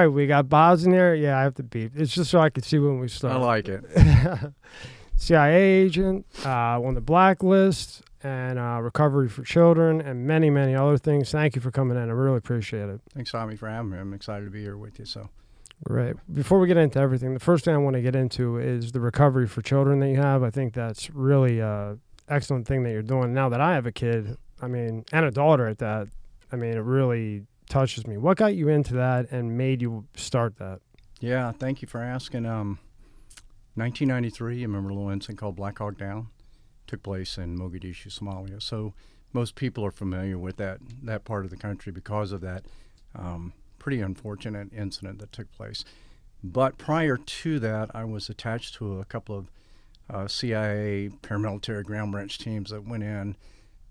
right. We got Bob's in there. Yeah, I have to beep. It's just so I can see when we start. I like it. CIA agent, uh, on the blacklist, and uh, recovery for children, and many, many other things. Thank you for coming in. I really appreciate it. Thanks, Tommy, for having me. I'm excited to be here with you. So, Right. Before we get into everything, the first thing I want to get into is the recovery for children that you have. I think that's really a excellent thing that you're doing. Now that I have a kid, I mean, and a daughter at that, I mean, it really touches me. What got you into that and made you start that? yeah, thank you for asking. Um, 1993, you remember a little incident called Black Hawk Down? Took place in Mogadishu, Somalia. So, most people are familiar with that that part of the country because of that um, pretty unfortunate incident that took place. But prior to that, I was attached to a couple of uh, CIA paramilitary ground branch teams that went in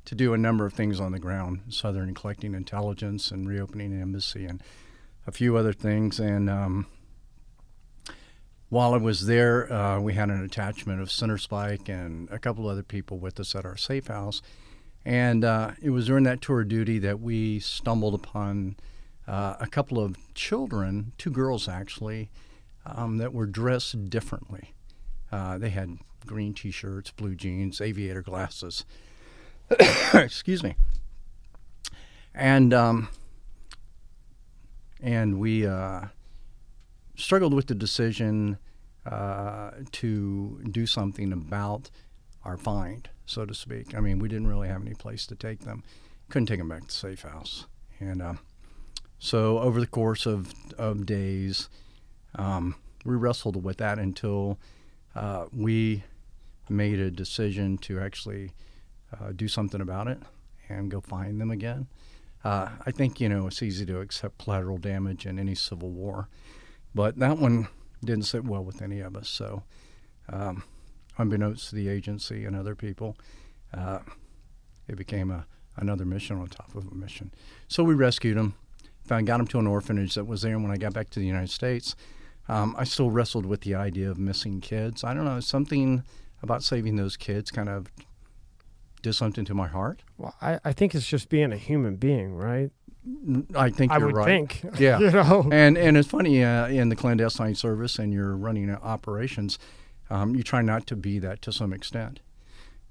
to do a number of things on the ground, southern collecting intelligence and reopening an embassy and a few other things. And um, while I was there, uh, we had an attachment of Centra Spike and a couple of other people with us at our safe house. And uh, it was during that tour of duty that we stumbled upon uh, a couple of children, two girls actually, um, that were dressed differently. Uh, they had green t shirts, blue jeans, aviator glasses. Excuse me. And um, and we uh, struggled with the decision uh, to do something about our find, so to speak. I mean, we didn't really have any place to take them. Couldn't take them back to safe house. And uh, so, over the course of, of days, um, we wrestled with that until uh, we made a decision to actually uh, do something about it and go find them again. Uh, I think, you know, it's easy to accept collateral damage in any civil war, but that one didn't sit well with any of us. So, um, unbeknownst to the agency and other people, uh, it became a, another mission on top of a mission. So we rescued them, found, got them to an orphanage that was there. When I got back to the United States, um, I still wrestled with the idea of missing kids. I don't know, something about saving those kids kind of did something to my heart. Well, I, I think it's just being a human being, right? I think I you're would right. think. Yeah. you know? and and it's funny uh, in the clandestine service and you're running operations, um, you try not to be that to some extent.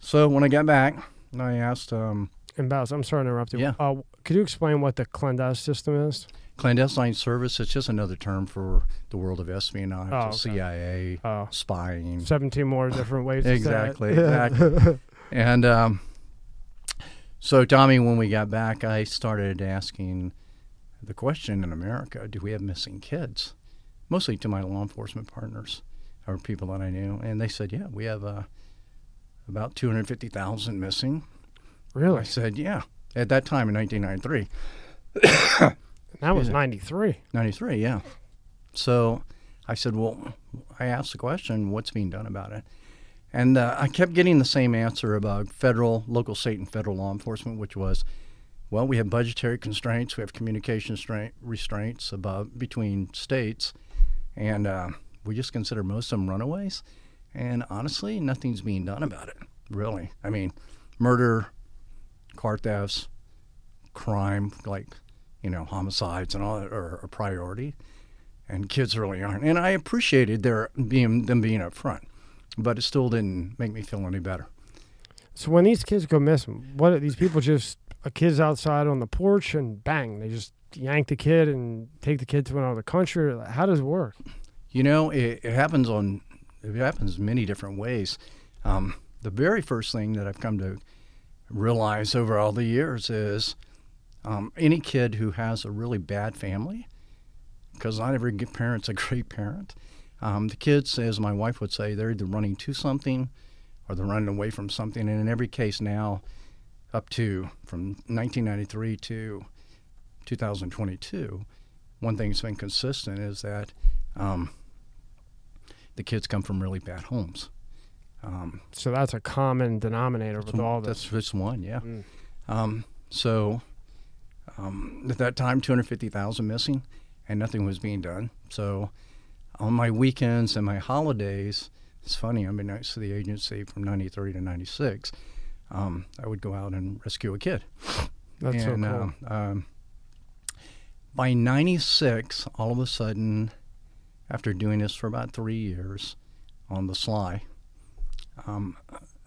So when I got back, I asked um, And Baz, I'm sorry to interrupt you. Yeah. Uh, could you explain what the clandestine system is? clandestine service. It's just another term for the world of espionage, Oh, okay. CIA, Oh, spying. 17 more different ways to say it. Exactly, exactly. And um, so, Tommy, when we got back, I started asking the question in America do we have missing kids? Mostly to my law enforcement partners or people that I knew. And they said, yeah, we have uh, about 250,000 missing. really? I said, yeah. At that time in 1993. That was 93. 93, yeah. So I said, well, I asked the question, what's being done about it? And uh, I kept getting the same answer about federal, local, state, and federal law enforcement, which was, well, we have budgetary constraints, we have communication stra- restraints above between states, and uh, we just consider most of them runaways. And honestly, nothing's being done about it, really. I mean, murder, car thefts, crime, like you know, homicides and all that are a priority, and kids really aren't. And I appreciated their being them being up front, but it still didn't make me feel any better. So when these kids go missing, what are these people just a kid's outside on the porch and bang, they just yank the kid and take the kid to another country? How does it work? You know, it, it happens on it happens many different ways. Um, the very first thing that I've come to realize over all the years is um, any kid who has a really bad family, because not every parent's a great parent. Um, the kids, as my wife would say, they're either running to something or they're running away from something. And in every case now, up to from 1993 to 2022, one thing that's been consistent is that um, the kids come from really bad homes. Um, So that's a common denominator with all this. that's just one, yeah. Mm. Um, so um, at that time, 250,000 missing, and nothing was being done. So on my weekends and my holidays, it's funny. I've been next to the agency from '93 to '96. Um, I would go out and rescue a kid. That's so and, cool. um, um, by 96, all of a sudden, after doing this for about three years on the sly, um,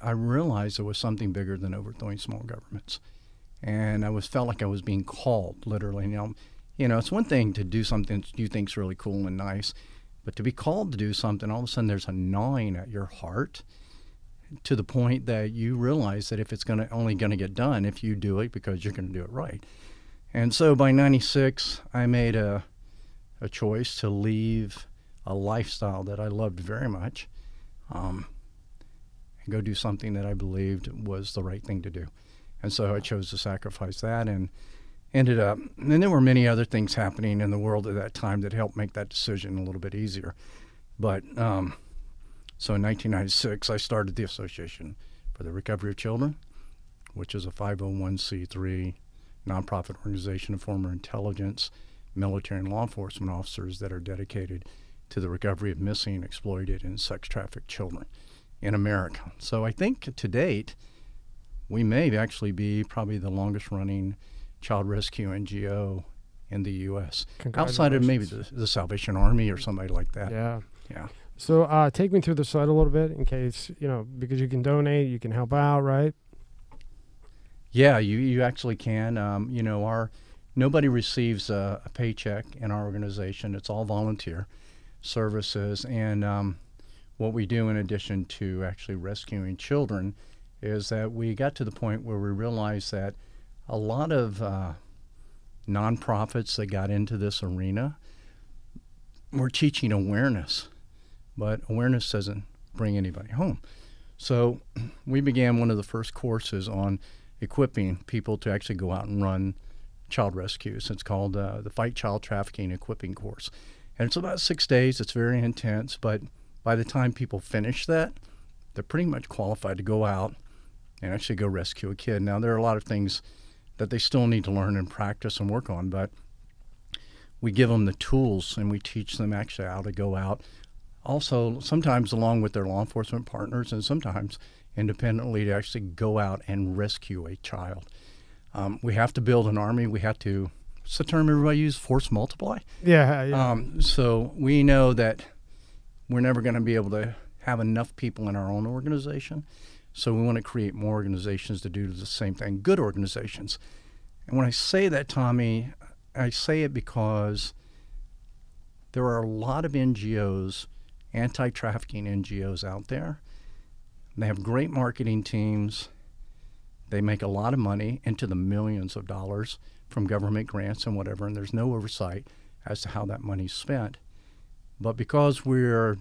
I realized there was something bigger than overthrowing small governments. And I was felt like I was being called, literally. You know, you know, it's one thing to do something you think's really cool and nice, but to be called to do something, all of a sudden there's a gnawing at your heart to the point that you realize that if it's going to only going to get done if you do it because you're going to do it right. And so by 96, I made a a choice to leave a lifestyle that I loved very much um, and go do something that I believed was the right thing to do. And so I chose to sacrifice that and ended up, and there were many other things happening in the world at that time that helped make that decision a little bit easier. But um, so in 1996, I started the Association for the Recovery of Children, which is a 501c3 nonprofit organization of former intelligence, military, and law enforcement officers that are dedicated to the recovery of missing, exploited, and sex trafficked children in America. So I think to date, we may actually be probably the longest running child rescue NGO in the U.S. outside of maybe the, the Salvation Army or somebody like that. Yeah. Yeah. So uh, take me through the site a little bit in case, you know, because you can donate, you can help out, right? Yeah, you, you actually can. Um, you know, our nobody receives a, a, paycheck in our organization. It's all volunteer services. And um, what we do in addition to actually rescuing children is that we got to the point where we realized that a lot of uh, nonprofits that got into this arena were teaching awareness but awareness doesn't bring anybody home. So we began one of the first courses on equipping people to actually go out and run child rescues. It's called uh, the Fight Child Trafficking Equipping Course. And it's about six days. It's very intense, but by the time people finish that, they're pretty much qualified to go out and actually go rescue a kid. Now, there are a lot of things that they still need to learn and practice and work on, but we give them the tools and we teach them actually how to go out also sometimes along with their law enforcement partners and sometimes independently to actually go out and rescue a child. Um, we have to build an army. We have to, what's the term everybody uses? Force multiply? Yeah. yeah. Um, so we know that we're never going to be able to have enough people in our own organization. So we want to create more organizations to do the same thing, good organizations. And when I say that, Tommy, I say it because there are a lot of NGOs anti trafficking NGOs out there. They have great marketing teams. They make a lot of money into the millions of dollars from government grants and whatever, and there's no oversight as to how that money's spent. But because we're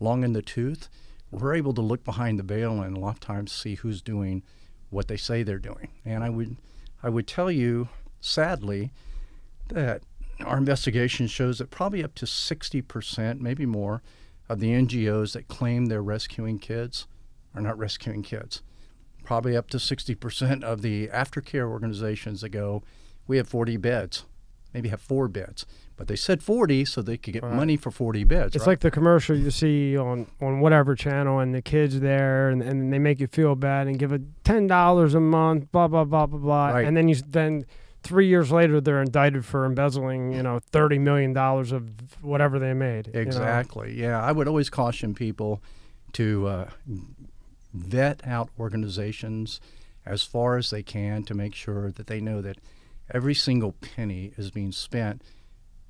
long in the tooth, we're able to look behind the veil and a lot of times see who's doing what they say they're doing. And I would, I would tell you, sadly, that our investigation shows that probably up to 60%, maybe more, of the NGOs that claim they're rescuing kids are not rescuing kids. Probably up to 60% of the aftercare organizations that go, we have 40 beds, maybe have four beds. But they said 40 so they could get right. money for 40 beds. It's right? like the commercial you see on, on whatever channel, and the kids there, and, and they make you feel bad and give it $10 a month, blah, blah, blah, blah, blah. Right. And then you then three years later they're indicted for embezzling you know 30 million dollars of whatever they made exactly you know? yeah i would always caution people to uh, vet out organizations as far as they can to make sure that they know that every single penny is being spent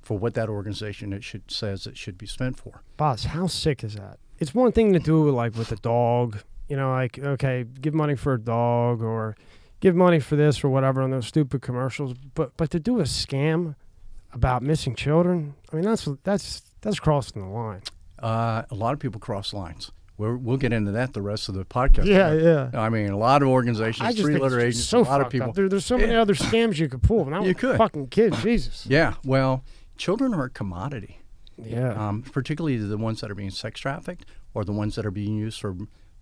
for what that organization it should says it should be spent for Baz how sick is that it's one thing to do like with a dog you know like okay give money for a dog or give money for this or whatever on those stupid commercials. But but to do a scam about missing children, I mean that's that's that's crossing the line. Uh, a lot of people cross lines. we will get into that the rest of the podcast. Yeah, yeah. I mean, a lot of organizations, three letter agents, so a lot of people. There, there's so many yeah. other scams you could pull. But you could. Fucking kids, Jesus. Yeah. Well, children are a commodity. Yeah. Um, particularly the ones that are being sex trafficked or the ones that are being used for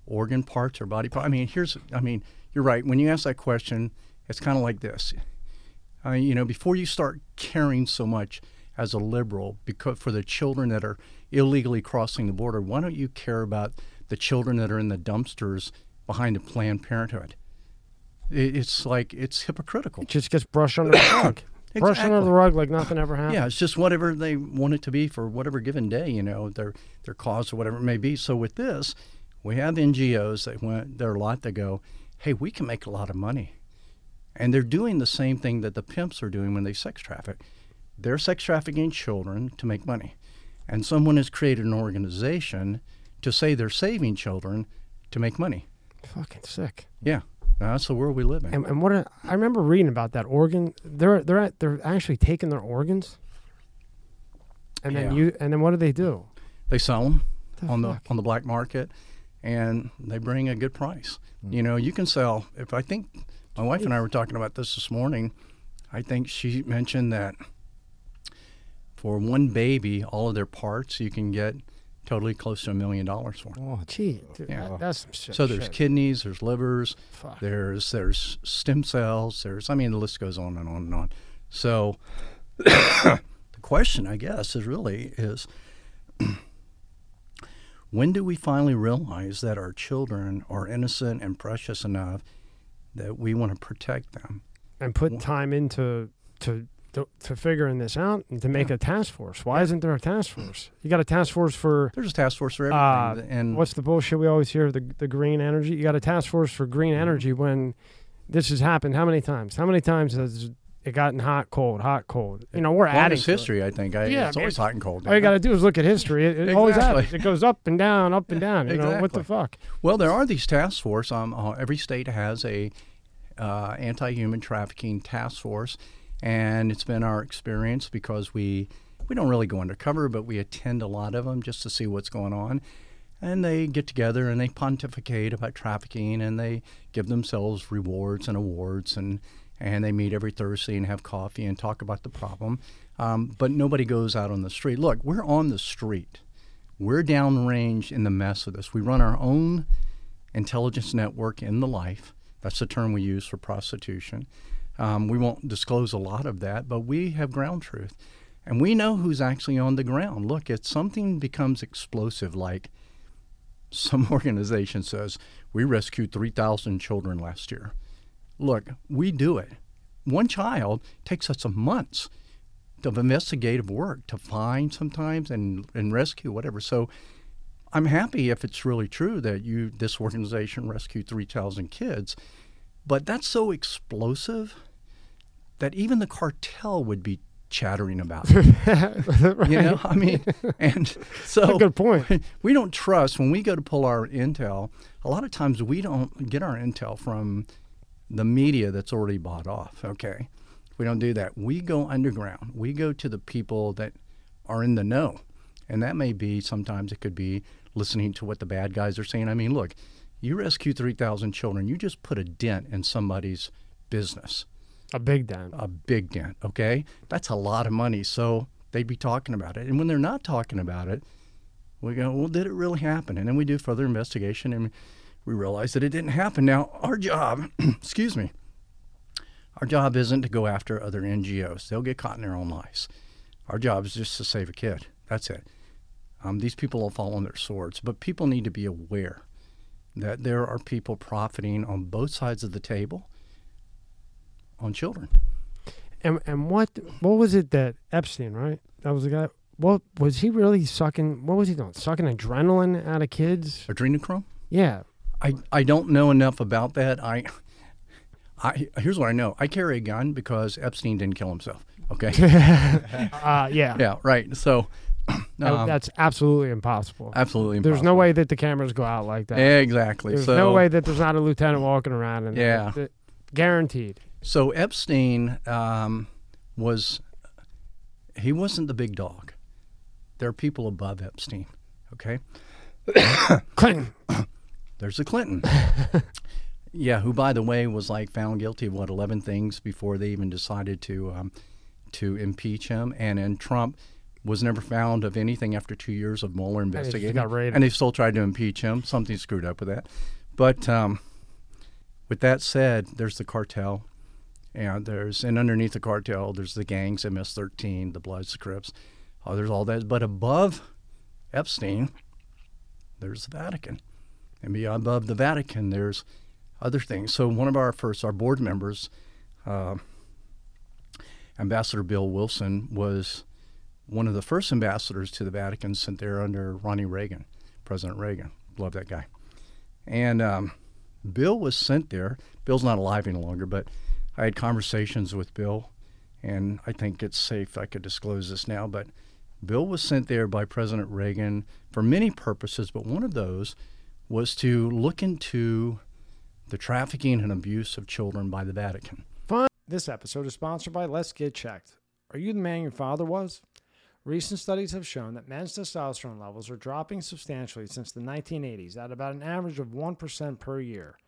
organ parts or body parts. I mean, here's, I mean, you're right. When you ask that question, it's kind of like this. Uh, you know, before you start caring so much as a liberal because for the children that are illegally crossing the border, why don't you care about the children that are in the dumpsters behind a Planned Parenthood? It, it's like it's hypocritical. It just gets brushed under the rug. brush under the rug like nothing ever happened. Yeah, it's just whatever they want it to be for whatever given day, you know, their their cause or whatever it may be. So with this, we have NGOs that went there are a lot that go, hey, we can make a lot of money, and they're doing the same thing that the pimps are doing when they sex traffic. They're sex trafficking children to make money, and someone has created an organization to say they're saving children to make money. Fucking sick. Yeah, that's the world we live in. And, and what are, I remember reading about that organ. They're they're at, they're actually taking their organs. And then Yeah. you and then what do they do? they sell them The on the on the black market, and they bring a good price. Hmm. You know, you can sell. If I think my wife and I were talking about this this morning, I think she mentioned that for one baby, all of their parts you can get totally close to a million dollars for. Oh, Gee, dude, Yeah. that- that's some shit. So there's shit. kidneys, there's livers, Fuck. there's there's stem cells, there's I mean the list goes on and on and on. So the question I guess is really is when do we finally realize that our children are innocent and precious enough that we want to protect them? and put time into to to, to figuring this out and to make Yeah. a task force. Why isn't there a task force? You got a task force for There's a task force for Uh, everything. and what's the bullshit we always hear the the green energy. You got a task force for green Mm-hmm. energy when this has happened. How many times? How many times has it gotten hot, cold, hot, cold? You know, we're adding to it. history, I think. I, Yeah, it's I mean, always hot and cold. All you got to do is look at history. It, it always Exactly. happens. It goes up and down, up and down. You know what the fuck? Well, there are these task force. Um, uh, every state has a uh, anti-human trafficking task force, and it's been our experience because we we don't really go undercover, but we attend a lot of them just to see what's going on. And they get together and they pontificate about trafficking, and they give themselves rewards and awards, and and they meet every Thursday and have coffee and talk about the problem. Um, but nobody goes out on the street. Look, we're on the street. We're downrange in the mess of this. We run our own intelligence network in the life. That's the term we use for prostitution. Um, we won't disclose a lot of that, but we have ground truth. And we know who's actually on the ground. Look, if something becomes explosive, like some organization says, we rescued 3,000 children last year. Look, we do it. One child takes us months of investigative work to find sometimes and, and rescue, whatever. So I'm happy if it's really true that you this organization rescued 3,000 kids, but that's so explosive that even the cartel would be chattering about it. You know, I mean, and so Good point. we don't trust when we go to pull our intel. A lot of times we don't get our intel from the media that's already bought off. Okay, we don't do that. We go underground. We go to the people that are in the know, and that may be sometimes it could be listening to what the bad guys are saying. I mean, look, you rescue three thousand children. You just put a dent in somebody's business A big dent. a big dent. Okay, that's a lot of money. So they'd be talking about it, and when they're not talking about it, we go, "Well, did it really happen?" And then we do further investigation, and we realize that it didn't happen. Now, our job, excuse me, our job isn't to go after other NGOs. They'll get caught in their own lies. Our job is just to save a kid. That's it. Um, these people will fall on their swords, but people need to be aware that there are people profiting on both sides of the table on children. And and what what was it that Epstein, right? That was the guy. What was he really sucking? What was he doing? Sucking adrenaline out of kids? Adrenochrome? Yeah. I, I don't know enough about that. I, I here's what I know. I carry a gun because Epstein didn't kill himself. Okay. Uh, yeah. yeah. Right. So. Um, that's absolutely impossible. absolutely. There's no way that the cameras go out like that. Exactly. There's so no way that there's not a lieutenant walking around. And Yeah. guaranteed. So Epstein um, was. He wasn't the big dog. There are people above Epstein. Okay. Clinton. There's a Clinton. yeah, who, by the way, was like found guilty of what eleven things before they even decided to um, to impeach him, and then Trump was never found of anything after two years of Mueller investigating, and they still tried to impeach him. Something screwed up with that. But um, with that said, there's the cartel. And there's and underneath the cartel, there's the gangs, MS-13, the Bloods, the Crips. Oh, there's all that. But above Epstein, there's the Vatican, and beyond above the Vatican, there's other things. So one of our first, our board members, uh, Ambassador Bill Wilson was one of the first ambassadors to the Vatican sent there under Ronnie Reagan, President Reagan. Love that guy. And um, Bill was sent there. Bill's not alive any longer, but I had conversations with Bill, and I think it's safe I could disclose this now. But Bill was sent there by President Reagan for many purposes, but one of those was to look into the trafficking and abuse of children by the Vatican. Fun. This episode is sponsored by Let's Get Checked. Are you the man your father was? Recent studies have shown that men's testosterone levels are dropping substantially since the 1980s at about an average of 1% per year.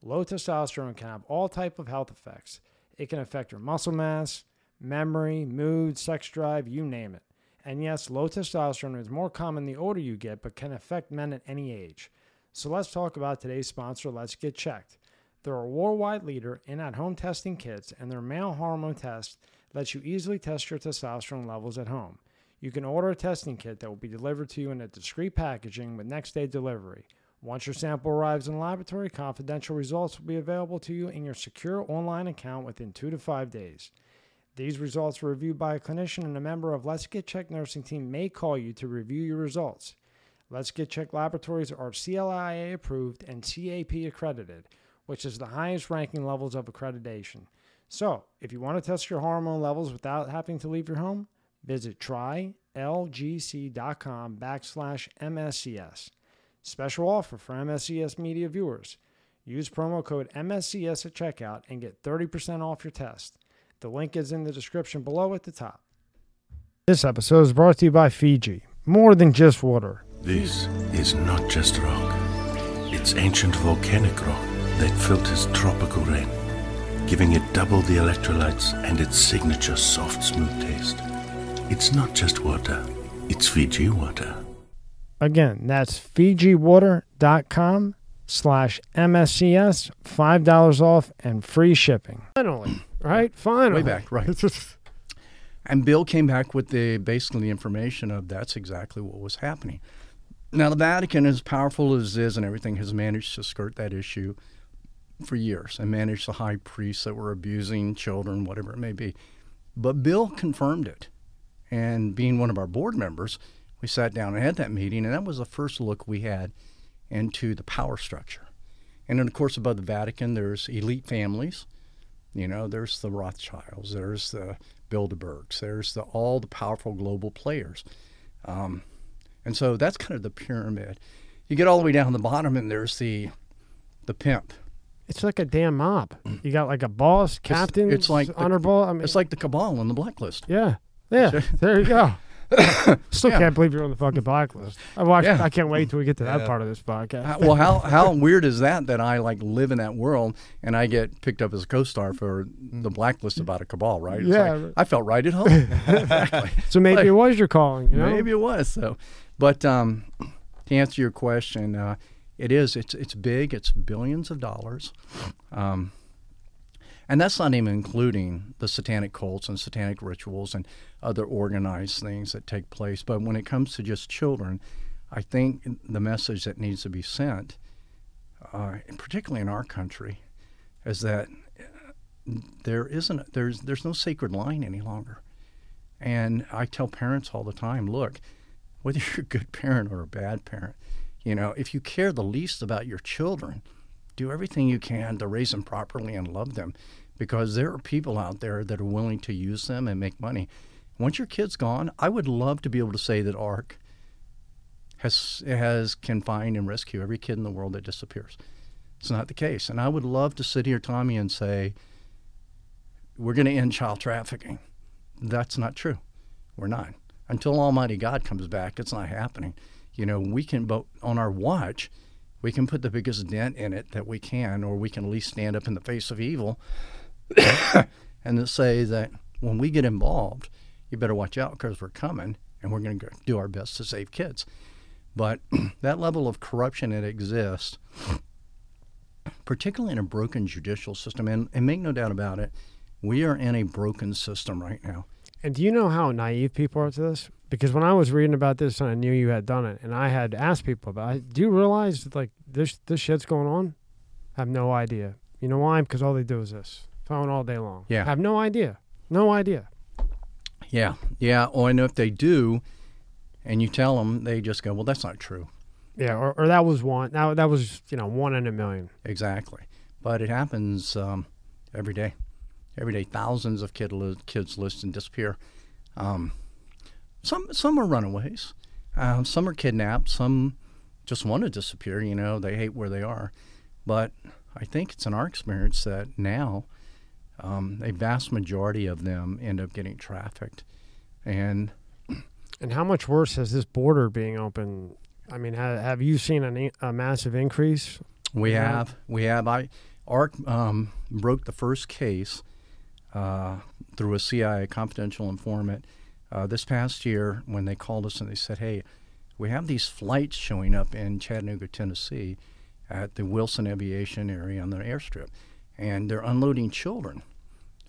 Low testosterone can have all type of health effects. It can affect your muscle mass, memory, mood, sex drive, you name it. And yes, low testosterone is more common the older you get, but can affect men at any age. So let's talk about today's sponsor, Let's Get Checked. They're a worldwide leader in at home testing kits, and their male hormone test lets you easily test your testosterone levels at home. You can order a testing kit that will be delivered to you in a discreet packaging with next day delivery. Once your sample arrives in the laboratory, confidential results will be available to you in your secure online account within two to five days. These results are reviewed by a clinician, and a member of Let's Get Checked nursing team may call you to review your results. Let's Get Checked laboratories are CLIA approved and CAP accredited, which is the highest ranking levels of accreditation. So, if you want to test your hormone levels without having to leave your home, visit trylgc.com backslash MSCS. Special offer for MSCS media viewers. Use promo code MSCS at checkout and get 30% off your test. The link is in the description below at the top. This episode is brought to you by Fiji. More than just water. This is not just rock. It's ancient volcanic rock that filters tropical rain, giving it double the electrolytes and its signature soft, smooth taste. It's not just water, it's Fiji water. Again, that's FijiWater.com slash MSCS, $5 off and free shipping. Finally, right? Finally. Way back, right. And Bill came back with the basically the information of that's exactly what was happening. Now the Vatican, as powerful as it is and everything, has managed to skirt that issue for years and managed the high priests that were abusing children, whatever it may be. But Bill confirmed it. And being one of our board members, we sat down and had that meeting, and that was the first look we had into the power structure. And then, of course, above the Vatican, there's elite families. You know, there's the Rothschilds, there's the Bilderbergs, there's the all the powerful global players. Um, and so that's kind of the pyramid. You get all the way down the bottom, and there's the the pimp. It's like a damn mob. You got like a boss, captain, it's like the- honorable. I mean, It's like the cabal on the blacklist. yeah, yeah. there you go. Still Yeah. can't believe you're on the fucking blacklist. I watched. Yeah. I can't wait till we get to that Yeah. part of this podcast. How- well, how how weird is that? That I like live in that world, and I get picked up as a co-star for the blacklist about a cabal, right? It's Yeah. like, I felt right at home. exactly. so maybe like- it was your calling. You know, Maybe it was so, but um, to answer your question, uh, it is. It's it's big. It's billions of dollars, um, and that's not even including the satanic cults and satanic rituals and other organized things that take place. But when it comes to just children, I think the message that needs to be sent, uh, particularly in our country, is that uh, there isn't there's there's no sacred line any longer. And I tell parents all the time, look, whether you're a good parent or a bad parent, you know, if you care the least about your children, do everything you can to raise them properly and love them because there are people out there that are willing to use them and make money. Once your kid's gone, I would love to be able to say that ARC has has can find and rescue every kid in the world that disappears. It's not the case. And I would love to sit here, Tommy, and say, we're going to end child trafficking. That's not true. We're not. Until Almighty God comes back, it's not happening. You know, we can, but on our watch, we can put the biggest dent in it that we can, or we can at least stand up in the face of evil and say that when we get involved, you better watch out because we're coming and we're going to do our best to save kids. But that level of corruption that exists, particularly in a broken judicial system, and, and make no doubt about it, we are in a broken system right now. And do you know how naive people are to this? Because when I was reading about this and I knew you had done it, and I had asked people about it, do you realize that, like this this shit's going on? I have no idea. You know why? Because all they do is this phone all day long. Yeah. I have no idea. No idea. Yeah, yeah. Or I know if they do, and you tell them, they just go, "Well, that's not true." Yeah, or, or that was one. That that was you know one in a million. Exactly, but it happens um, every day. Every day, thousands of kid li- kids list and disappear. Um, some some are runaways. Uh, some are kidnapped. Some just want to disappear. You know, they hate where they are. But I think it's in our experience that now um, a vast majority of them end up getting trafficked, and And how much worse has this border being open? I mean, have, have you seen an, a massive increase? We Yeah. have, we have. I ARC um, broke the first case uh, through a CIA confidential informant uh, this past year when they called us and they said, "Hey, we have these flights showing up in Chattanooga, Tennessee, at the Wilson Aviation area on the airstrip, and they're unloading children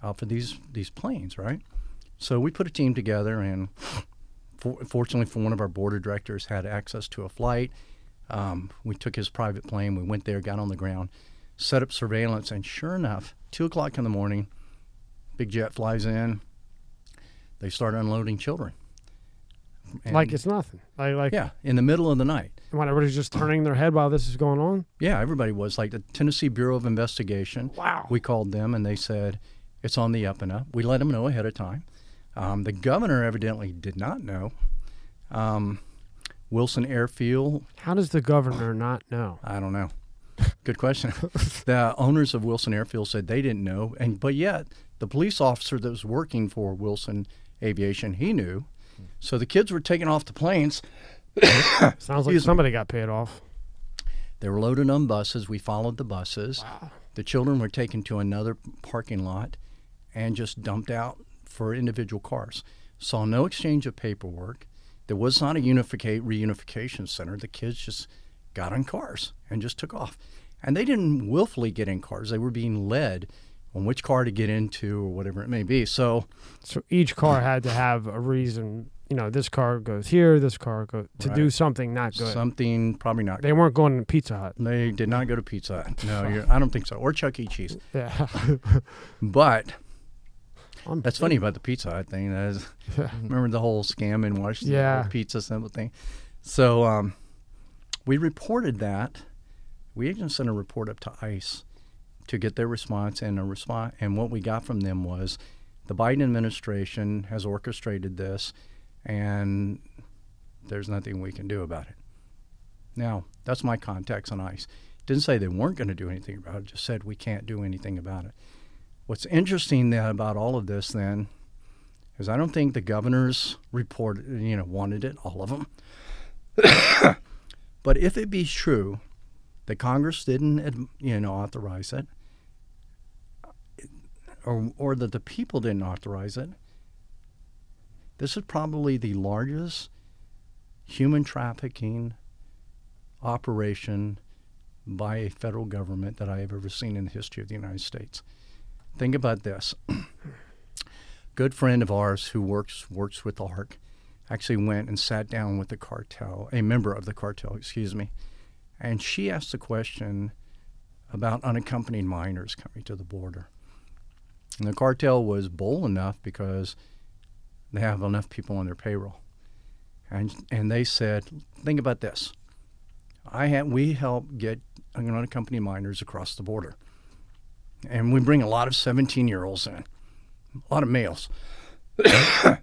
off of these these planes, right?" So we put a team together, and for, fortunately for one of our board of directors had access to a flight. Um, we took his private plane. We went there, got on the ground, set up surveillance, and sure enough, two o'clock in the morning, big jet flies in. They start unloading children. like it's nothing. Like like yeah, in the middle of the night. when everybody's just turning their head while this is going on. Yeah, everybody was like the Tennessee Bureau of Investigation. Wow. We called them and they said it's on the up and up. We let them know ahead of time. Um, the governor evidently did not know. Um, Wilson Airfield How does the governor not know? I don't know. Good question. the owners of Wilson Airfield said they didn't know, and but yet the police officer that was working for Wilson Aviation he knew. So the kids were taken off the planes. Sounds like somebody got paid off. They were loaded on buses. We followed the buses. Wow. The children were taken to another parking lot and just dumped out for individual cars. Saw no exchange of paperwork. There was not a unificate reunification center. The kids just got on cars and just took off. And they didn't willfully get in cars. They were being led on which car to get into or whatever it may be. So So each car had to have a reason. You know, this car goes here, this car goes to do something not good. something probably not. they weren't going to Pizza Hut. They did not go to Pizza Hut. No, you're, I don't think so. Or Chuck E. Cheese. Yeah. But I'm- That's funny about the Pizza Hut thing. That is, remember the whole scam in Washington, the Yeah. pizza symbol thing. So um, we reported that. We even sent a report up to ICE to get their response, and a response. And what we got from them was the Biden administration has orchestrated this, and there's nothing we can do about it. Now, that's my context on ICE. Didn't say they weren't going to do anything about it. Just said we can't do anything about it. What's interesting then about all of this then is I don't think the governors reported, you know, wanted it, all of them. but if it be true that Congress didn't, you know, authorize it, or, or that the people didn't authorize it, this is probably the largest human trafficking operation by a federal government that I have ever seen in the history of the United States. Think about this. Good friend of ours who works works with the ARC actually went and sat down with the cartel, a member of the cartel, excuse me, and she asked the question about unaccompanied minors coming to the border. And the cartel was bold enough because they have enough people on their payroll. And and they said, think about this. I have we help get unaccompanied minors across the border. And we bring a lot of 17 year olds in, a lot of males.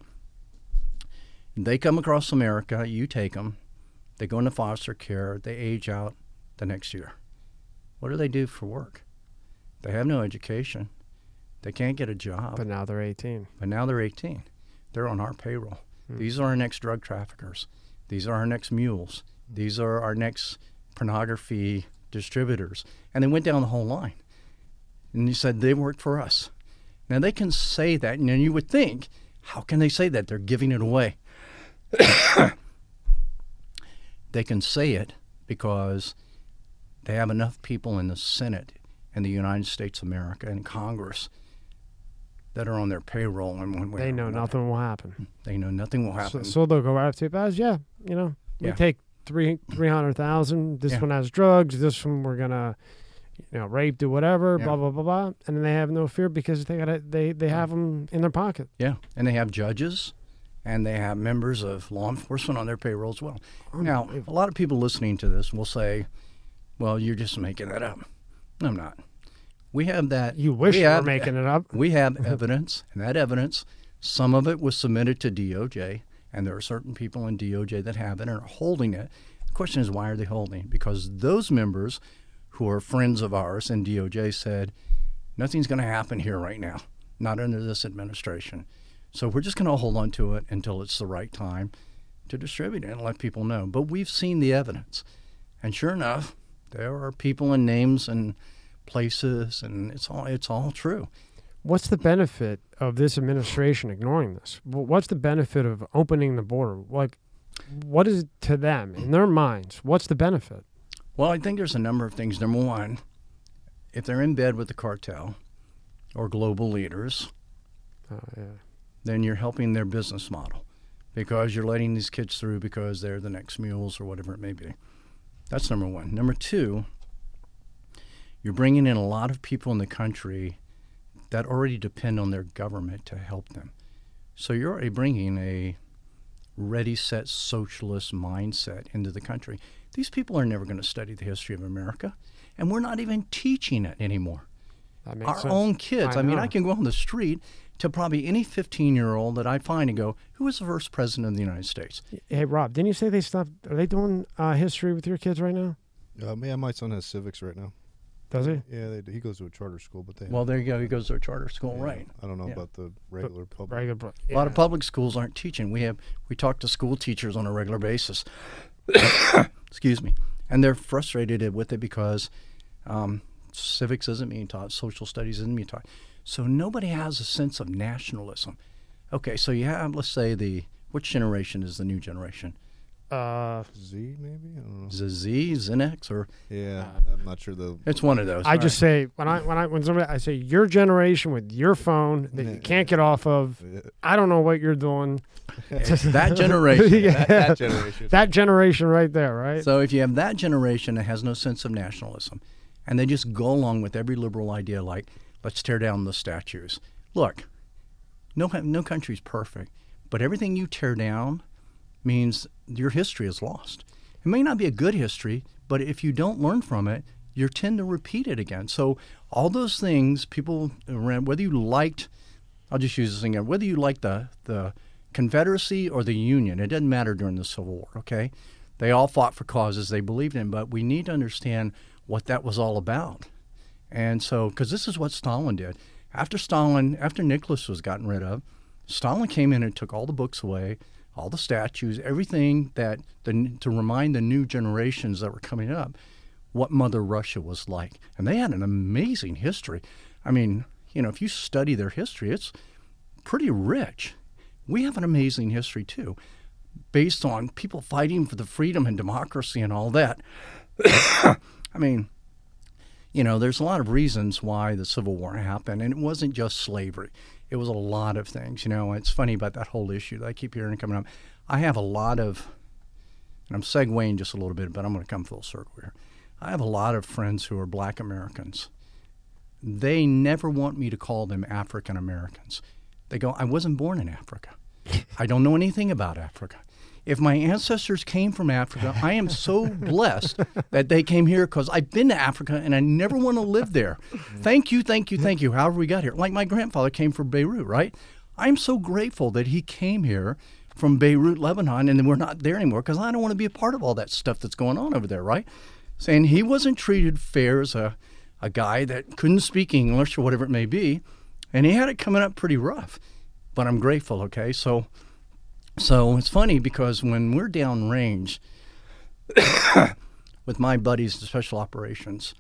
they come across America, you take them, they go into foster care, they age out the next year. What do they do for work? They have no education, they can't get a job, But now they're 18. but now they're 18. They're on our payroll. Hmm. These are our next drug traffickers. These are our next mules. These are our next pornography distributors. And they went down the whole line. And you said they work for us. Now they can say that, and then you would think, how can they say that? They're giving it away. they can say it because they have enough people in the Senate in the United States of America and Congress that are on their payroll and when They know nothing will happen. They know nothing will happen. so they'll go right up to you guys. Yeah, you know, we Yeah. take three three hundred thousand. This Yeah. one has drugs. This one we're gonna, you know, rape, or whatever, Yeah. blah blah blah blah, and then they have no fear because they got to they they have them in their pocket. Yeah, and they have judges, and they have members of law enforcement on their payroll as well. Now, a lot of people listening to this will say, "Well, you're just making that up." I'm not. We have that. You wish we you were have- making it up. We have evidence, and that evidence, some of it was submitted to DOJ, and there are certain people in DOJ that have it and are holding it. The question is, why are they holding it? Because those members who are friends of ours in DOJ said, nothing's going to happen here right now, not under this administration. So we're just going to hold on to it until it's the right time to distribute it and let people know. But we've seen the evidence. And sure enough, there are people and names and places, and it's all, it's all true. What's the benefit of this administration ignoring this? What's the benefit of opening the border? Like, what is it to them in their minds? What's the benefit? Well, I think there's a number of things. Number one, if they're in bed with the cartel or global leaders, Uh, yeah. then you're helping their business model because you're letting these kids through because they're the next mules or whatever it may be. That's number one. Number two, you're bringing in a lot of people in the country that already depend on their government to help them. So you're already bringing a ready, set socialist mindset into the country. These people are never going to study the history of America, and we're not even teaching it anymore That makes our sense. own kids. I I, mean. I can go on the street to probably any 15 year old that I find and go, who was the first president of the United States? Hey, Rob, didn't you say they stopped? Are they doing uh, history with your kids right now? Um, yeah, my son has civics right now. Does he? Yeah, they, do- he goes to a charter school, but they. Well, there you go. He goes to a charter school, yeah, right? I don't know Yeah. about the regular public. Very good. A lot of public schools aren't teaching. We have we talk to school teachers on a regular basis. Excuse me, and they're frustrated with it because um, civics isn't being taught, social studies isn't being taught. So nobody has a sense of nationalism. Okay, so you have let's say the which generation is the new generation? Uh, Z maybe I don't know. Is it Z, Xenex, or Yeah, I'm not sure the. it's one of those. I right? just say when I when I when somebody I say your generation with your phone that you can't get off of. I don't know what you're doing. It's that generation. Yeah. that, that generation. That generation right there, right? So if you have that generation that has no sense of nationalism, and they just go along with every liberal idea, like let's tear down the statues. Look, no no country's perfect, but everything you tear down means your history is lost. It may not be a good history, but if you don't learn from it, you tend to repeat it again. So all those things, people, whether you liked, I'll just use this again, whether you like the the Confederacy or the Union, it doesn't matter during the Civil War. Okay, they all fought for causes they believed in, but we need to understand what that was all about. And so, because this is what Stalin did. After Stalin, after Nicholas was gotten rid of, Stalin came in and took all the books away, all the statues, everything that the, to remind the new generations that were coming up what Mother Russia was like. And they had an amazing history. I mean, you know, if you study their history, it's pretty rich. We have an amazing history too, based on people fighting for the freedom and democracy and all that. I mean, you know, there's a lot of reasons why the Civil War happened, and it wasn't just slavery. It was a lot of things. You know, it's funny about that whole issue that I keep hearing coming up. I have a lot of, and I'm segueing just a little bit, but I'm going to come full circle here. I have a lot of friends who are black Americans. They never want me to call them African Americans. They go, I wasn't born in Africa. I don't know anything about Africa. If my ancestors came from Africa, I am so blessed that they came here because I've been to Africa and I never want to live there. Thank you, thank you, thank you. However, we got here. Like my grandfather came from Beirut, right? I'm so grateful that he came here from Beirut, Lebanon, and then we're not there anymore because I don't want to be a part of all that stuff that's going on over there, right? Saying he wasn't treated fair as a, a guy that couldn't speak English or whatever it may be, and he had it coming up pretty rough. But I'm grateful, okay? So, so it's funny because when we're downrange with my buddies in special operations,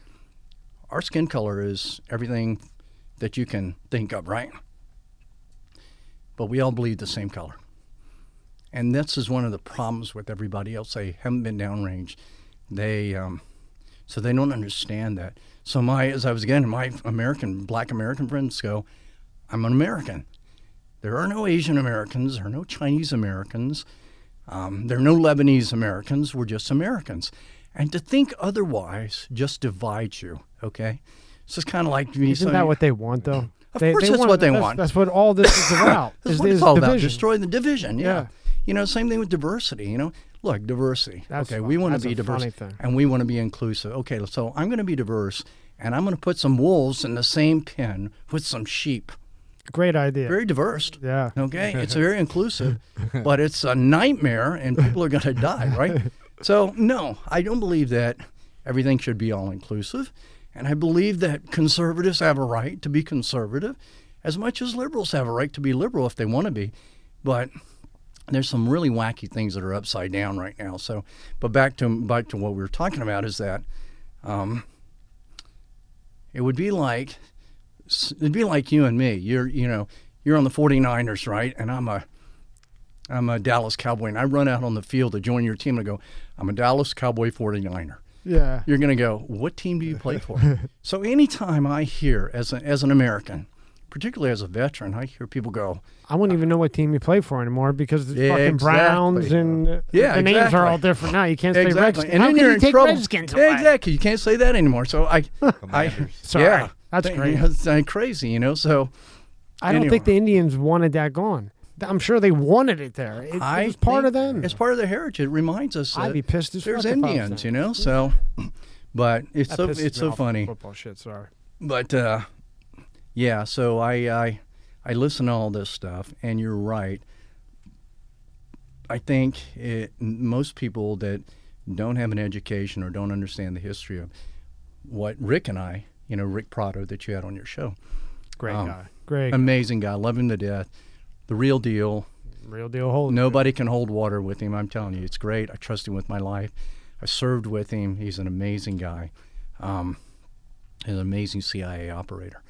our skin color is everything that you can think of, right? But we all bleed the same color. And this is one of the problems with everybody else. They haven't been downrange. They, um, so they don't understand that. So my, as I was getting, my American, black American friends go, I'm an American. There are no Asian Americans. There are no Chinese Americans. Um, there are no Lebanese Americans. We're just Americans. And to think otherwise just divides you, okay? So it's kind of like me Isn't that what they want, though? Of They- course they that's want- what they that's- want. That's what all this is about. That's is, what it's all about, division. destroying the division. Yeah. Yeah. You know, same thing with diversity. You know, look, diversity. That's okay, fun- we want to be diverse and we want to be inclusive. Okay, so I'm going to be diverse and I'm going to put some wolves in the same pen with some sheep. Great idea. Very diverse. yeah. Okay, it's very inclusive, but it's a nightmare and people are going to die, right? So, no, I don't believe that everything should be all inclusive. And I believe that conservatives have a right to be conservative as much as liberals have a right to be liberal if they want to be. But there's some really wacky things that are upside down right now. So, but back to back to what we were talking about is that um, it would be like it'd be like you and me. You're you know you're on the 49ers, right? And I'm a I'm a Dallas Cowboy, and I run out on the field to join your team and I go, I'm a Dallas Cowboy 49er. Yeah. You're going to go, what team do you play for? so anytime I hear as a, as an American, particularly as a veteran, I hear people go, I wouldn't even know what team you play for anymore because the Yeah, fucking Browns exactly. and uh, Yeah, the names are all different now. You can't say exactly, Redskins. and How then can you're you in take trouble. Redskins away? Exactly, you can't say that anymore. So I, I, Sorry. yeah, That's They- great. It's uh, crazy, you know. So I don't Anyway. think the Indians wanted that gone. I'm sure they wanted it there. It, it was part of them. It's part of their heritage. It reminds us I'd be pissed as there's fuck if I was Indians, you know. So, but it's That so it's so funny. Football shit. Sorry. But uh, yeah, so I, I I listen to all this stuff, and you're right. I think it, most people that don't have an education or don't understand the history of what Rick and I, you know, Rick Prado that you had on your show, Great Um, guy. Great. amazing guy, love him to death, the real deal. Real deal. Hold. Nobody can hold water with him. I'm telling you, it's great. I trust him with my life. I served with him. He's an amazing guy. Um, an amazing CIA operator.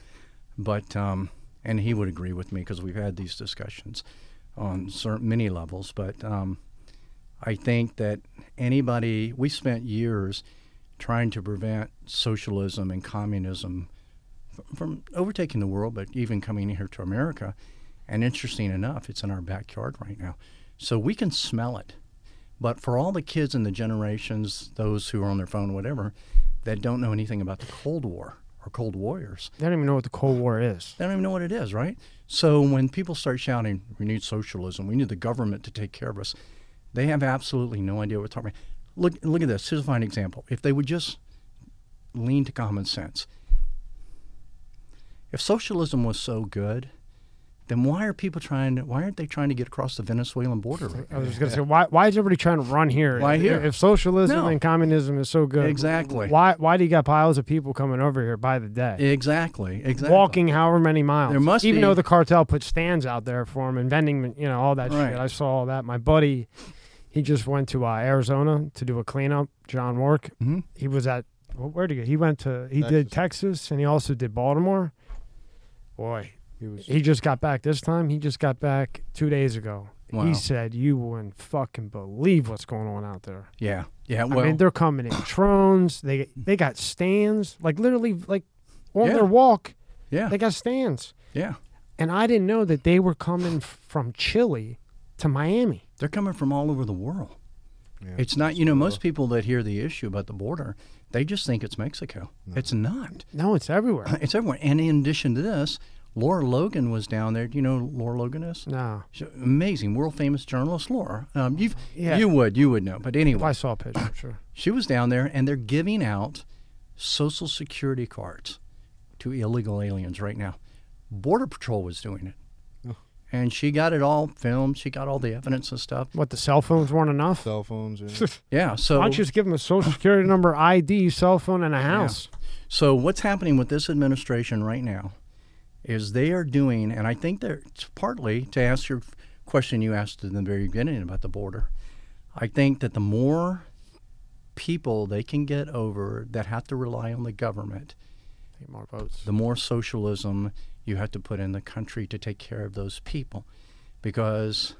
But um, and he would agree with me because we've had these discussions on certain many levels. But um, I think that anybody we spent years trying to prevent socialism and communism from overtaking the world, but even coming here to America. And interesting enough, it's in our backyard right now. So we can smell it. But for all the kids in the generations, those who are on their phone, whatever, that don't know anything about the Cold War or Cold Warriors, They don't even know what the Cold War is. they don't even know what it is, right? So when people start shouting, we need socialism, we need the government to take care of us, they have absolutely no idea what we're talking about. Look, look at this. Here's a fine example. If they would just lean to common sense, if socialism was so good, then why are people trying to, why aren't they trying to get across the Venezuelan border right I was just gonna say, why why is everybody trying to run here? Why If- here? If socialism No. and communism is so good, Exactly. Why why do you got piles of people coming over here by the day, Exactly, exactly. walking however many miles? There must even be- though the cartel put stands out there for them and vending, you know, all that Right. shit. I saw all that. My buddy, he just went to uh, Arizona to do a cleanup. John Work. Mhm. He was at wh- where did he go? He went to he did Texas and he also did Baltimore. Boy, He was he just got back this time. He just got back two days ago. Wow. He said, "You wouldn't fucking believe what's going on out there." Yeah, yeah. Well, I mean, they're coming in drones. They they got stands, like literally, like on Yeah. their walk, yeah, they got stands. yeah. And I didn't know that they were coming from Chile to Miami. They're coming from all over the world. yeah. It's not, you know, most people that hear the issue about the border, they just think it's Mexico. It's not. No, it's everywhere. It's everywhere. And in addition to this, Lara Logan was down there. Do you know who Lara Logan is? no, She's amazing, world famous journalist, Lara. Um, you've, Yeah. You would, you would know. But if anyway, I saw a picture, sure. she was down there and they're giving out social security cards to illegal aliens right now. Border Patrol was doing it. And she got it all filmed. She got all the evidence and stuff. What the cell phones weren't enough? cell phones. Yeah. Yeah. So Why don't you just give them a social security number, ID, cell phone, and a house? So what's happening with this administration right now is they are doing, and I think they're it's partly to answer your question you asked in the very beginning about the border. I think that the more people they can get over that have to rely on the government, Need more votes. the more socialism you have to put in the country to take care of those people, because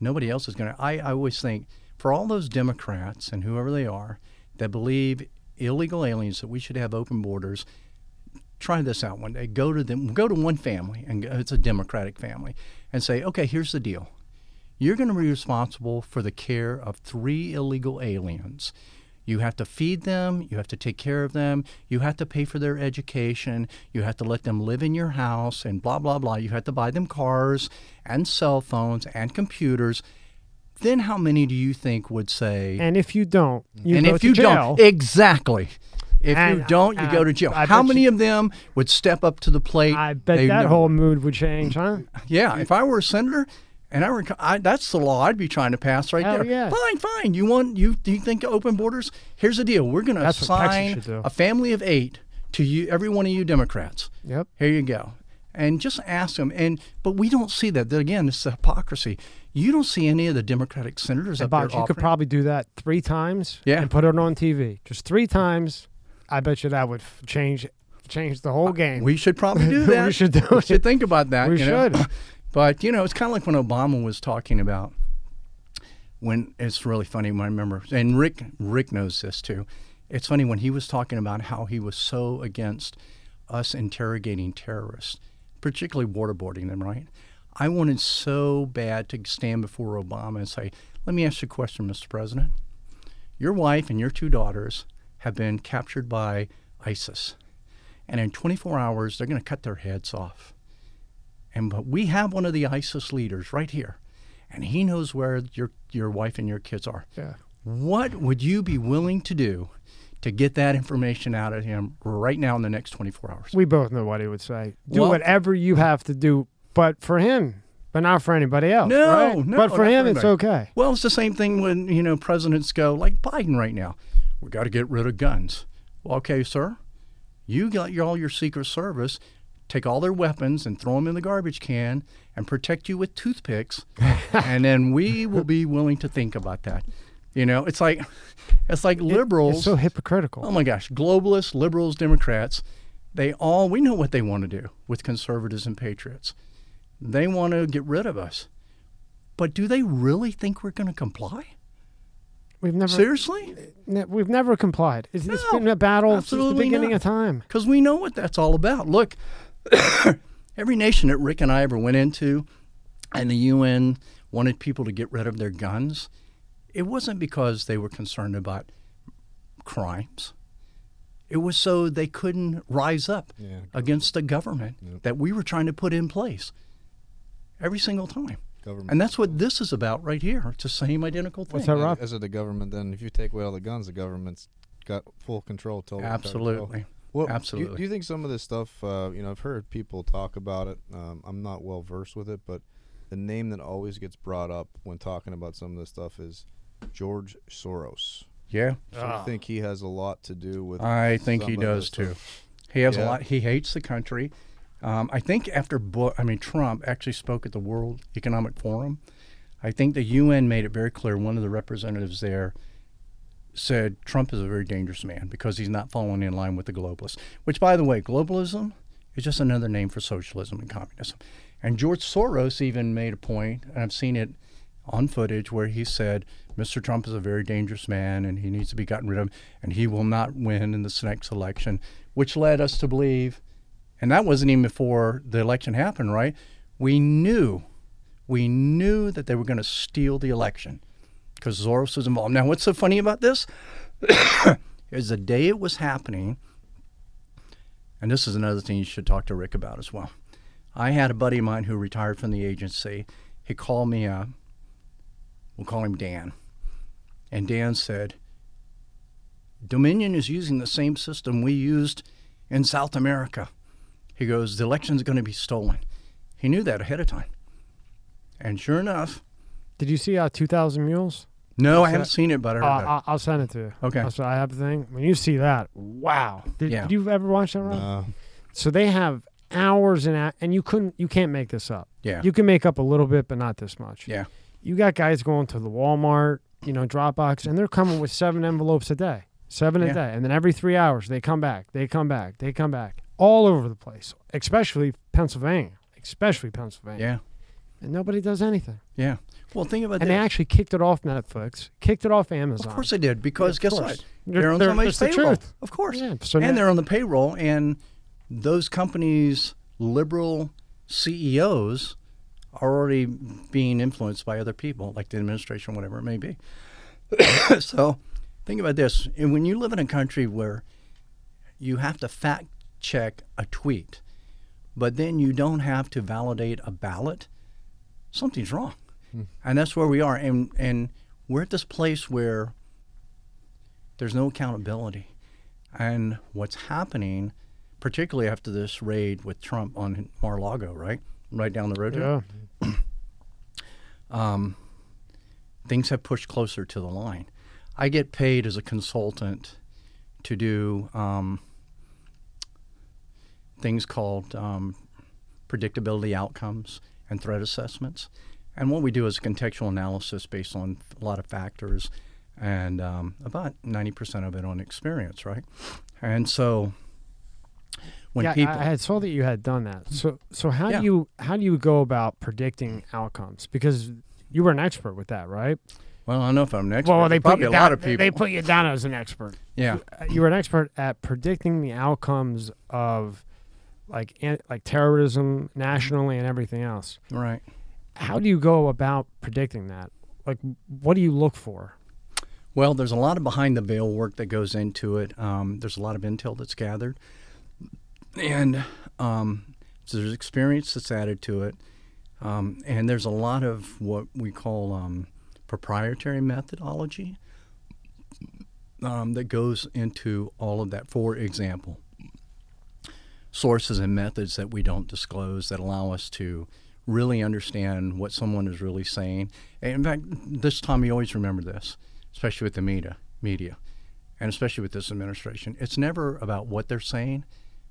nobody else is going to. I, always think for all those Democrats and whoever they are that believe illegal aliens that we should have open borders. Try this out one day. Go to them. Go to one family, and it's a Democratic family, and say, "Okay, here's the deal. You're going to be responsible for the care of three illegal aliens. You have to feed them, you have to take care of them, you have to pay for their education, you have to let them live in your house, and blah, blah, blah. You have to buy them cars and cell phones and computers. Then how many do you think would say, And if you don't, you and go if to you jail. don't, exactly. If And- you don't, you go to jail. I How many you- of them would step up to the plate? I bet that know. whole mood would change, huh? Yeah, if I were a senator, and I were, I, that's the law I'd be trying to pass right Hell there. yeah. Fine, fine. You want you? Do you think open borders? Here's the deal. We're going to assign a family of eight to you, every one of you Democrats. Yep. Here you go. And just ask them. And but we don't see that. Again, it's the hypocrisy. You don't see any of the Democratic senators Hey, up there Box, you could probably do that three times Yeah. and put it on TV. Just three times. I bet you that would f- change change the whole game. Uh, We should probably do that. We should do We should think about that. We you know? should. But you know, it's kind of like when Obama was talking about when it's really funny. When I remember, and Rick Rick knows this too. It's funny when he was talking about how he was so against us interrogating terrorists, particularly waterboarding them. Right? I wanted so bad to stand before Obama and say, "Let me ask you a question, Mr. President. Your wife and your two daughters have been captured by ISIS, and in 24 hours they're going to cut their heads off." And but we have one of the ISIS leaders right here, and he knows where your your wife and your kids are. yeah. What would you be willing to do to get that information out of him right now in the next 24 hours? We both know what he would say. Do Well- whatever you have to do, but for him, but not for anybody else. No, right? no, But for him, it's okay. Well, it's the same thing when you know presidents go like Biden right now. We got to get rid of guns. Well, okay, sir, you got your, all your Secret Service, take all their weapons and throw them in the garbage can and protect you with toothpicks, and then we will be willing to think about that. You know, it's like it's like liberals. It's so hypocritical. Oh my gosh, globalists, liberals, Democrats, they all, we know what they want to do with conservatives and patriots. They want to get rid of us. But do they really think we're going to comply? we've never, Seriously? ne- we've never complied. It's, it's No, been a battle since the beginning not. of time. Because we know what that's all about. Look, every nation that Rick and I ever went into, and the UN wanted people to get rid of their guns, it wasn't because they were concerned about crimes. It was so they couldn't rise up Yeah. against the government Yep. that we were trying to put in place every single time. Government. And that's what this is about right here. It's the same identical thing. What's that, Rob? As of the government, then if you take away all the guns, the government's got full control. Total total control. Absolutely. Well, do you- Absolutely. Do you, think some of this stuff? Uh, you know, I've heard people talk about it. Um, I'm not well versed with it, but the name that always gets brought up when talking about some of this stuff is George Soros. Yeah. So I think he has a lot to do with. I think he does too. stuff. He has a lot. He hates the country. Um, I think after Bu- I mean Trump actually spoke at the World Economic Forum. I think the UN made it very clear. One of the representatives there said Trump is a very dangerous man because he's not falling in line with the globalists. Which, by the way, globalism is just another name for socialism and communism. And George Soros even made a point, and I've seen it on footage where he said Mr. Trump is a very dangerous man and he needs to be gotten rid of and he will not win in this next election, which led us to believe, and that wasn't even before the election happened, right? We knew, we knew that they were going to steal the election because Soros was involved. Now, what's so funny about this is the day it was happening, and this is another thing you should talk to Rick about as well. I had a buddy of mine who retired from the agency. He called me up. We'll call him Dan. And Dan said, Dominion is using the same system we used in South America. He goes, the election's going to be stolen. He knew that ahead of time. And sure enough, Did you see uh, 2,000 Mules? no, I haven't seen it, but I heard Uh, about it. I'll, I'll send it to you. Okay. So I have the thing. When you see that, wow. Did, Yeah. did you ever watch that, Rob? Uh, So they have hours and hou- and you couldn't you can't make this up. Yeah. You can make up a little bit, but not this much. Yeah. You got guys going to the Walmart, you know, Dropbox, and they're coming with seven envelopes a day, seven a day, and then every three hours they come back, they come back, they come back, all over the place, especially Pennsylvania, especially Pennsylvania. yeah. And nobody does anything. Yeah. Well, think about that. And they actually kicked it off Netflix, kicked it off Amazon. Of course they did, because guess course. what? They're- They're on they're- somebody's the payroll. truth. Of course. Yeah, so and now- they're on the payroll, and those companies' liberal CEOs are already being influenced by other people, like the administration, whatever it may be. so think about this. And when you live in a country where you have to fact check a tweet, but then you don't have to validate a ballot, something's wrong. And that's where we are. And, and we're at this place where there's no accountability. And what's happening, particularly after this raid with Trump on Mar-a-Lago, right? Right down the road here Yeah. um, things have pushed closer to the line. I get paid as a consultant to do um, things called um, predictability outcomes and threat assessments. And what we do is contextual analysis based on a lot of factors and um, about 90% of it on experience, right? And so when yeah, I- people. I, had saw that you had done that. So so how Yeah. do you how do you go about predicting outcomes? Because you were an expert with that, right? well, I don't know if I'm an expert. well, they put you a down, lot of people. They put you down as an expert. yeah. Uh, You were an expert at predicting the outcomes of like an, like terrorism nationally and everything else. Right. How do you go about predicting that? Like, what do you look for? Well, there's a lot of behind the veil work that goes into it. Um, there's a lot of intel that's gathered, and um, so there's experience that's added to it, um, and there's a lot of what we call um, proprietary methodology um, that goes into all of that. For example, sources and methods that we don't disclose that allow us to really understand what someone is really saying. And in fact, this time you always remember this, especially with the media, media, and especially with this administration. It's never about what they're saying;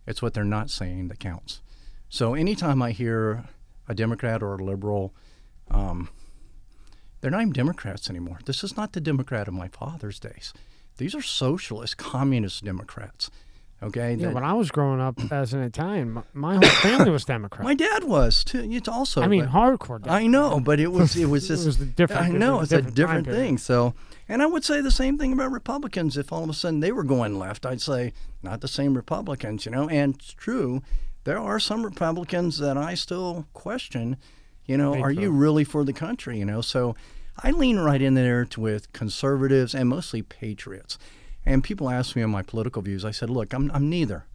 it's what they're not saying that counts. So anytime I hear a Democrat or a liberal, um, they're not even Democrats anymore. This is not the Democrat of my father's days. These are socialist, communist Democrats. Okay, Yeah, that- when I was growing up as an Italian, my, my whole family was Democrat. my dad was too. It's also. I mean, hardcore. Democrat. I know, but it was it was It just was a different- I know it it's a different different thing. So, and I would say the same thing about Republicans. If all of a sudden they were going left, I'd say not the same Republicans, you know. And it's true, there are some Republicans that I still question. You know, are you really for the country? You know, so I lean right in there to, with conservatives and mostly patriots. And people ask me on my political views. I said, look, I'm I'm neither.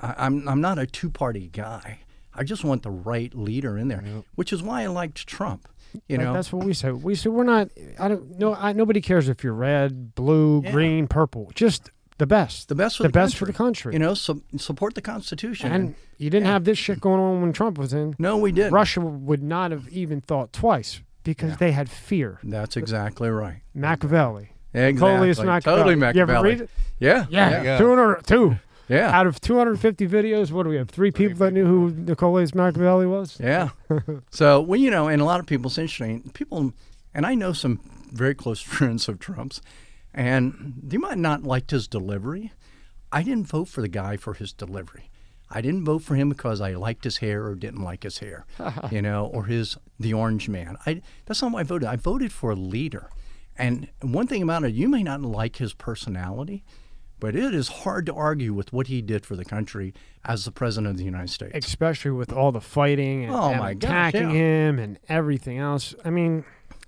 I, I'm I'm not a two party guy. I just want the right leader in there, which is why I liked Trump. You Like, know, that's what we say. We say we're not. I don't. No, I, nobody cares if you're red, blue, Yeah. green, purple. Just the best. the best for the the, best country. for the country. You know, so, support the Constitution. and you didn't have this shit going on when Trump was in. no, we didn't. Russia would not have even thought twice because Yeah. they had fear. That's exactly right. Machiavelli. Exactly. Coleus Machiavelli. Totally You ever Machiavelli. read? Yeah. Yeah, Yeah. 200, two. Yeah. Out of 250 videos, what do we have? Three people that knew who Nicolas Machiavelli was? Yeah. so, well, you know, and a lot of people, it's interesting. People, and I know some very close friends of Trump's, and they might not liked his delivery. I didn't vote for the guy for his delivery. I didn't vote for him because I liked his hair or didn't like his hair, you know, or his the orange man. I that's not why I voted. I voted for a leader. And one thing about it, you may not like his personality, but it is hard to argue with what he did for the country as the president of the United States. Especially with all the fighting and, Oh, and my gosh, attacking yeah. him and everything else. I mean,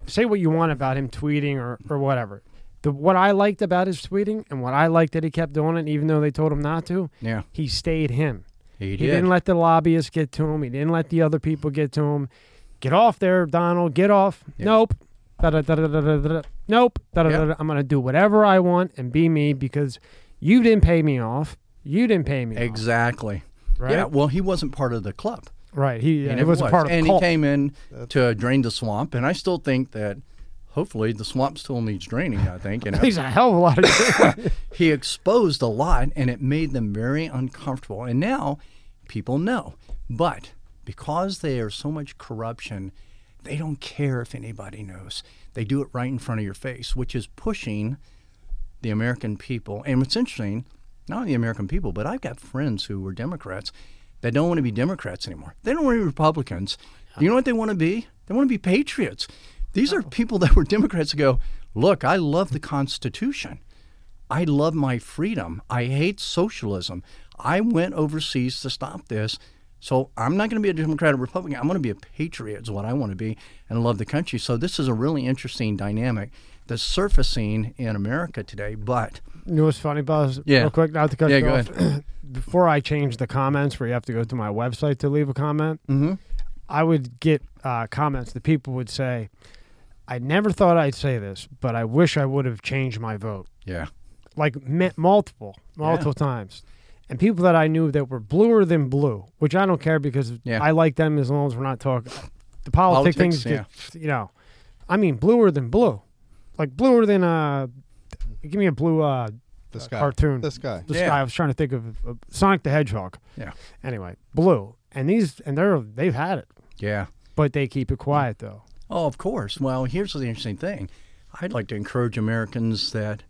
say what you want about him tweeting or, or whatever. The, what I liked about his tweeting and what I liked that he kept doing it, even though they told him not to, yeah, he stayed him. he He did. didn't let the lobbyists get to him. He didn't let the other people get to him. Get off there, Donald. Get off. Yeah. Nope. Da-da-da-da-da-da-da. Nope. Da-da-da-da. I'm going to do whatever I want and be me because you didn't pay me off. You didn't pay me off. exactly. Right? Yeah, well, he wasn't part of the club. Right. He, He yeah, uh, he never was a part of and cult. he came in That's- to drain the swamp, and I still think that hopefully the swamp still needs draining. I think you know He's a hell of a lot of he exposed a lot, and it made them very uncomfortable. And now people know, but because there's so much corruption, they don't care if anybody knows. They do it right in front of your face, which is pushing the American people. And what's interesting, not only the American people, but I've got friends who were Democrats that don't want to be Democrats anymore. They don't want to be Republicans. You know what they want to be? They want to be patriots. These are oh. people that were Democrats that go, look, I love the Constitution. I love my freedom. I hate socialism. I went overseas to stop this. So I'm not going to be a Democrat or Republican. I'm going to be a patriot, is what I want to be, and love the country. So this is a really interesting dynamic that's surfacing in America today. But You know what's funny, Baz? Yeah. Real quick, not to cut Yeah, you go off. Before I change the comments where you have to go to my website to leave a comment, Mhm. I would get uh, comments that people would say, I never thought I'd say this, but I wish I would have changed my vote. yeah, Like multiple, multiple times. And people that I knew that were bluer than blue, which I don't care because Yeah. I like them as long as we're not talking. The politic Politics, things get, you know, I mean, bluer than blue. Like bluer than, uh, give me a blue uh, The uh, sky. cartoon. The sky. the Yeah. sky. I was trying to think of uh, Sonic the Hedgehog. Yeah. Anyway, blue, and these, and they're they've had it, yeah. but they keep it quiet though. Oh, of course. Well, here's the interesting thing. I'd like to encourage Americans that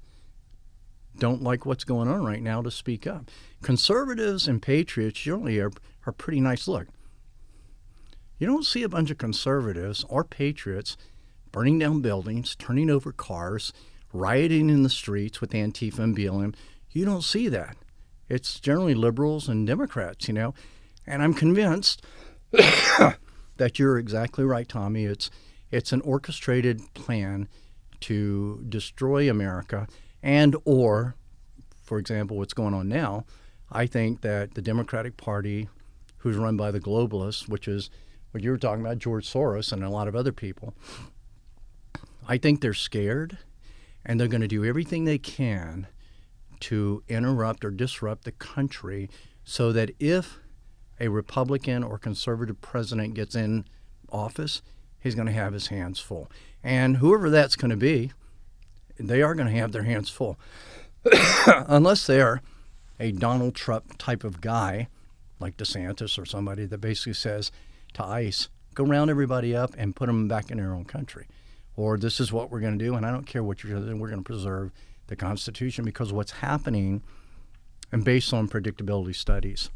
don't like what's going on right now to speak up. Conservatives and patriots generally are, are pretty nice look. You don't see a bunch of conservatives or patriots burning down buildings, turning over cars, rioting in the streets with Antifa and BLM. You don't see that. It's generally liberals and Democrats, you know. And I'm convinced that you're exactly right, Tommy. It's it's an orchestrated plan to destroy America and or for example what's going on now I think that the Democratic Party who's run by the globalists which is what you were talking about George Soros and a lot of other people I think they're scared and they're going to do everything they can to interrupt or disrupt the country so that if a Republican or conservative president gets in office, he's going to have his hands full. And whoever that's going to be, they are going to have their hands full. Unless they're a Donald Trump type of guy, like DeSantis or somebody that basically says to ICE, go round everybody up and put them back in their own country. Or this is what we're going to do, and I don't care what you're doing, we're going to preserve the Constitution because what's happening, and based on predictability studies,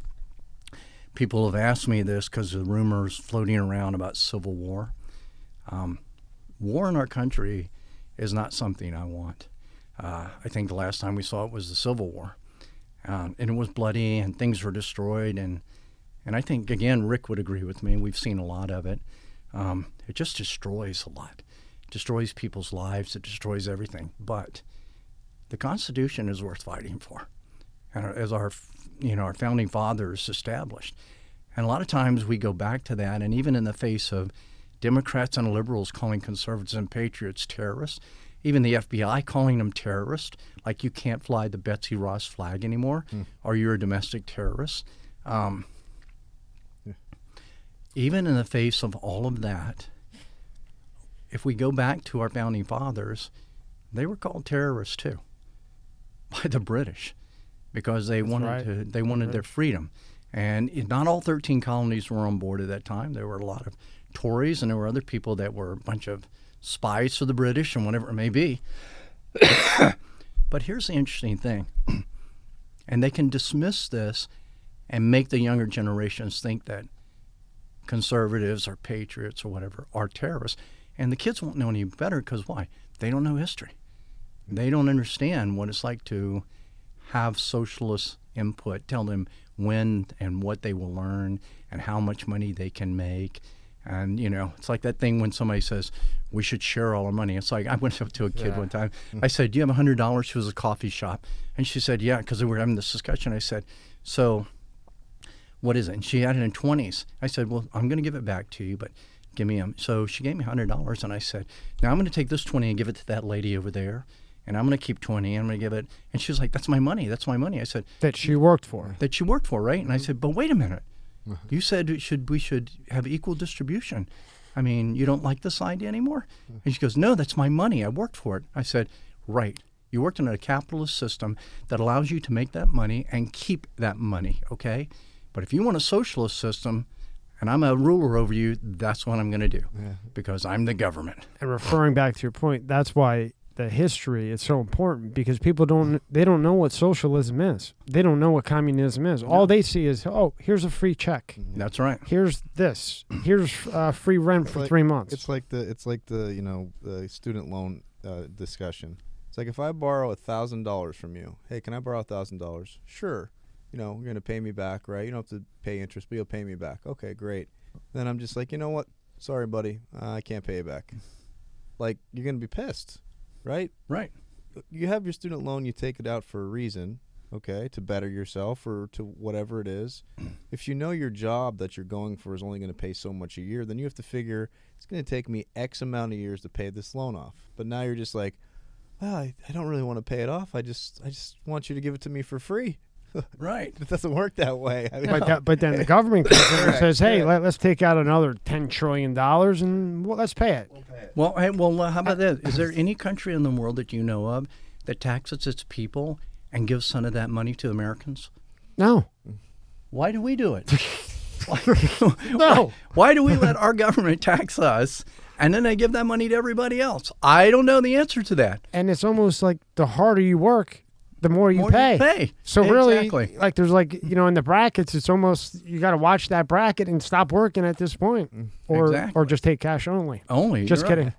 people have asked me this because of the rumors floating around about civil war. Um, war in our country is not something I want. Uh, I think the last time we saw it was the Civil War, um, and it was bloody and things were destroyed. And and I think again, Rick would agree with me. We've seen a lot of it. Um, it just destroys a lot, it destroys people's lives. It destroys everything. But the Constitution is worth fighting for, and as our you know our founding fathers established. And a lot of times we go back to that, and even in the face of Democrats and liberals calling conservatives and patriots terrorists, even the FBI calling them terrorists, like you can't fly the Betsy Ross flag anymore, or you're a domestic terrorist. Um, Even in the face of all of that, if we go back to our founding fathers, they were called terrorists too by the British because they wanted right. to they wanted their freedom. And it- not all 13 colonies were on board at that time. There were a lot of Tories and there were other people that were a bunch of spies for the British and whatever it may be. but here's the interesting thing. and they can dismiss this and make the younger generations think that conservatives or patriots or whatever are terrorists. And the kids won't know any better because why? They don't know history. They don't understand what it's like to have socialist input, tell them when and what they will learn and how much money they can make. And, you know, it's like that thing when somebody says, we should share all our money. It's like, I went up to a kid Yeah. one time. Mm-hmm. I said, Do you have a $100? She was a coffee shop. And she said, Yeah, because we were having this discussion. I said, So what is it? And she had it in 20s. I said, well, I'm going to give it back to you, but give me a. So she gave me $100, and I said, now I'm going to take this 20 and give it to that lady over there, and I'm going to keep 20, and I'm going to give it. And she was like, that's my money. That's my money. I said, That she worked for. that she worked for, right? And I mm-hmm. said, but wait a minute. You said it should we should have equal distribution. I mean, you don't like this idea anymore? Mm. And she goes, no, that's my money. I worked for it. I said, right. You worked in a capitalist system that allows you to make that money and keep that money, okay? But if you want a socialist system and I'm a ruler over you, that's what I'm going to do because I'm the government. And referring back to your point, that's why the history is so important because people don't they don't know what socialism is. They don't know what communism is. All they see is, oh, here's a free check. That's right. Here's this. Here's uh, free rent for like- three months. It's like the it's like the you know the student loan uh, discussion. It's like if I borrow a thousand dollars from you, hey, can I borrow a thousand dollars? Sure. You know, you're gonna pay me back, right? You don't have to pay interest, but you'll pay me back. Okay, great. Then I'm just like, you know what? Sorry, buddy, uh, I can't pay you back. Like you're gonna be pissed. Right? Right. You have your student loan, you take it out for a reason, okay, to better yourself or to whatever it is. if you know your job that you're going for is only going to pay so much a year, then you have to figure it's going to take me X amount of years to pay this loan off. But now you're just like, well, I, I don't really want to pay it off. I just I just want you to give it to me for free. Right. It doesn't work that way. I mean, But, that, but then the government comes in and Correct. says, "Hey, let, us take out another ten trillion dollars and well, let's pay it." Well, hey, well, uh, how about that? Is there any country in the world that you know of that taxes its people and gives some of that money to Americans? No, Why do we do it? why, No. Why do we let our government tax us and then they give that money to everybody else? I don't know the answer to that. and it's almost like the harder you work, the more you More pay. you pay. So really, Exactly. like there's like you know in the brackets, it's almost you got to watch that bracket and stop working at this point, mm, or Exactly. or just take cash only. Only. Just you're right. kidding.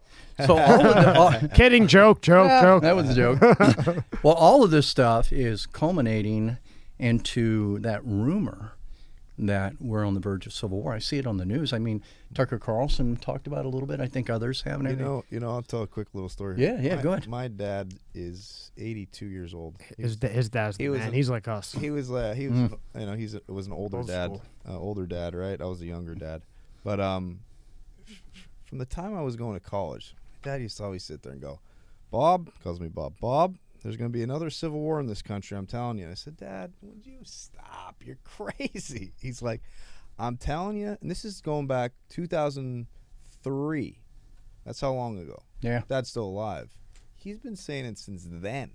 So all of the, all, Kidding, joke, joke, joke. that was a joke. well, all of this stuff is culminating into that rumor that we're on the verge of civil war. I see it on the news. I mean, Tucker Carlson talked about it a little bit. I think others have. and you know, you know, I'll tell a quick little story. Yeah, yeah, My- go ahead. My dad is 82 years old. He His, da- his dad's the He was man. a- He's like us. He was uh, he was Mm. you know he's a, was an older Old dad, uh, older dad, right? I was a younger dad, but um, from the time I was going to college, my dad used to always sit there and go, "Bob," calls me Bob. Bob, there's going to be another civil war in this country. I'm telling you. I said, Dad, would you stop? You're crazy. He's like, I'm telling you, and this is going back 2003. That's how long ago. Yeah. Dad's still alive. He's been saying it since then.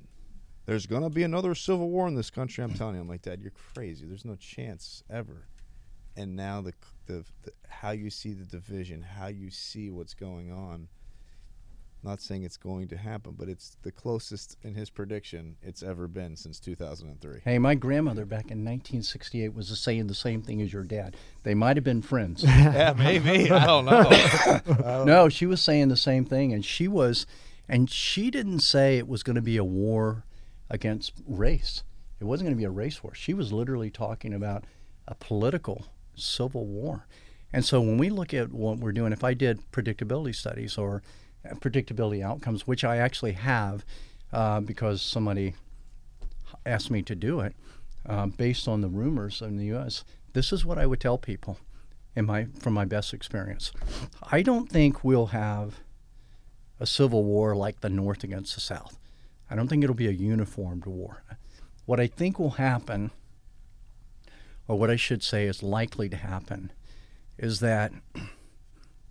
There's gonna be another civil war in this country. I'm telling you. I'm like, Dad, you're crazy. There's no chance ever. And now the, the, the how you see the division, how you see what's going on. Not saying it's going to happen, but it's the closest in his prediction it's ever been since 2003. Hey, my grandmother back in 1968 was saying the same thing as your dad. They might have been friends. yeah, maybe. I don't know. no, she was saying the same thing, and she was, and she didn't say it was going to be a war against race. It wasn't going to be a race war. She was literally talking about a political civil war. And so when we look at what we're doing, if I did predictability studies or predictability outcomes, which I actually have uh, because somebody asked me to do it um, based on the rumors in the U.S., this is what I would tell people in my from my best experience. I don't think we'll have a civil war like the North against the South. I don't think it'll be a uniformed war. What I think will happen, or what I should say is likely to happen, is that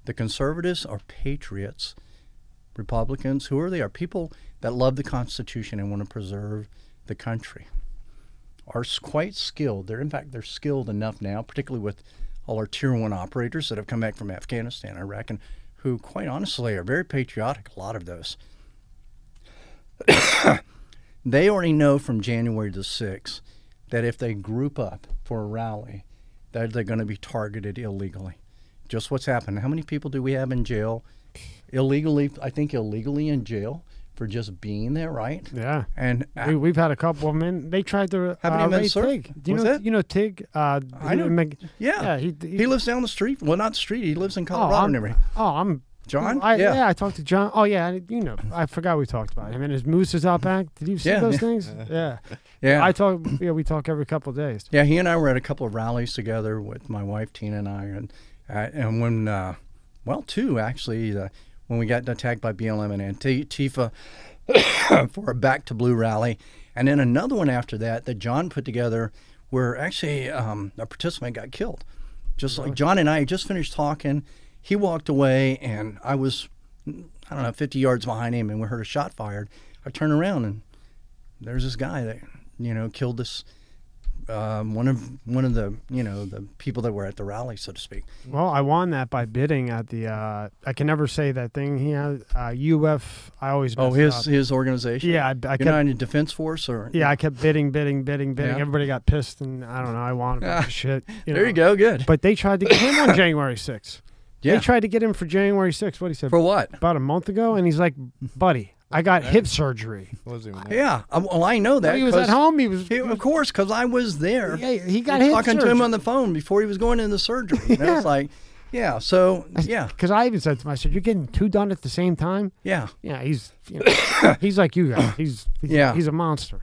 the conservatives are patriots. Republicans, who are they? Are people that love the Constitution and want to preserve the country. Are quite skilled. They're in fact they're skilled enough now, particularly with all our tier one operators that have come back from Afghanistan, Iraq, and who, quite honestly, are very patriotic. A lot of those. they already know from January the sixth that if they group up for a rally, that they're going to be targeted illegally. Just what's happened. How many people do we have in jail? Illegally, I think illegally in jail for just being there, right? Yeah. And We, we've had a couple of men. They tried to Haven't uh, even raid? Tig. Do you What's know? that? You know Tig. Uh, I know. Meg- yeah, Yeah. He, he, he lives down the street. Well, not the street. He lives in Oh, Colorado and I'm, everything. oh, I'm John? I, Yeah. yeah. I talked to John. Oh yeah, you know, I forgot we talked about him and his mooses out back. Did you see Yeah, those yeah. things? Yeah. Yeah. I talk. Yeah, we talk every couple of days. Yeah, he and I were at a couple of rallies together with my wife Tina and I, and uh, and when uh, well, two actually, uh, when we got attacked by BLM and Antifa for a Back to Blue rally, and then another one after that that John put together, where actually um, a participant got killed. Just like John and I just finished talking, he walked away, and I was I don't know 50 yards behind him, and we heard a shot fired. I turned around and there's this guy that you know killed this um, one of one of the you know the people that were at the rally, so to speak. Well, I won that by bidding at the. Uh, I can never say that thing he had. Uh, UF. I always. Oh, his up. his organization. Yeah, I, I kept. United Defense Force, or Yeah, I kept bidding, bidding, bidding, bidding. Yeah. Everybody got pissed, and I don't know. I wanted a bunch Ah, of shit. there know. you go, good. But they tried to get him on January 6th. Yeah, They tried to get him for January 6th. What he said for what? about a month ago, and he's like, "Buddy, I got hip surgery." Wasn't even there. Yeah, um, well, I know that. he was at 'cause home. He was. he- of course, because I was there. yeah, he got hip talking surgery. to him on the phone before he was going into the surgery. And I Yeah. was like, Yeah. So yeah, Because I even said to him, I said, "You're getting two done at the same time." yeah. Yeah, he's you know, he's like you guys. He's, he's Yeah. he's a monster.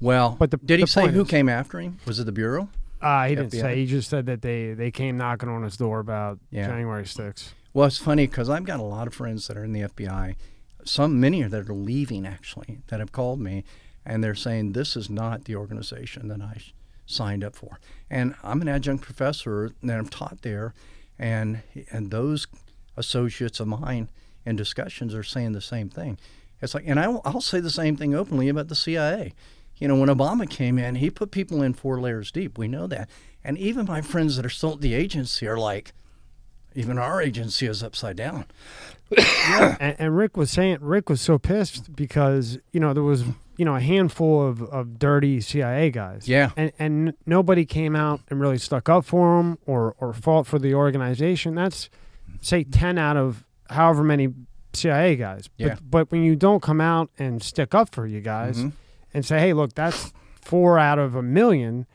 Well, But the- did he the say point who is- came after him? Was it the bureau? Uh, he didn't FBI? say. He just said that they they came knocking on his door about Yeah. January 6th. Well, it's funny because I've got a lot of friends that are in the FBI. Some, many that are leaving actually, that have called me, and they're saying this is not the organization that I signed up for. And I'm an adjunct professor that I'm taught there, and and those associates of mine in discussions are saying the same thing. It's like, and I, will- I'll say the same thing openly about the CIA. You know, when Obama came in, he put people in four layers deep. We know that. And even my friends that are still at the agency are like, even our agency is upside down. and, and Rick was saying Rick was so pissed because you know there was you know a handful of, of dirty CIA guys. Yeah. And and nobody came out and really stuck up for him or or fought for the organization. That's say ten out of however many CIA guys. Yeah. But but when you don't come out and stick up for you guys Mhm. and say, hey, look, that's four out of a million,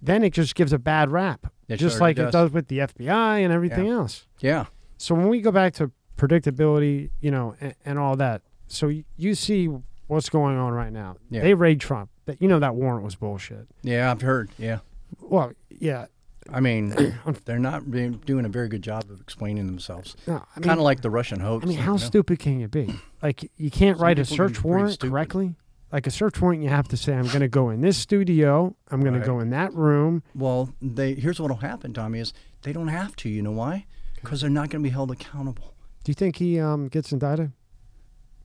then it just gives a bad rap. It just sure like it does. does with the FBI and everything else. Yeah. So when we go back to predictability, you know, and, and all that, so y- you see what's going on right now. Yeah. They raid Trump. That you know that warrant was bullshit. Yeah, I've heard. Yeah. Well, yeah. I mean, they're not doing a very good job of explaining themselves. No, I mean, kind of like the Russian hoax. I mean, you how know? stupid can you be? Like, you can't Some write a people can be search warrant correctly. Like a search warrant, you have to say, "I'm going to go in this studio. I'm going Right. to go in that room." Well, they here's what'll happen, Tommy, is they don't have to. You know why? Because they're not going to be held accountable. Do you think he um, gets indicted?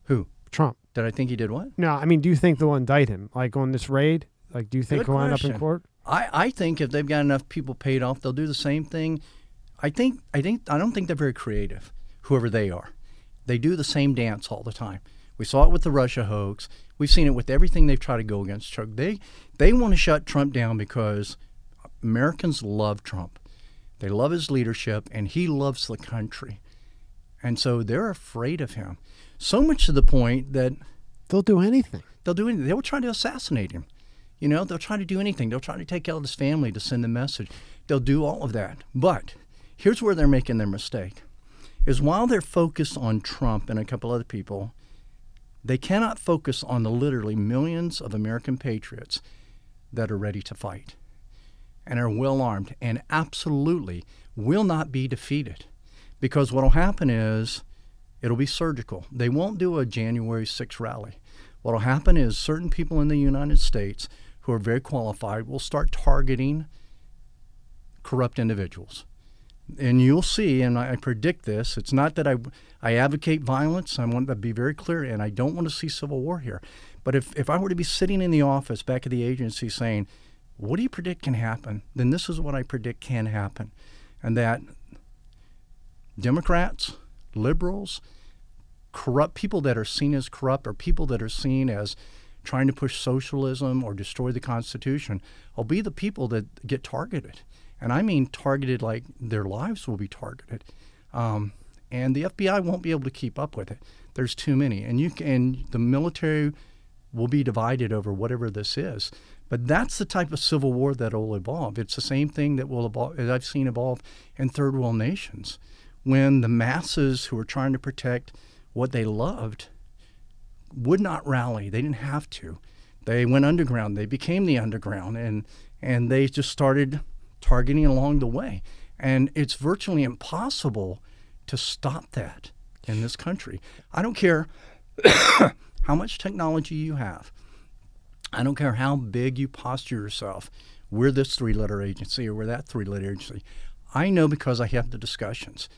Who? Trump. Did I think he did what? No, I mean, do you think they'll indict him? Like on this raid? Like, do you think Good he'll end up in court? I, I think if they've got enough people paid off, they'll do the same thing. I think I think I don't think they're very creative, whoever they are. They do the same dance all the time. We saw it with the Russia hoax. We've seen it with everything they've tried to go against Trump. They they want to shut Trump down because Americans love Trump. They love his leadership and he loves the country. And so they're afraid of him. So much to the point that They'll do anything. they'll do anything. They'll try to assassinate him. You know, they'll try to do anything. They'll try to take out his family to send a message. They'll do all of that. But here's where they're making their mistake. Is while they're focused on Trump and a couple other people, they cannot focus on the literally millions of American patriots that are ready to fight and are well armed and absolutely will not be defeated. Because what will happen is it'll be surgical. They won't do a January 6th rally. What will happen is certain people in the United States who are very qualified will start targeting corrupt individuals. And you'll see, and I I predict this, it's not that I, I advocate violence. I want to be very clear, and I don't want to see civil war here. But if, if I were to be sitting in the office back at the agency saying, what do you predict can happen? Then this is what I predict can happen. And that Democrats, liberals, corrupt people that are seen as corrupt or people that are seen as trying to push socialism or destroy the Constitution will be the people that get targeted. And I mean targeted like their lives will be targeted. Um, and the FBI won't be able to keep up with it. There's too many. And you can, the military will be divided over whatever this is. But that's the type of civil war that will evolve. It's the same thing that will evolve, that I've seen evolve in third world nations, when the masses who were trying to protect what they loved would not rally. They didn't have to. They went underground. They became the underground, and and they just started targeting along the way. And it's virtually impossible to stop that in this country. I don't care how much technology you have. I don't care how big you posture yourself. We're this three letter agency or we're that three letter agency. I know because I have the discussions.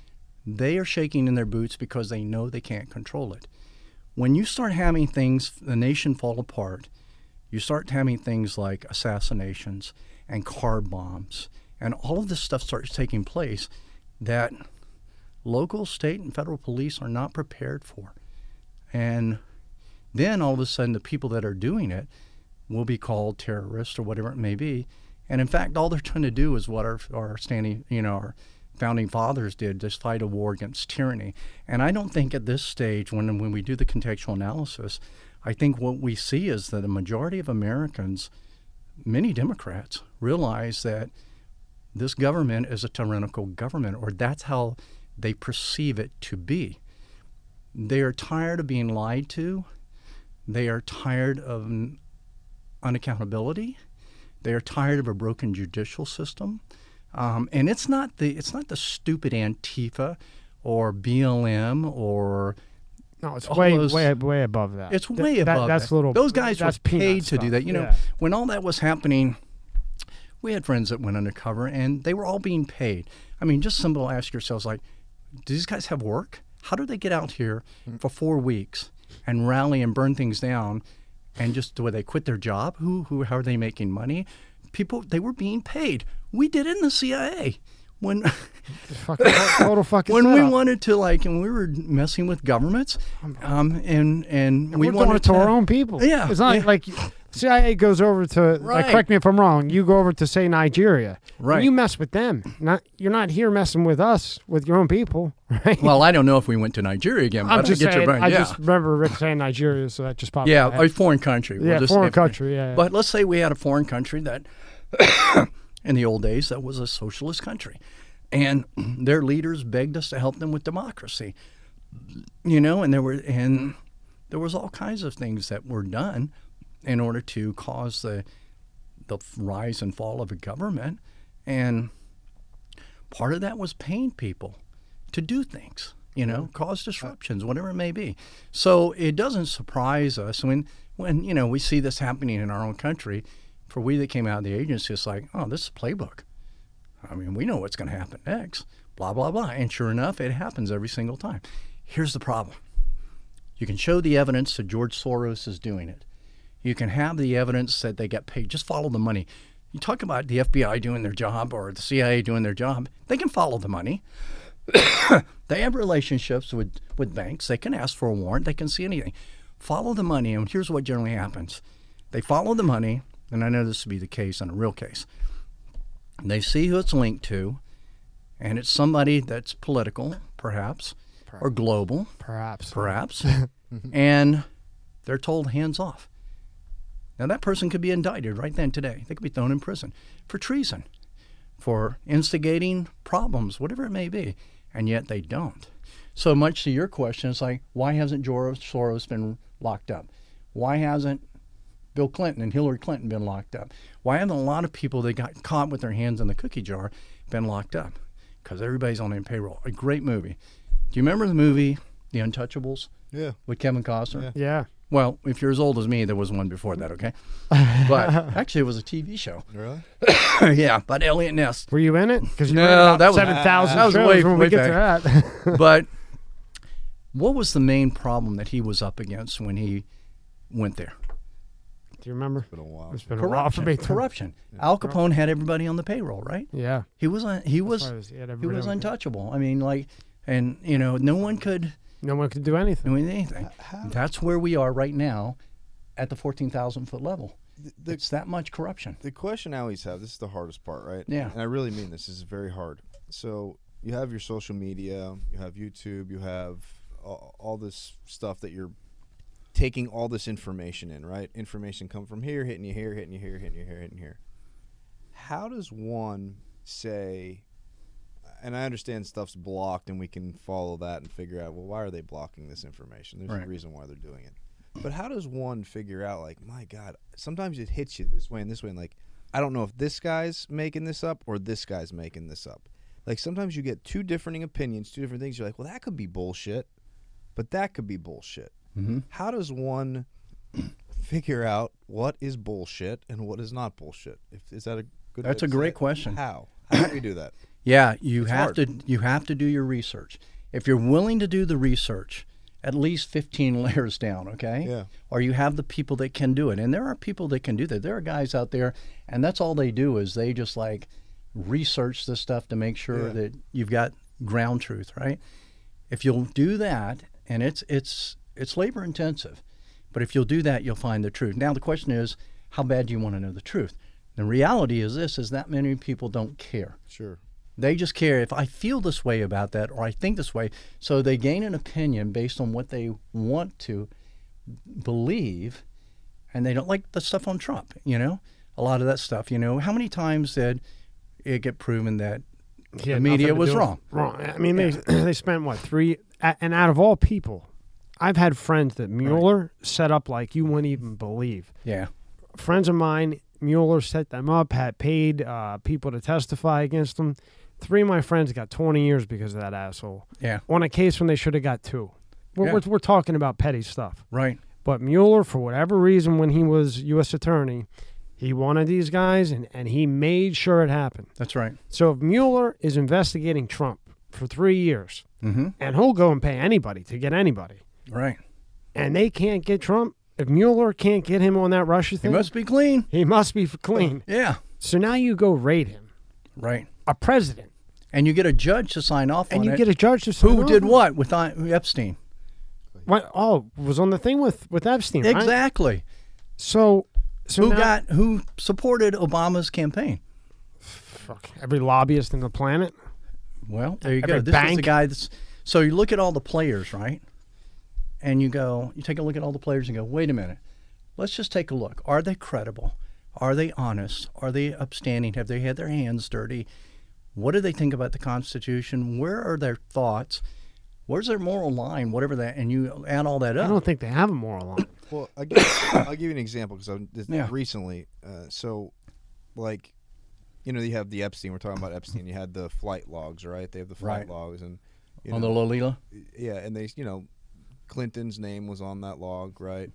They are shaking in their boots because they know they can't control it. When you start having things, the nation fall apart, you start having things like assassinations and car bombs, and all of this stuff starts taking place that local, state, and federal police are not prepared for. And then all of a sudden, the people that are doing it will be called terrorists or whatever it may be. And in fact, all they're trying to do is what our, our standing, you know, our founding fathers did, just fight a war against tyranny. And I don't think at this stage, when, when we do the contextual analysis, I think what we see is that a majority of Americans, many Democrats, realize that this government is a tyrannical government, or that's how they perceive it to be. They are tired of being lied to. They are tired of unaccountability. They are tired of a broken judicial system. Um, and it's not the it's not the stupid Antifa or BLM or No, it's way, those- way, way above that. it's Th- way that- above That's that. little. Those guys were paid to do that. You know, yeah. when all that was happening, we had friends that went undercover, and they were all being paid. I mean, just simple. Ask yourselves, like, do these guys have work? How do they get out here Hmm. for four weeks and rally and burn things down, and just do they quit their job? Who, who, how are they making money? People, they were being paid. We did it in the CIA when. Fucking, total fucking. when we wanted to like and we were messing with governments um and and we we're wanted to to our own people. Yeah, it's not yeah. like CIA goes over to. Right. Like, correct me if I'm wrong. You go over to say Nigeria. Right. You mess with them. Not you're not here messing with us with your own people, right? well i don't know if we went to nigeria again but I'm I just get saying. I yeah just remember Rick saying Nigeria, so that just popped. yeah a foreign country We'll yeah, just- foreign country. Yeah, but let's say we had a foreign country that in the old days that was a socialist country. And their leaders begged us to help them with democracy you know and there were and there was all kinds of things that were done in order to cause the the rise and fall of a government. And part of that was paying people to do things you know cause disruptions whatever it may be. So it doesn't surprise us when when you know we see this happening in our own country for we that came out of the agency it's like oh this is a playbook. I mean we know what's going to happen next blah blah blah. And sure enough it happens every single time. Here's the problem. You can show the evidence that george soros is doing it. You can have the evidence that they get paid. Just follow the money. You talk about the fbi doing their job or the cia doing their job they can follow the money. They have relationships with, with banks. They can ask for a warrant. They can see anything. Follow the money, and here's what generally happens: they follow the money, and I know this would be the case in a real case. They see who it's linked to, and it's somebody that's political, perhaps, or global, perhaps. perhaps, and they're told hands off. Now that person could be indicted right then today. They could be thrown in prison for treason, for instigating problems, whatever it may be, and yet they don't. So much to your question, it's like, why hasn't George Soros been locked up? Why hasn't Bill Clinton and Hillary Clinton been locked up? Why haven't a lot of people that got caught with their hands in the cookie jar been locked up? Because everybody's on their payroll. A great movie. Do you remember the movie The Untouchables Yeah. with Kevin Costner? Yeah. Well, if you're as old as me, there was one before that, okay? But actually, it was a TV show. Really? yeah, but Eliot Ness. Were you in it? Because you No, that was- seven thousand that was shows way- when way we get to that. But what was the main problem that he was up against when he went there? Do you remember? Been a while. It's been a while for Corruption. me. too. Corruption. Al Capone had everybody on the payroll, right? Yeah. He was un- he was why it was- he he was untouchable. I mean, like, and you know, no one could No one could do anything. do anything. That's where we are right now, at the fourteen thousand foot level. The, it's that much corruption. the question I always have, this is the hardest part, right? Yeah. And I really mean this. This is very hard. So you have your social media, you have YouTube, you have all, all this stuff that you're taking all this information in, right? Information come from here, hitting you here, hitting you here, hitting you here, hitting here. How does one say and I understand stuff's blocked and we can follow that and figure out well why are they blocking this information? There's Right. a reason why they're doing it. But how does one figure out like my god, sometimes it hits you this way and this way and like I don't know if this guy's making this up or this guy's making this up. Like sometimes you get two differing opinions, two different things. You're like, well, that could be bullshit, but that could be bullshit. Mm-hmm. How does one figure out what is bullshit and what is not bullshit? If is that a good? That's a great question. How? How do we do that? Yeah, you It's have hard. to you have to do your research. If you're willing to do the research, at least 15 layers down, okay? Yeah. Or you have the people that can do it. And there are people that can do that. There are guys out there and that's all they do is they just like research this stuff to make sure Yeah. that you've got ground truth, right? If you'll do that and it's it's it's labor intensive, but if you'll do that, you'll find the truth. Now the question is, how bad do you want to know the truth? The reality is this is that many people don't care. Sure. They just care if I feel this way about that or I think this way. So they gain an opinion based on what they want to believe, and they don't like the stuff on Trump. You know, a lot of that stuff. You know, how many times did it get proven that He the media was wrong. Wrong. I mean, they they spent what three? And out of all people, I've had friends that Mueller set up like you wouldn't even believe. Yeah. Friends of mine, Mueller set them up, had paid uh, people to testify against them. Three of my friends got 20 years because of that asshole Yeah. on a case when they should have got two. We're, Yeah. we're, we're talking about petty stuff. Right. But Mueller, for whatever reason, when he was U.S. attorney, he wanted these guys and, and he made sure it happened. That's right. So if Mueller is investigating Trump for three years, Mm-hmm. and he'll go and pay anybody to get anybody, Right. and they can't get Trump, if Mueller can't get him on that Russia thing, He must be clean. he must be clean. Yeah. So now you go raid him, Right. a president, And you get a judge to sign off and on you it. get a judge to sign Who off did on what with Epstein? What? Oh, was on the thing with with Epstein, right? Exactly. So, so who now- got who supported Obama's campaign? fuck, every lobbyist in the planet? Well, there you Every go. This is the bank. guy that's. So you look at all the players, right? And you go, you take a look at all the players and go, wait a minute. Let's just take a look. Are they credible? Are they honest? Are they upstanding? Have they had their hands dirty? What do they think about the Constitution? Where are their thoughts? Where's their moral line? Whatever that, and you add all that up. I don't think they have a moral line. Well, I'll give, I'll give you an example because this Yeah. recently. Uh, so, like, you know, you have the Epstein. We're talking about Epstein. You had the flight logs, right? They have the flight Right. logs, and you on know, the Lolita. yeah, and they, you know, Clinton's name was on that log, right?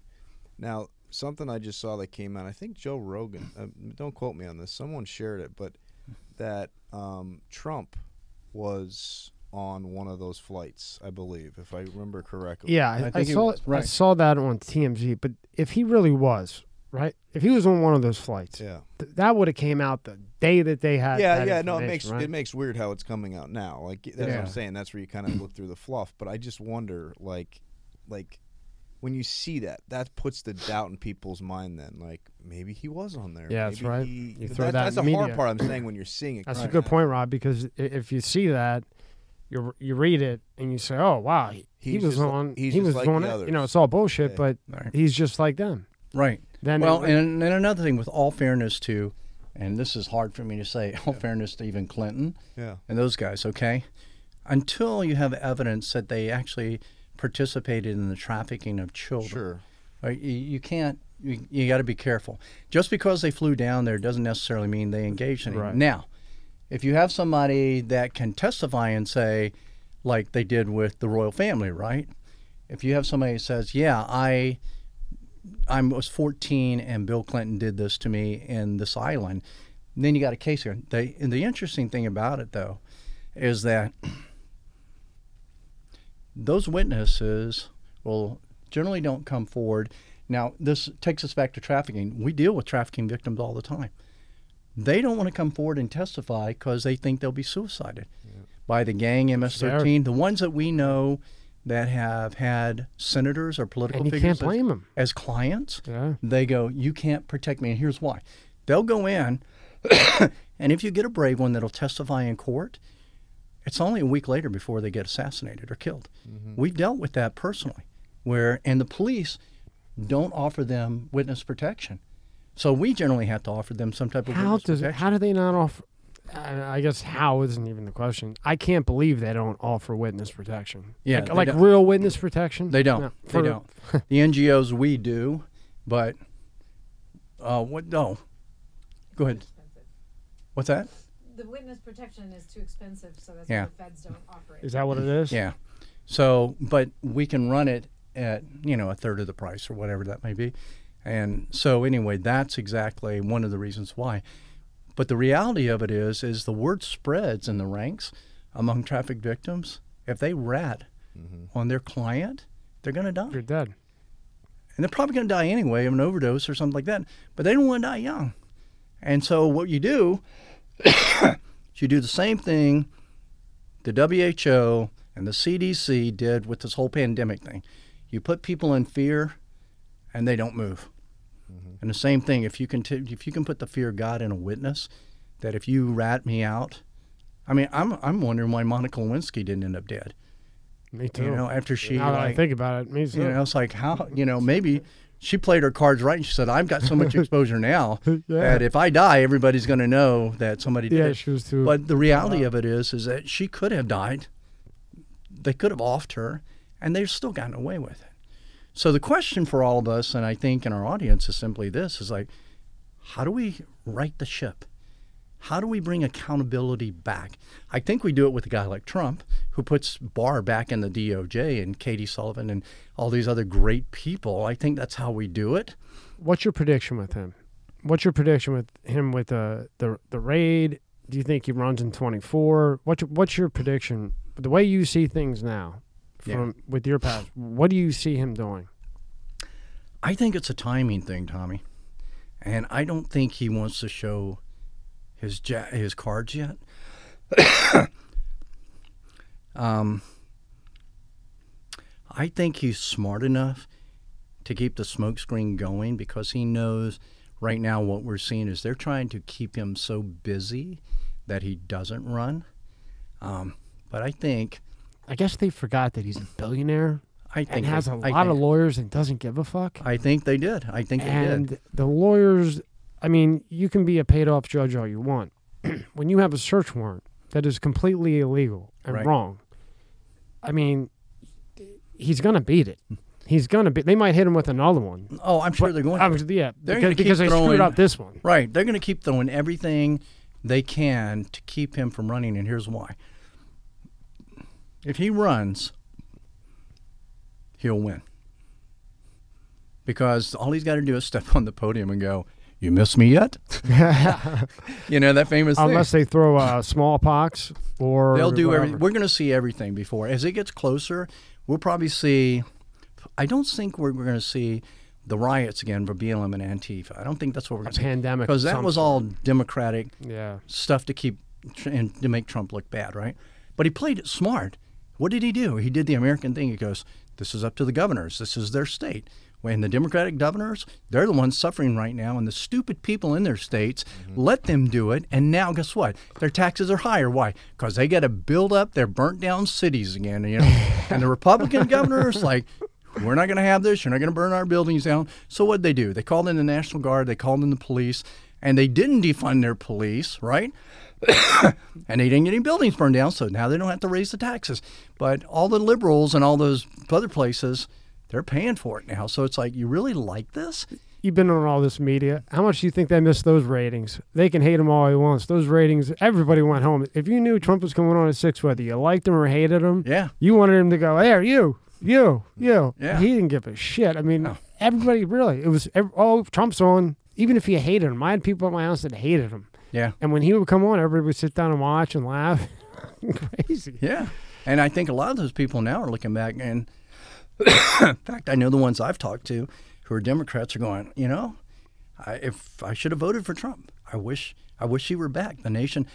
Now, something I just saw that came out. I think Joe Rogan. Uh, don't quote me on this. Someone shared it, but that um, Trump was on one of those flights, I believe, if I remember correctly. Yeah, I, I I, think he saw was, I saw that on TMZ. But if he really was right, if he was on one of those flights, Yeah. th- that would have came out the day that they had. yeah, that yeah, no, it makes right? it makes weird how it's coming out now. Like that's what I'm saying. That's where you kind of look through the fluff. But I just wonder, like, like when you see that, that puts the doubt in people's mind. Then, like, maybe he was on there. Yeah, that's right. He, You throw that- that that's in the hard part. I'm saying when you're seeing it. That's a good point, Rob. Because if you see that, you you read it and you say, "Oh wow, he, he was just on. he's he was like going. You know, it's all bullshit, Yeah. but Right. he's just like them. Right. Then Well, it- and, and another thing, with all fairness to, and this is hard for me to say, all fairness to even Clinton Yeah. and those guys, okay? Until you have evidence that they actually participated in the trafficking of children, Sure. right, you, you can't, you, you got to be careful. Just because they flew down there doesn't necessarily mean they engaged in it. Right. Now, if you have somebody that can testify and say, like they did with the royal family, right? If you have somebody that says, yeah, I I was 14 and Bill Clinton did this to me in this island. And then you got a case here. They, and the interesting thing about it, though, is that those witnesses will generally don't come forward. Now, this takes us back to trafficking. We deal with trafficking victims all the time. They don't want to come forward and testify because they think they'll be suicided by the gang MS-13. The ones that we know that have had senators or political and you figures can't blame as, as clients, Yeah. they go, You can't protect me. And here's why. They'll go in, and if you get a brave one that'll testify in court, it's only a week later before they get assassinated or killed. We've dealt with that personally, where, and the police don't offer them witness protection. So we generally have to offer them some type of How witness does protection. how do they not offer? I I guess how isn't even the question. I can't believe they don't offer witness protection. Yeah, like, like real witness protection. They don't. No, they don't. the NGOs we do, but uh, what? No. Go ahead. What's that? The witness protection is too expensive, so that's Yeah. why the feds don't offer it. Is that what it is? Yeah. So, but we can run it at you know a third of the price or whatever that may be, and so anyway, that's exactly one of the reasons why. But the reality of it is, is the word spreads in the ranks among traffic victims. If they rat mm-hmm. on their client, they're going to die. You're dead. and they're probably going to die anyway of an overdose or something like that. But they don't want to die young. And so what you do you do the same thing the WHO and the CDC did with this whole pandemic thing. You put people in fear, and they don't move. Mm-hmm. And the same thing if you can t- if you can put the fear of God in a witness, that if you rat me out, I mean I'm I'm wondering why Monica Lewinsky didn't end up dead. Me too. You know, after she now that I think about it, me too. you know, it's like how you know maybe she played her cards right, and she said, "I've got so much exposure now Yeah. that if I die, everybody's going to know that somebody did." Yeah, it." she was too. But the reality of it is, is that she could have died. They could have offed her, and they've still gotten away with it. So the question for all of us, and I think in our audience, is simply this: is like, how do we right the ship? How do we bring accountability back? I think we do it with a guy like Trump, who puts Barr back in the DOJ and Katie Sullivan and all these other great people. I think that's how we do it. What's your prediction with him? What's your prediction with him with uh, the the raid? Do you think he runs in 24? What's your, what's your prediction? The way you see things now, Yeah. from with your past, what do you see him doing? I think it's a timing thing, Tommy, and I don't think he wants to show his ja- his cards yet. um, I think he's smart enough to keep the smokescreen going because he knows right now what we're seeing is they're trying to keep him so busy that he doesn't run. Um, but I think I guess they forgot that he's a billionaire I think and has they- a I lot of lawyers and doesn't give a fuck. I think they did. I think they did. and did. the lawyers, I mean, you can be a paid off judge all you want. when you have a search warrant that is completely illegal and Right. wrong, I mean, he's going to beat it. He's going to be. They might hit him with another one. Oh, I'm sure But- they're going. To. was- yeah, They're because, gonna keep because they screwed up this one. Right. They're going to keep throwing everything they can to keep him from running, and here's why. If he runs, he'll win. Because all he's got to do is step on the podium and go, You miss me yet? you know, that famous thing. Unless they throw uh, smallpox or They'll do everything. We're going to see everything before. As it gets closer, we'll probably see. I don't think we're, we're going to see the riots again for BLM and Antifa. I don't think that's what we're going to see. pandemic. Because that was all Democratic Yeah. stuff to keep and to make Trump look bad, right? But he played it smart. What did he do? He did the American thing. He goes, "This is up to the governors. This is their state." When the Democratic governors, they're the ones suffering right now, and the stupid people in their states let them do it. And now, guess what? Their taxes are higher. Why? Because they got to build up their burnt down cities again. You know, and the Republican governors like. We're not going to have this. You're not going to burn our buildings down. So what they do? They called in the National Guard. They called in the police, and they didn't defund their police, right? and they didn't get any buildings burned down, so now they don't have to raise the taxes. But all the liberals and all those other places, they're paying for it now. So it's like, you really like this? You've been on all this media. How much do you think they missed those ratings? They can hate him all he wants. Those ratings, everybody went home. If you knew Trump was coming on at six, whether you liked him or hated him, Yeah. you wanted him to go, there, you, you, you. Yeah. He didn't give a shit. I mean, No. everybody really, it was, oh, Trump's on. Even if you hated him, I had people at my house that hated him. Yeah. And when he would come on, everybody would sit down and watch and laugh. Crazy. Yeah. And I think a lot of those people now are looking back and in fact, I know the ones I've talked to who are Democrats are going, you know, I, if I should have voted for Trump, I wish I wish he were back. The nation,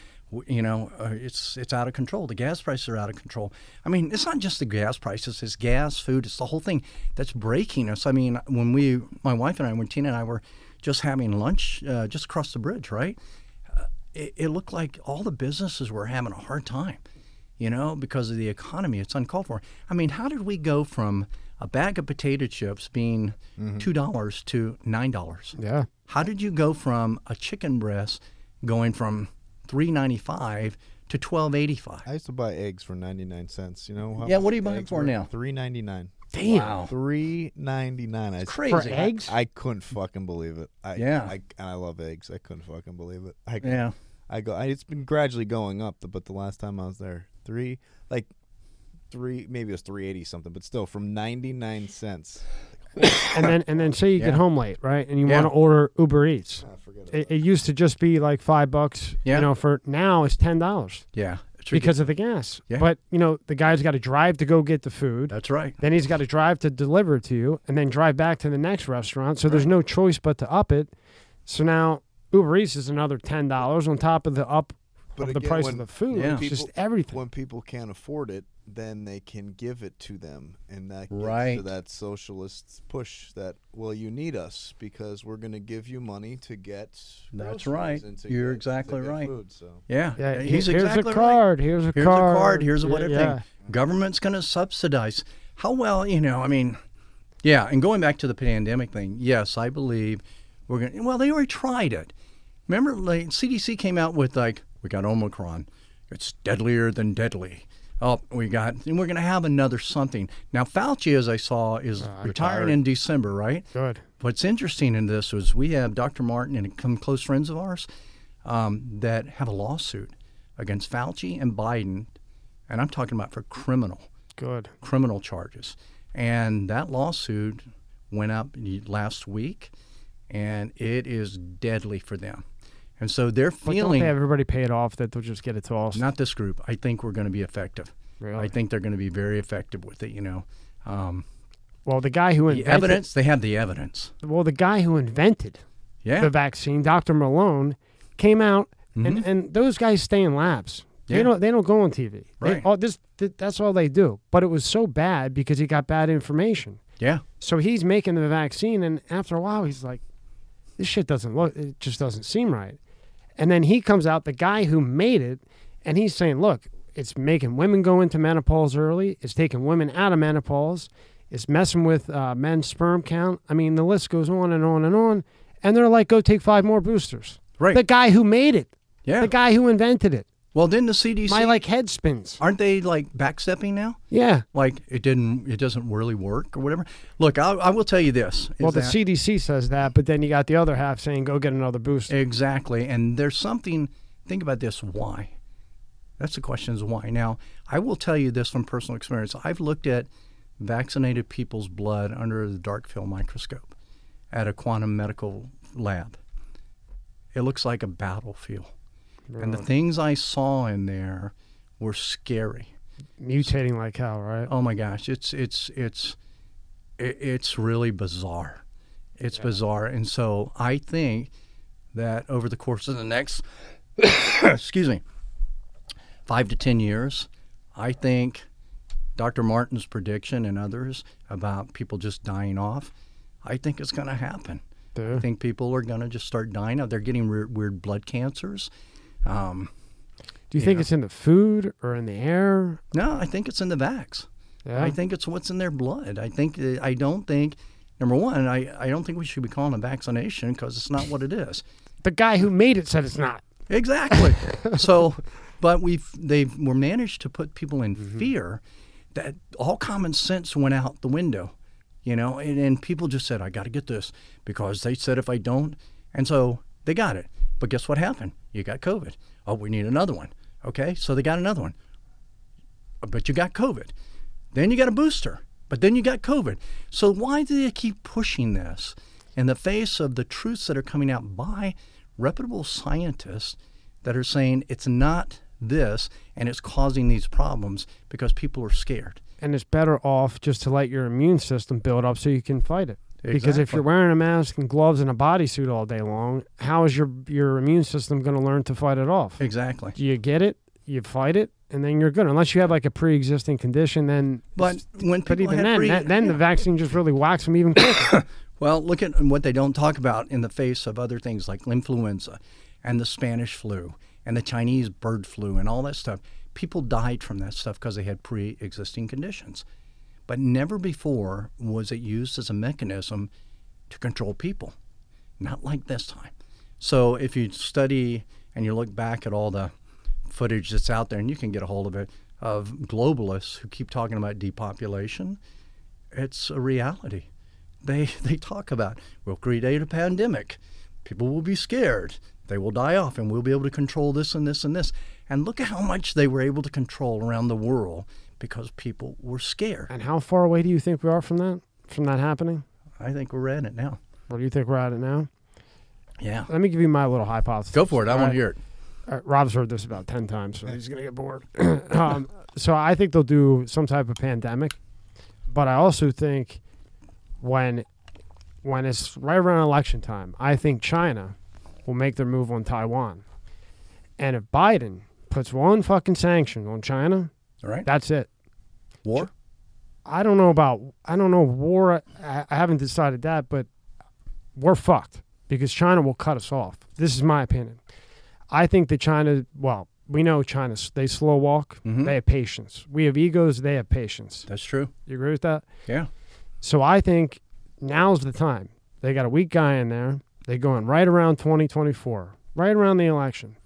you know, uh, it's it's out of control. The gas prices are out of control. I mean, it's not just the gas prices; it's gas, food, it's the whole thing that's breaking us. I mean, when we, my wife and I, when Tina and I were just having lunch uh, just across the bridge, right? Uh, it, it looked like all the businesses were having a hard time you know, because of the economy. It's uncalled for. I mean, how did we go from a bag of potato chips being mm-hmm. two dollars to nine dollars? Yeah. How did you go from a chicken breast going from three ninety five to twelve eighty five? I used to buy eggs for ninety nine cents. You know? how Yeah, what are you buying for now? Three ninety nine. Damn. Wow, Three ninety nine. I crazy. For eggs? I couldn't fucking believe it. I, Yeah. I, and I love eggs. I couldn't fucking believe it. I, Yeah, I go. I, it's been gradually going up, but the last time I was there, three like three maybe it was three eighty something, but still from ninety nine cents. and then and then say you Yeah. get home late, right? And you Yeah. want to order Uber Eats. I forget. It, it used to just be like five bucks. Yeah. You know, for now it's ten dollars yeah. It's because of the gas. Yeah. But you know, the guy's got to drive to go get the food. That's right. Then he's got to drive to deliver it to you, and then drive back to the next restaurant. So there's no choice but to up it. So now Uber Eats is another ten dollars on top of the up But of the again, price when- of the food. Yeah. It's just everything. when people can't afford it, then they can give it to them, and that gets Right. to that socialist push that well, you need us because we're going to give you money to get. That's right. to You're get- exactly right. Food, so. Yeah, yeah, he's here's exactly a right. Here's a Here's card. Here's a card. Here's a Yeah, whatever yeah. thing. Government's going to subsidize. How well, you know? I mean, Yeah, and going back to the pandemic thing, yes, I believe we're going to, well, they already tried it. Remember, like, CDC came out with, like, we got Omicron. It's deadlier than deadly. Oh, we got, and we're going to have another something. Now, Fauci, as I saw, is Uh, retiring retired. in December, right? Good. What's interesting in this was we have Dr. Martin and some close friends of ours um, that have a lawsuit against Fauci and Biden, and I'm talking about for criminal Good. criminal charges. And that lawsuit went up last week, and it is deadly for them. And so they're feeling they everybody paid off that they'll just get it tossed? not this group. I think we're going to be effective. really. I think they're going to be very effective with it. You know, um, well, the guy who the invented evidence they have the evidence. well, the guy who invented Yeah, the vaccine, Dr. Malone, came out and, and those guys stay in labs. Mm-hmm. Yeah. They don't they don't go on TV. They, Right. all, this th- that's all they do. But it was so bad because he got bad information. yeah, So he's making the vaccine, and after a while, he's like, "This shit doesn't look. It just doesn't seem right." And then he comes out, the guy who made it, and he's saying, "Look, it's making women go into menopause early. It's taking women out of menopause. It's messing with uh, men's sperm count. I mean, the list goes on and on and on." And they're like, "Go take five more boosters." right. The guy who made it, yeah. the guy who invented it. Well, didn't the CDC? My like head spins. aren't they like backstepping now? Yeah. Like it didn't, it doesn't really work or whatever. Look, I, I will tell you this. Well, the that- CDC says that, but then you got the other half saying, "Go get another booster." Exactly. And there's something, think about this why? That's the question is why. Now, I will tell you this from personal experience. I've looked at vaccinated people's blood under the dark field microscope at a quantum medical lab. It looks like a battlefield. And the things I saw in there were scary. mutating like hell, right? Oh my gosh, it's it's it's it's really bizarre. It's bizarre, and so I think that over the course of the next, excuse me, five to ten years, I think Dr. Martin's prediction and others about people just dying off, I think it's going to happen. I think people are going to just start dying out. They're getting weird, weird blood cancers. Um, Do you think Yeah. it's in the food or in the air? no, I think it's in the vax. Yeah. I think it's what's in their blood. I think uh, I don't think number one, I, I don't think we should be calling it vaccination because it's not what it is. the guy who made it said it's not. Exactly. so, but we've they've we're managed to put people in Mm-hmm. fear that all common sense went out the window, you know, and, and people just said I got to get this because they said if I don't, and so they got it. But guess what happened? You got COVID. Oh, we need another one. Okay, so they got another one. But you got COVID. Then you got a booster. But then you got COVID. So why do they keep pushing this in the face of the truths that are coming out by reputable scientists that are saying it's not this and it's causing these problems because people are scared? And it's better off just to let your immune system build up so you can fight it. Because if you're wearing a mask and gloves and a bodysuit all day long, how is your your immune system going to learn to fight it off? Exactly. Do you get it? You fight it, and then you're good. Unless you have like a pre-existing condition, then. But when but even then, pre- that- then the vaccine just really whacks them even quicker. Well, look at what they don't talk about in the face of other things like influenza and the Spanish flu and the Chinese bird flu and all that stuff. People died from that stuff because they had pre existing conditions. But never before was it used as a mechanism to control people. Not like this time. So if you study and you look back at all the footage that's out there, and you can get a hold of it, of globalists who keep talking about depopulation, it's a reality they they talk about we'll create a pandemic people will be scared they will die off and we'll be able to control this and this and this and look at how much they were able to control around the world because people were scared and how far away do you think we are from that? From that happening? i think we're at it now Or do you think we're at it now? yeah Let me give you my little hypothesis. go for it i All want right? to hear it Uh, Rob's heard this about 10 times, so he's going to get bored. um, so I think they'll do some type of pandemic. But I also think when when it's right around election time, I think China will make their move on Taiwan. And if Biden puts one fucking sanction on China, all right that's it. war I don't know about I don't know war. I, I haven't decided that, but we're fucked because China will cut us off. This is my opinion. I think that China. Well, we know China. They slow walk. Mhm. They have patience. We have egos. They have patience. that's true You agree with that? yeah So I think now's the time. They got a weak guy in there. They're going right around 2024, right around the election.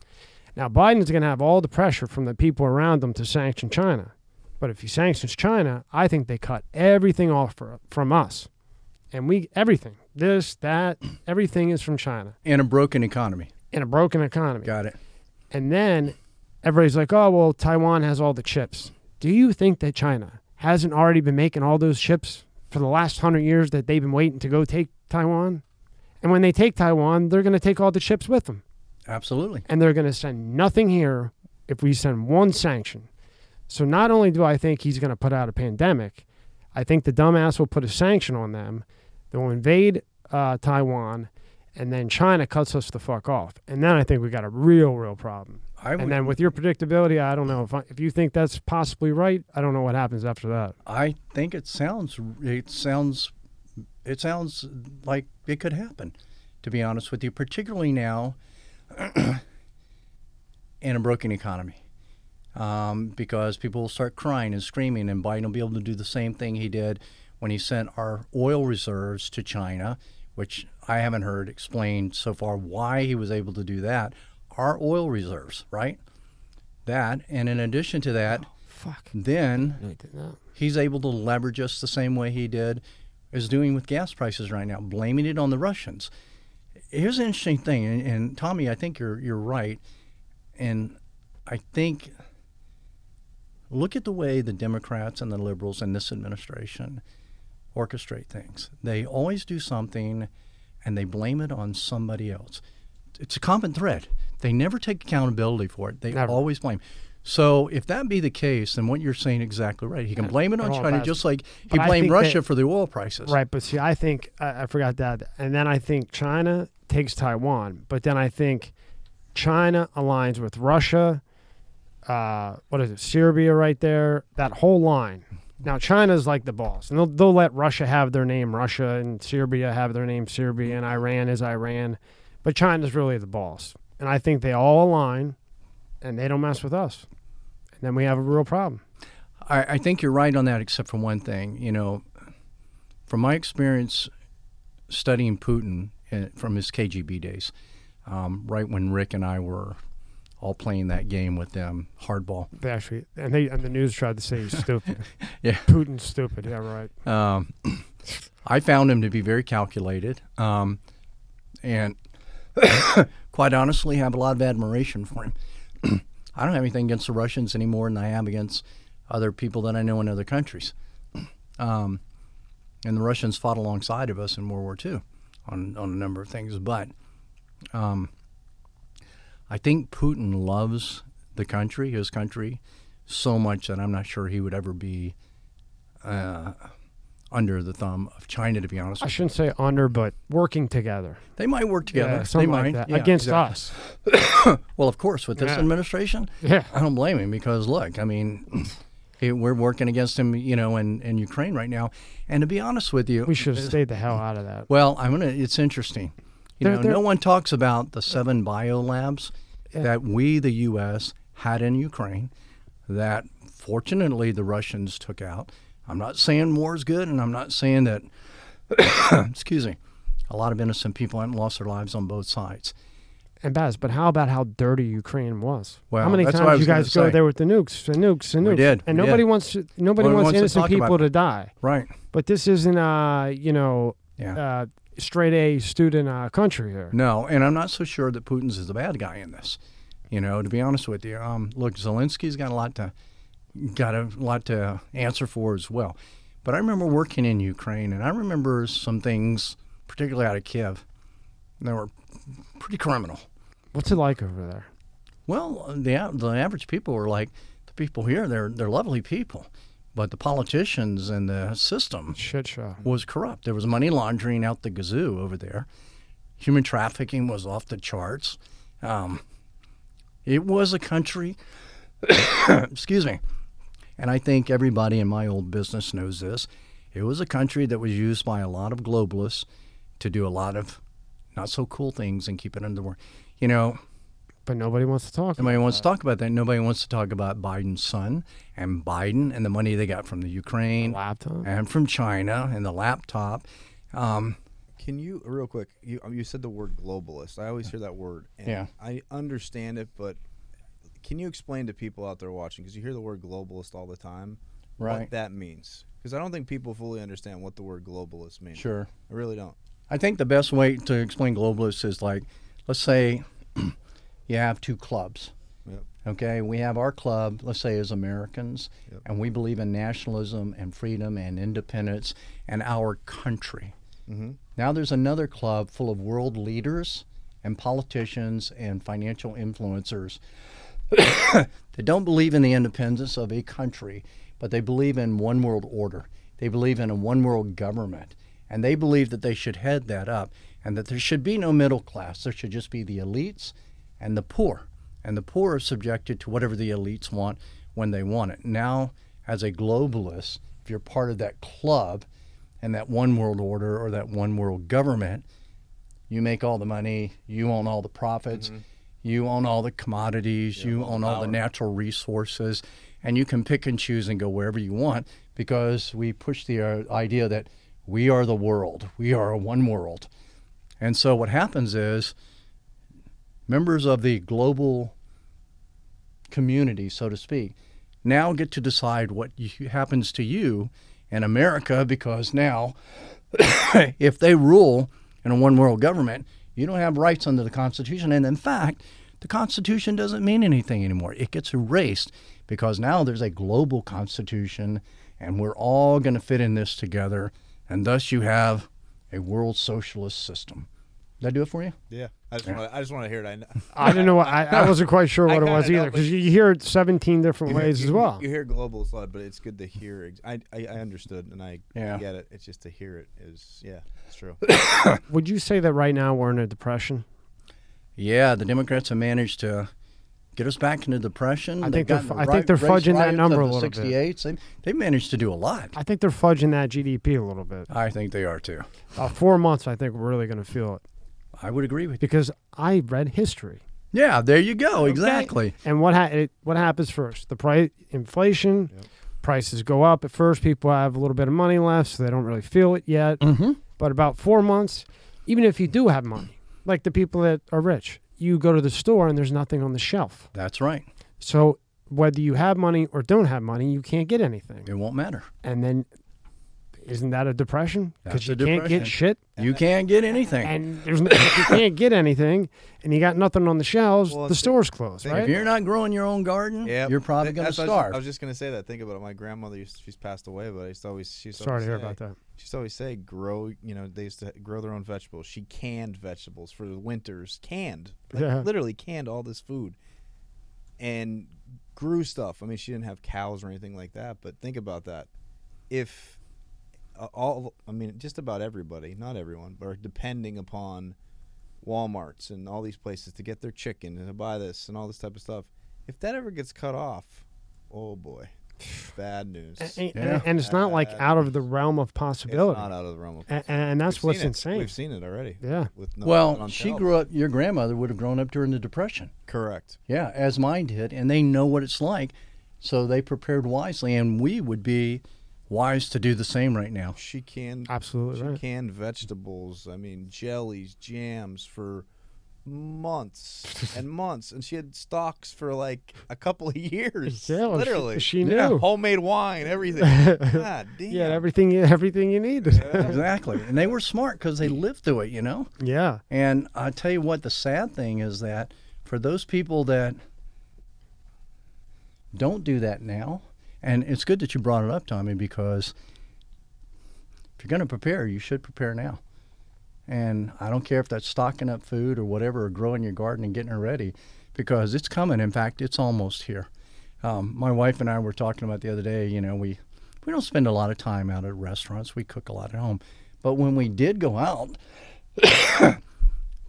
Now Biden's going to have all the pressure from the people around him to sanction China. But if he sanctions China, I think they cut everything off for, from us. And we everything, this, that, everything is from China In a broken economy. in a broken economy. Got it. And then everybody's like, oh, well, Taiwan has all the chips. Do you think that China hasn't already been making all those chips for the last hundred years that they've been waiting to go take Taiwan? And when they take Taiwan, they're going to take all the chips with them. Absolutely. And they're going to send nothing here if we send one sanction. So not only do I think he's going to put out a pandemic, I think the dumbass will put a sanction on them. They'll invade uh, Taiwan, and then China cuts us the fuck off. And then I think we got a real, real problem. I would, And then with your predictability, I don't know if I, if you think that's possibly right. I don't know what happens after that. I think it sounds it sounds it sounds like it could happen. To be honest with you, particularly now in a broken economy, um, because people will start crying and screaming, and Biden will be able to do the same thing he did when he sent our oil reserves to China, which I haven't heard explained so far why he was able to do that. Our oil reserves, right? That, and in addition to that, Fuck. then I did he's able to leverage us the same way he did is doing with gas prices right now, blaming it on the Russians. Here's an interesting thing, and, and Tommy, I think you're you're right, and I think look at the way the Democrats and the liberals in this administration orchestrate things. They always do something, and they blame it on somebody else. It's a common thread. They never take accountability for it. They Never. always blame. So if that be the case, then what you're saying exactly right. He can blame it on China has- just like he But blamed Russia that- for the oil prices. Right, but see, I think I, I forgot that, and then I think China takes Taiwan, but then I think China aligns with Russia. Uh, what is it, Serbia? Right there, that whole line. Now China's like the boss, and they'll they'll let Russia have their name Russia, and Serbia have their name Serbia, and Iran is Iran, but China's really the boss, and I think they all align, and they don't mess with us, and then we have a real problem. I, I think you're right on that, except for one thing. You know, from my experience studying Putin uh, from his KGB days, um, right when Rick and I were all playing that game with them, hardball. They actually, and they and the news tried to say he's stupid. Yeah. Putin's stupid. Yeah, right. Um, I found him to be very calculated, um, and quite honestly, have a lot of admiration for him. I don't have anything against the Russians any more than I have against other people that I know in other countries. Um, and the Russians fought alongside of us in World War II on, on a number of things. But um, I think Putin loves the country, his country, so much that I'm not sure he would ever be uh, under the thumb of China, to be honest. I with you. shouldn't say under, but working together. They might work together. Yeah, they something might like that Yeah, against exactly. us. Well, of course, with this Yeah. administration, Yeah. I don't blame him because look, I mean, he, we're working against him, you know, in, in Ukraine right now. And to be honest with you, We should have stayed the hell out of that. well, I'm gonna. It's interesting. You They're- know, they're- no one talks about the seven biolabs Yeah. that we, the U.S., had in Ukraine. That fortunately the Russians took out. I'm not saying war is good, and I'm not saying that. excuse me. A lot of innocent people haven't lost their lives on both sides. And Baz, but how about how dirty Ukraine was? Well, how many that's times you guys go say. there with the nukes and nukes and nukes? We did, And we nobody did. wants nobody One wants wants innocent talk people to die. Right. But this isn't uh, you know, Yeah. uh, straight A student uh, country here. No, and I'm not so sure that Putin's is the bad guy in this. You know, to be honest with you, um, look, Zelensky's got a lot to got a lot to answer for as well. But I remember working in Ukraine, and I remember some things, particularly out of Kiev, that were pretty criminal. What's it like over there? Well, the the average people were like the people here. They're they're lovely people, but the politicians and the system Shit show. was corrupt. There was money laundering out the gazoo over there. Human trafficking was off the charts. Um, it was a country, excuse me, and I think everybody in my old business knows this. It was a country that was used by a lot of globalists to do a lot of not so cool things and keep it under the war. You know, But nobody wants to talk. Nobody about wants that. to talk about that. Nobody wants to talk about Biden's son and Biden and the money they got from the Ukraine laptop. and from China and the laptop. Um, Can you real quick? You you said the word globalist. I always hear that word. And Yeah. I understand it, but can you explain to people out there watching? Because you hear the word globalist all the time. Right. What that means? Because I don't think people fully understand what the word globalist means. sure. I really don't. I think the best way to explain globalist is like, let's say you have two clubs. Yep. Okay, we have our club, let's say as Americans, Yep. and we believe in nationalism and freedom and independence and our country. Mm-hmm. Now there's another club full of world leaders and politicians and financial influencers that don't believe in the independence of a country, but they believe in one world order. They believe in a one world government. And they believe that they should head that up and that there should be no middle class. There should just be the elites and the poor. And the poor are subjected to whatever the elites want when they want it. Now, as a globalist, if you're part of that club and that one world order or that one world government, you make all the money, you own all the profits, mm-hmm. You own all the commodities, you own all the natural resources, and you can pick and choose and go wherever you want because we push the uh, idea that we are the world, we are a one world. And so what happens is members of the global community, so to speak, now get to decide what you, happens to you in America because now, if they rule in a one world government, you don't have rights under the Constitution. And in fact, the Constitution doesn't mean anything anymore. It gets erased because now there's a global Constitution and we're all going to fit in this together. And thus you have a world socialist system. Did I do it for you? Yeah. I just want. to. I just want to hear it. I know. I didn't know. What, I, I wasn't quite sure what it was either because you, you hear it 17 different You hear- ways as well. You hear global a lot, but it's good to hear. Ex- I, I I understood and I Yeah. get it. It's just to hear it is yeah, it's true. Would you say that right now we're in a depression? Yeah, the Democrats have managed to get us back into depression. I They've think they're gotten fu- the I think they're race fudging that riots number of a the little bit. 68s. They, they've managed to do a lot. I think they're fudging that GDP a little bit. I think they are too. Uh, four months, I think we're really going to feel it I would agree with you. because I read history. Yeah, there you go. Okay? Exactly. And what ha- it, what happens first? The price inflation, prices go up. At first, people have a little bit of money left, so they don't really feel it yet. Mm-hmm. But about four months, even if you do have money, like the people that are rich, you go to the store and there's nothing on the shelf. That's right. So whether you have money or don't have money, you can't get anything. It won't matter. And then, isn't that a depression? Because you a can't depression. get shit, You can't get anything. and there's no, if you can't get anything, and you got nothing on the shelves, Well, the store's closed, right? if you're not growing your own garden, Yeah, you're probably going to that's what I was- starve. I was just gonna say that. Think about it. My grandmother used she's passed away, but I used to always she used to Sorry to always hear say- about that. She used to always say, grow. You know, they used to grow their own vegetables. She canned vegetables for the winters, canned, like, Yeah. literally canned all this food, and grew stuff. I mean, she didn't have cows or anything like that. But think about that. If all, I mean, just about everybody, not everyone, but are depending upon WalMarts and all these places to get their chicken and to buy this and all this type of stuff. If that ever gets cut off, oh boy, bad news. And, and- Yeah. and it's not like out of the realm of It's possibility. not out of the realm of and, and that's We've what's seen it. insane. We've seen it already. Yeah. With no well, she shelves. grew up, your grandmother would have grown up during the Depression. Correct. Yeah, as mine did, and they know what it's like. So they prepared wisely, and we would be wise to do the same right now. She canned Absolutely she right. canned vegetables. I mean, jellies, jams for months and months, and she had stocks for like a couple of years. Yeah, well, she- literally. she Yeah. knew. Homemade wine, everything. God damn. Yeah, everything, everything you needed. Exactly. And they were smart because they lived through it, you know? yeah. And I tell you what, the sad thing is that for those people that don't do that now, and it's good that you brought it up, Tommy, because if you're going to prepare, you should prepare now. And I don't care if that's stocking up food or whatever, or growing your garden and getting it ready, because it's coming. In fact, it's almost here. Um, my wife and I were talking about the other day. You know, we we don't spend a lot of time out at restaurants. We cook a lot at home, but when we did go out,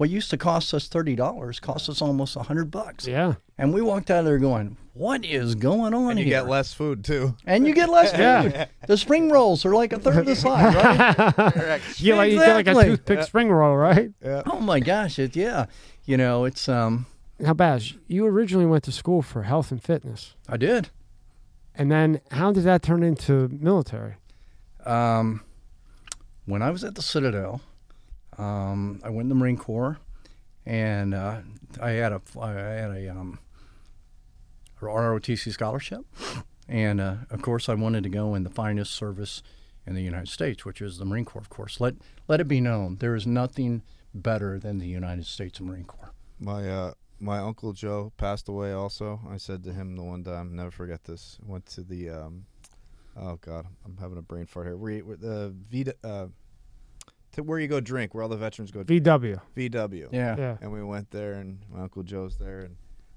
what used to cost us thirty dollars cost us almost a hundred bucks. Yeah. And we walked out of there going, "What is going on and you here?" get less food too. and you get less food. Yeah. The spring rolls are like a third of the size, right? Correct. You, like, you get like a Exactly. toothpick spring roll, right? oh my gosh, it yeah. You know, it's um Now, Baz, you originally went to school for health and fitness, I did. and then how did that turn into military? Um, when I was at the Citadel, um, I went in the Marine Corps, and uh, I had a I had a um, ROTC scholarship, and uh, of course I wanted to go in the finest service in the United States, which is the Marine Corps. Of course, let let it be known there is nothing better than the United States Marine Corps. My uh, my uncle Joe passed away. Also, I said to him the one time, never forget this. Went to the, um, oh god, I'm having a brain fart here. Where the V, uh, to where you go drink, where all the veterans go. VW. VW. Yeah. Yeah. And we went there, and my uncle Joe's there, and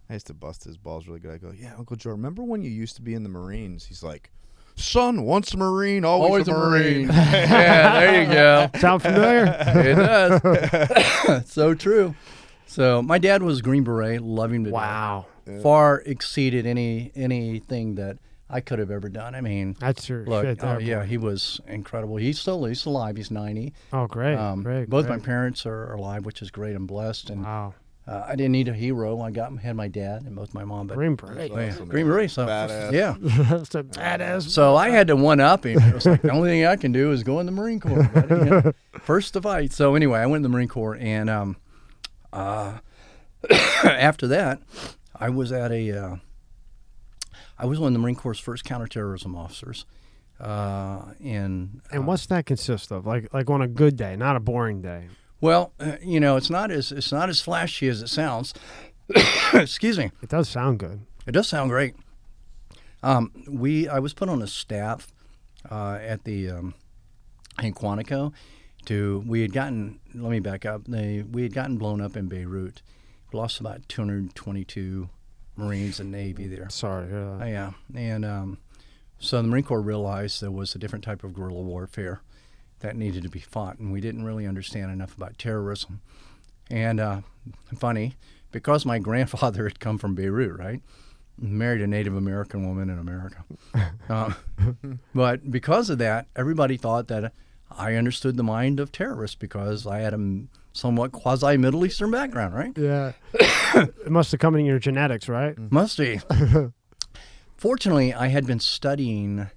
I used to bust his balls really good. I go, "Yeah, Uncle Joe, remember when you used to be in the Marines?" He's like, "Son, once a Marine, always, a Marine." yeah, there you go. Sound familiar? It does. so true. So my dad was Green Beret, loving to death. wow. Far exceeded any anything that I could have ever done. I mean, That's true. look, shit oh, there. yeah, he was incredible. He's still he's alive. He's ninety. Oh, great. Um, great. both great. my parents are alive, which is great. I'm blessed, and Wow. uh, I didn't need a hero. I got had my dad and both my mom, but Green Beret. Yeah, Awesome. Green Beret. So Badass. yeah. That's a badass. So I had to one up him. It was like the only thing I can do is go in the Marine Corps. Buddy, you know? First to fight. So anyway, I went in the Marine Corps, and um, uh, after that, I was at a. Uh, I was one of the Marine Corps' first counterterrorism officers. Uh, and And uh, what's that consist of? Like like on a good day, not a boring day. well, uh, you know, it's not as it's not as flashy as it sounds. Excuse me. It does sound good. It does sound great. Um, we I was put on a staff uh, at the um, in Quantico. To we had gotten let me back up. They we had gotten blown up in Beirut. We lost about 222 Marines and Navy there. Sorry. hear Oh, yeah, and um, so the Marine Corps realized there was a different type of guerrilla warfare that needed to be fought, and we didn't really understand enough about terrorism. And uh, funny, because my grandfather had come from Beirut, right, married a Native American woman in America, uh, but because of that, everybody thought that I understood the mind of terrorists because I had a somewhat quasi Middle Eastern background, right? Yeah. it must have come in your genetics, right? Must be. Fortunately, I had been studying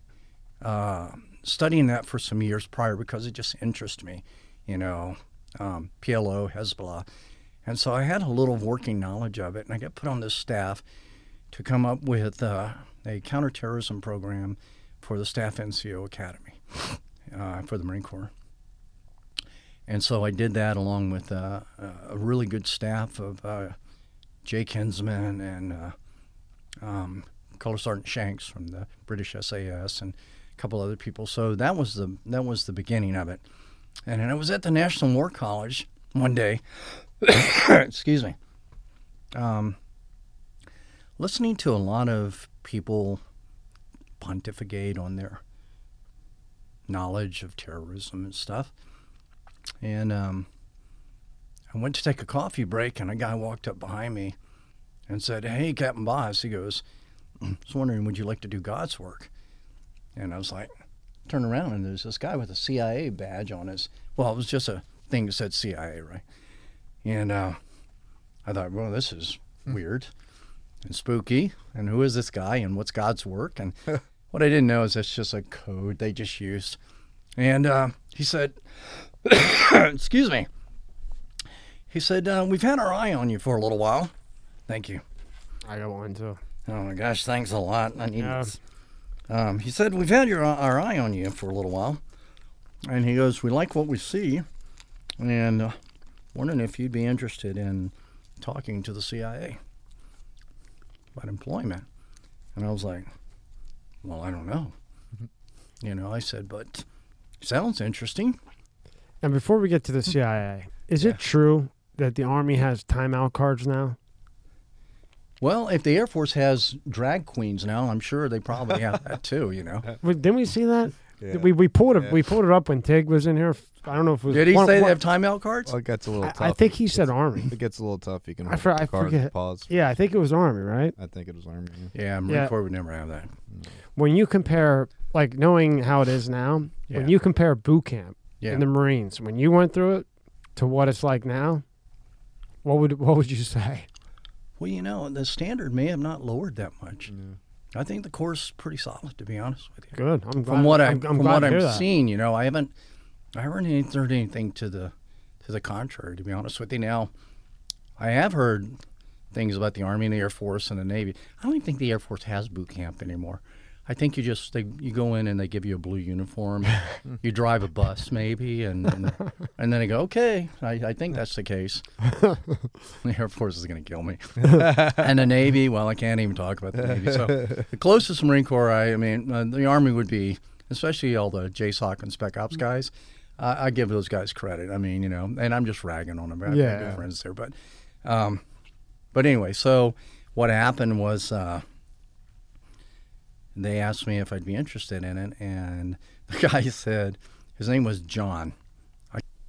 uh, studying that for some years prior because it just interested me, you know, um, PLO, Hezbollah, and so I had a little working knowledge of it, and I got put on this staff to come up with uh, a counterterrorism program for the Staff NCO Academy uh, for the Marine Corps. And so I did that along with uh, a really good staff of uh, Jay Kinsman and uh, um, Color Sergeant Shanks from the British SAS and a couple other people. So that was the that was the beginning of it. And then I was at the National War College one day. excuse me. Um, listening to a lot of people pontificate on their knowledge of terrorism and stuff. And um, I went to take a coffee break, and a guy walked up behind me and said, Hey, Captain Baz. He goes, I was wondering, would you like to do God's work? And I was like, turn around, and there's this guy with a CIA badge on his. Well, it was just a thing that said CIA, right? And uh, I thought, well, this is weird and spooky. And who is this guy? And what's God's work? And what I didn't know is that's just a code they just used. And uh, he said, Excuse me. He said, uh, We've had our eye on you for a little while. Thank you. I got one too. Oh my gosh, thanks a lot. I need Yeah. this. Um, he said, We've had your, our eye on you for a little while. And he goes, We like what we see. And uh, wondering if you'd be interested in talking to the CIA about employment. And I was like, Well, I don't know. You know, I said, But sounds interesting. And before we get to the hmm. CIA, is Yeah. it true that the Army has timeout cards now? Well, if the Air Force has drag queens now, I'm sure they probably have that too, you know. Wait, Didn't we see that? Yeah. We we pulled it Yeah. we pulled it up when Tig was in here. I don't know if it was. Did he one- say they have timeout cards? Well, it gets a little I, tough. I think he It said Army. It gets a little tough, you can I hold for- the I card, forget. pause. Yeah, I think it was Army, right? I think it was Army. yeah. Yeah, Marine Yeah. Corps would never have that. Mm. When you compare, like knowing how it is now, Yeah. when you compare boot camp Yeah. in the Marines, when you went through it to what it's like now, what would what would you say? Well, you know, the standard may have not lowered that much. I think the course is pretty solid, to be honest with you. Good. I'm glad, From what I'm, I'm from what I'm that. seeing, you know, I haven't I haven't heard anything to the to the contrary, to be honest with you. Now, I have heard things about the Army and the Air Force and the Navy. I don't even think the Air Force has boot camp anymore. I think you just they you go in and they give you a blue uniform, you drive a bus maybe, and and, and then they go, okay, I, I think that's the case. the Air Force is going to kill me, and the Navy. Well, I can't even talk about the Navy. So the closest Marine Corps, I, I mean, uh, the Army would be, especially all the JSOC and Spec Ops guys. Uh, I give those guys credit. I mean, you know, and I'm just ragging on them. I've Yeah. good friends there, but, um, but anyway, so what happened was uh, they asked me if I'd be interested in it, and the guy said his name was John.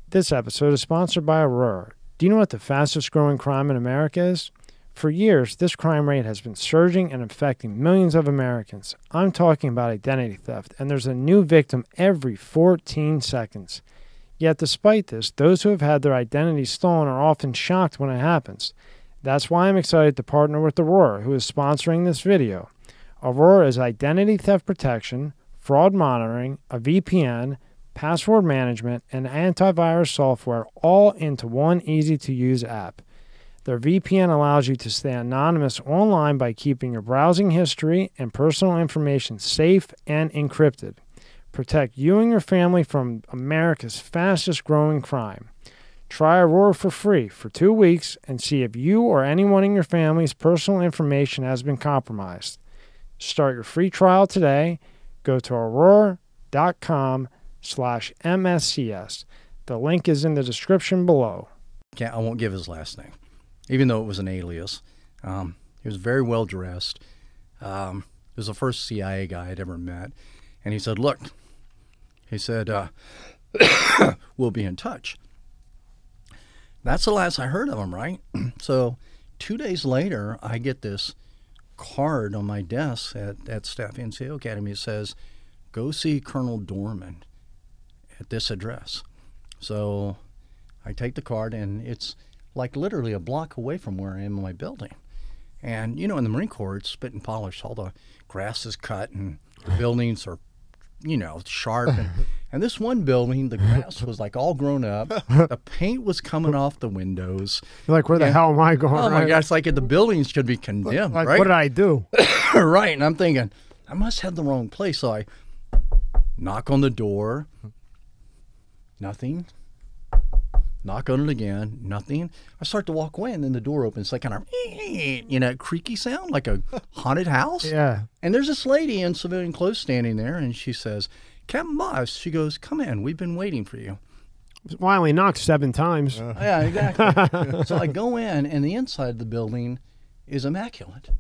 This episode is sponsored by Aura. Do you know what the fastest growing crime in America is? For years, this crime rate has been surging and affecting millions of Americans. I'm talking about identity theft, and there's a new victim every 14 seconds. Yet, despite this, those who have had their identity stolen are often shocked when it happens. That's why I'm excited to partner with Aura, who is sponsoring this video. Aura is identity theft protection, fraud monitoring, a VPN, password management, and antivirus software all into one easy to use app. Their VPN allows you to stay anonymous online by keeping your browsing history and personal information safe and encrypted. Protect you and your family from America's fastest growing crime. Try Aura for free for two weeks and see if you or anyone in your family's personal information has been compromised. Start your free trial today. Go to aura.com slash MSCS. The link is in the description below. Can't, I won't give his last name, even though it was an alias. Um, he was very well dressed. Um, he was the first CIA guy I'd ever met, and he said, "Look," he said, uh, "We'll be in touch." That's the last I heard of him, right? so, two days later, I get this card on my desk at, at Staff NCO Academy. It says, "Go see Colonel Dorman at this address." So I take the card, and it's like literally a block away from where I am in my building. And you know, in the Marine Corps, it's spit and polished. All the grass is cut, and the buildings are, you know, sharp. And, and this one building, the grass was like all grown up. The paint was coming off the windows. You're like, where the Yeah. hell am I going? Oh my right? gosh! Like the buildings should be condemned, Like, right? what did I do? right. And I'm thinking, I must have the wrong place. So I knock on the door. Nothing. Knock on it again. Nothing. I start to walk away, and then the door opens, like kind of, you know, creaky sound, like a haunted house. Yeah. And there's this lady in civilian clothes standing there, and she says, Captain Moss, she goes, come in. We've been waiting for you. Why only knocked seven times? Yeah, exactly. so I go in, and the inside of the building is immaculate.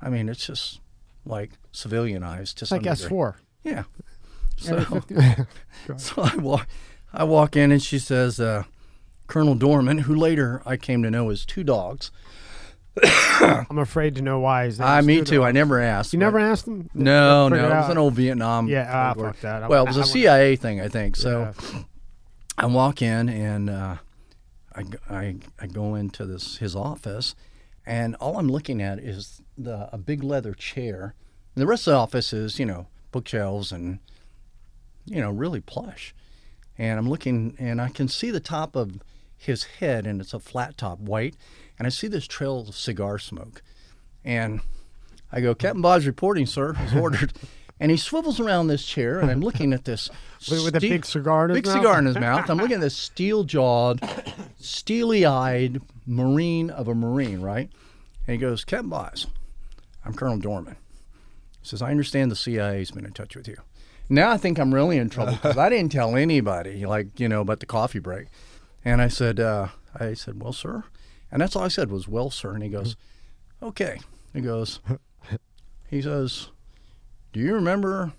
I mean, it's just like civilianized to It's some like degree. S4. Yeah. So, so I walk, I walk in, and she says, uh, Colonel Dorman, who later I came to know as two dogs. I'm afraid to know why. His I, name's me too. I never asked. You never asked him? No, no, Figured it was an old Vietnam. Yeah, ah, fuck that. I- Well, it was I a wanna- CIA thing, I think. So Yeah. I walk in and uh, I, I, I go into this his office, and all I'm looking at is the a big leather chair. And the rest of the office is you know bookshelves and you know really plush. And I'm looking, and I can see the top of his head, and it's a flat top, white. And I see this trail of cigar smoke, and I go, Captain Bob's reporting, sir, as ordered. and he swivels around this chair, and I'm looking at this With, with a big cigar in his big mouth? cigar in his mouth. I'm looking at this steel-jawed, steely-eyed Marine of a Marine, right? And he goes, Captain Baz, I'm Colonel Dorman. He says, I understand the CIA's been in touch with you. Now I think I'm really in trouble because I didn't tell anybody, like, you know, about the coffee break. And I said, uh, I said, well, sir. And that's all I said was, well, sir. And he goes, okay. He goes, he says, do you remember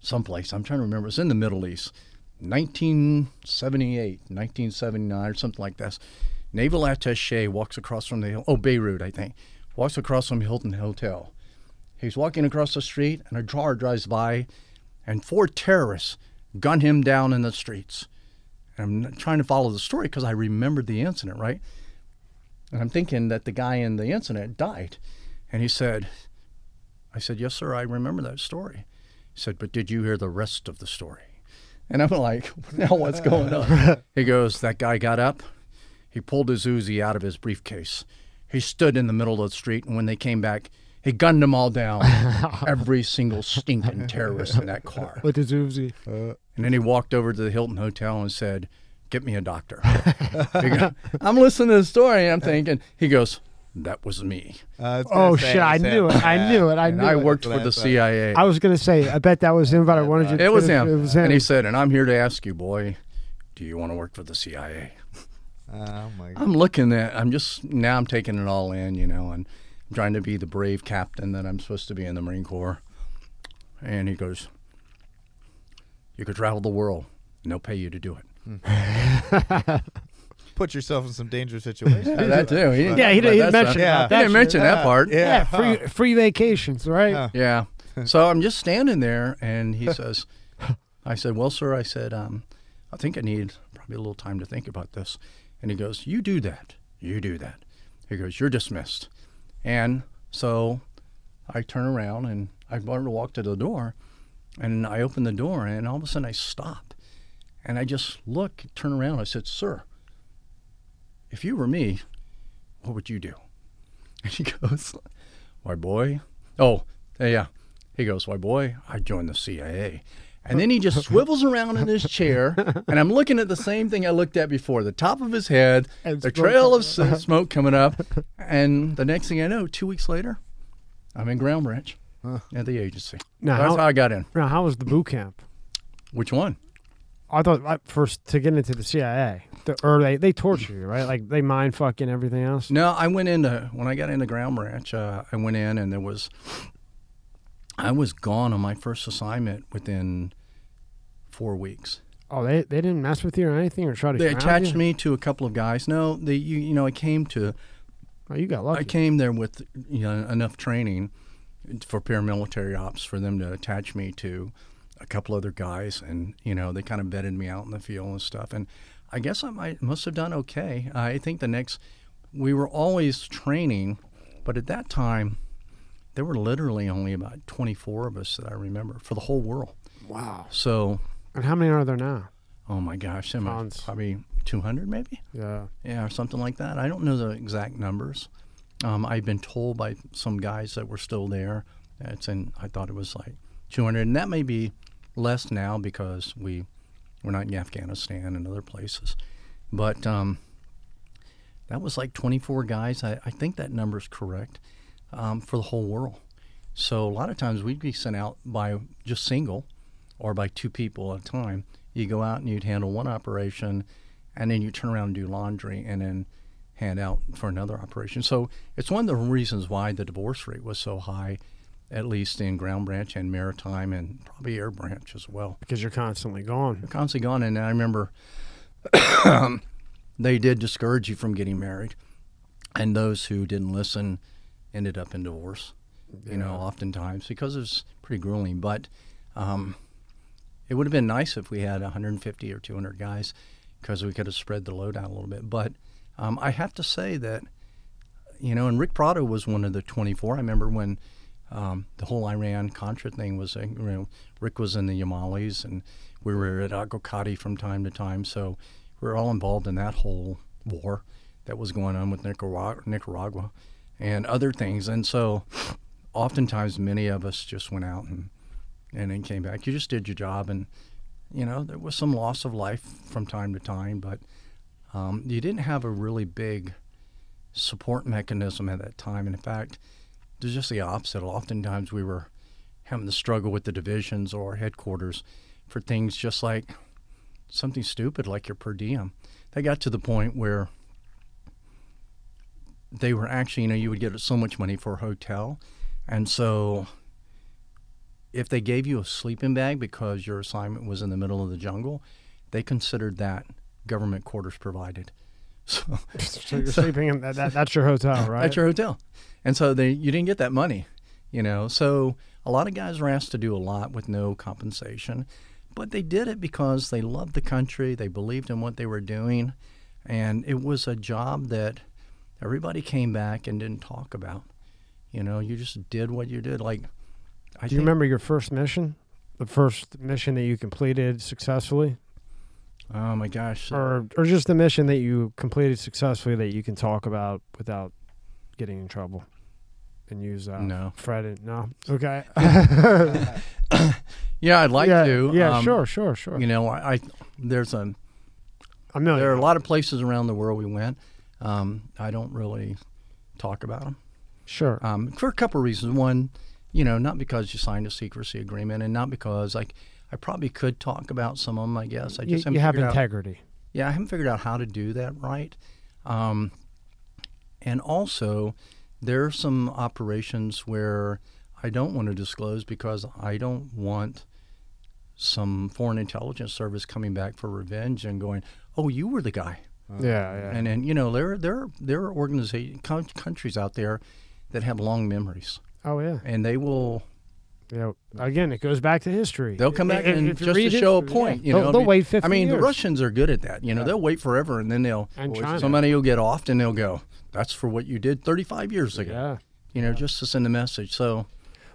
someplace? I'm trying to remember. It's in the Middle East, 1978, 1979, or something like this. Naval attaché walks across from the oh Beirut, I think, walks across from Hilton Hotel. He's walking across the street, and a car drives by, and four terrorists gun him down in the streets. And I'm trying to follow the story because I remembered the incident, right? And I'm thinking that the guy in the incident died. And he said, I said, Yes, sir, I remember that story. He said, But did you hear the rest of the story? And I'm like, Now what's going on? he goes, That guy got up, he pulled his Uzi out of his briefcase. He stood in the middle of the street, and when they came back, he gunned them all down. Every single stinking terrorist in that car. With his Uzi. And then he walked over to the Hilton Hotel and said, Get me a doctor. He go- I'm listening to the story and I'm thinking, he goes, That was me. Uh, I was gonna Oh shit! I knew it. I knew it. I And knew I it. worked That's for the CIA. I was gonna say. I bet that was him. But I wanted you. to it was him. It was him. And he said, And I'm here to ask you, boy, do you want to work for the CIA? Oh my god. I'm looking at, I'm just, now I'm taking it all in, you know, and I'm trying to be the brave captain that I'm supposed to be in the Marine Corps. And he goes, You could travel the world, and they'll pay you to do it. Put yourself in some dangerous situations. Yeah, that too. He didn't Yeah, he talk did- about he that mentioned stuff. about He didn't mention shit. that part. Yeah. yeah, free free vacations, right? Huh. Yeah. So I'm just standing there, and he says, I said, Well, sir, I said, um, I think I need probably a little time to think about this. And he goes, You do that. You do that. He goes, You're dismissed. And so I turn around and I wanted to walk to the door, and I open the door, and all of a sudden I stop. And I just look, turn around. I said, Sir, if you were me, what would you do? And he goes, Why, boy. Oh, yeah. He goes, Why, boy, I joined the CIA. And then he just swivels around in his chair, and I'm looking at the same thing I looked at before the top of his head, And the trail of s- smoke coming up. And the next thing I know, two weeks later, I'm in Ground Branch at the agency. Now, That's how, how I got in. now, how was the boot camp? Which one? I thought first to get into the CIA, the, or they they torture you, right? Like they mind fucking everything else. No, I went into when I got into Ground Branch. Uh, I went in and there was, I was gone on my first assignment within four weeks. Oh, they they didn't mess with you or anything, or try to. They attached you? me to a couple of guys. No, they you, you know I came to Oh, you got lucky. I came there with you know enough training for paramilitary ops for them to attach me to a couple other guys, and you know they kind of vetted me out in the field and stuff. And I guess I might must have done okay. I think the next we were always training, but at that time there were literally only about 24 of us that I remember for the whole world. Wow. So And how many are there now? oh my gosh, there might- Tons. probably 200 maybe. Yeah. Yeah, or something like that. I don't know the exact numbers. Um, I've been told by some guys that were still there. It's in. I thought it was like 200, and that may be less now because we we're not in Afghanistan and other places. But um, that was like 24 guys. I, I think that number is correct um, for the whole world. So a lot of times we'd be sent out by just single or by two people at a time. You go out and you'd handle one operation, and then you turn around and do laundry, and then hand out for another operation. So it's one of the reasons why the divorce rate was so high, at least in ground branch and maritime and probably air branch as well. Because you're constantly gone. They're constantly gone, and I remember they did discourage you from getting married, and those who didn't listen ended up in divorce. You know, oftentimes because it was pretty grueling. But um, it would have been nice if we had 150 or 200 guys, because we could have spread the load out a little bit. But um, I have to say that, you know, and Rick Prado was one of the 24. I remember when um, the whole Iran Contra thing was, you know, Rick was in the Yamalis, and we were at Agokati from time to time. So we were all involved in that whole war that was going on with Nicaragua, Nicaragua and other things. And so oftentimes many of us just went out and, and then came back. You just did your job, and, you know, there was some loss of life from time to time, but um, you didn't have a really big support mechanism at that time. And in fact, it was just the opposite. Oftentimes we were having to struggle with the divisions or headquarters for things just like something stupid like your per diem. They got to the point where they were actually, you know, you would get so much money for a hotel. And so if they gave you a sleeping bag because your assignment was in the middle of the jungle, they considered that government quarters provided. So So you're sleeping in that, that. That's your hotel, right? at your hotel. And so they you didn't get that money, you know. So a lot of guys were asked to do a lot with no compensation, but they did it because they loved the country, they believed in what they were doing, and it was a job that everybody came back and didn't talk about. You know, you just did what you did. Like, I Do you remember your first mission? The first mission that you completed successfully? Oh my gosh! Or or just the mission that you completed successfully that you can talk about without getting in trouble? And use uh, No. Fred no. Okay. yeah, I'd like yeah, to. Yeah, um, sure, sure, sure. You know, I, I there's a a million. there are a lot of places around the world we went. Um, I don't really talk about them Sure. um, for a couple of reasons. One, you know, not because you signed a secrecy agreement, and not because like I probably could talk about some of them. I guess I you just haven't you have figured out- integrity. yeah, I haven't figured out how to do that right. Um, and also, there are some operations where I don't want to disclose because I don't want some foreign intelligence service coming back for revenge and going, "Oh, you were the guy." Uh, yeah, yeah. And then you know there there there are organizations countries out there that have long memories, oh yeah. and they will Yeah. Again, it goes back to history. They'll come back If- and if just to show a point. yeah. You they'll, know, I they'll mean- wait 50 I mean, years. the Russians are good at that. You know, they'll wait forever and then they'll And China. somebody will get off and they'll go, "That's for what you did 35 years ago." Yeah. You know, just to send a message. So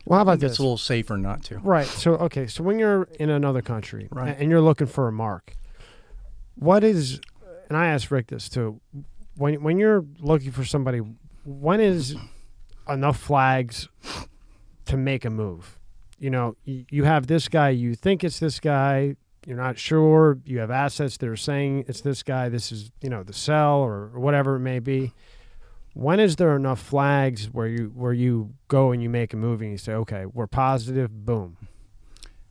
Well, how about this? it's a little safer not to. Right. So okay. So when you're in another country Right. and you're looking for a mark, what is? And I asked Rick this too. When when you're looking for somebody, when is enough flags to make a move? You know, you, have this guy. You think it's this guy. You're not sure. You have assets that are saying it's this guy. This is you know the cell or, or whatever it may be. When is there enough flags where you where you go and you make a move and you say, okay, we're positive. Boom.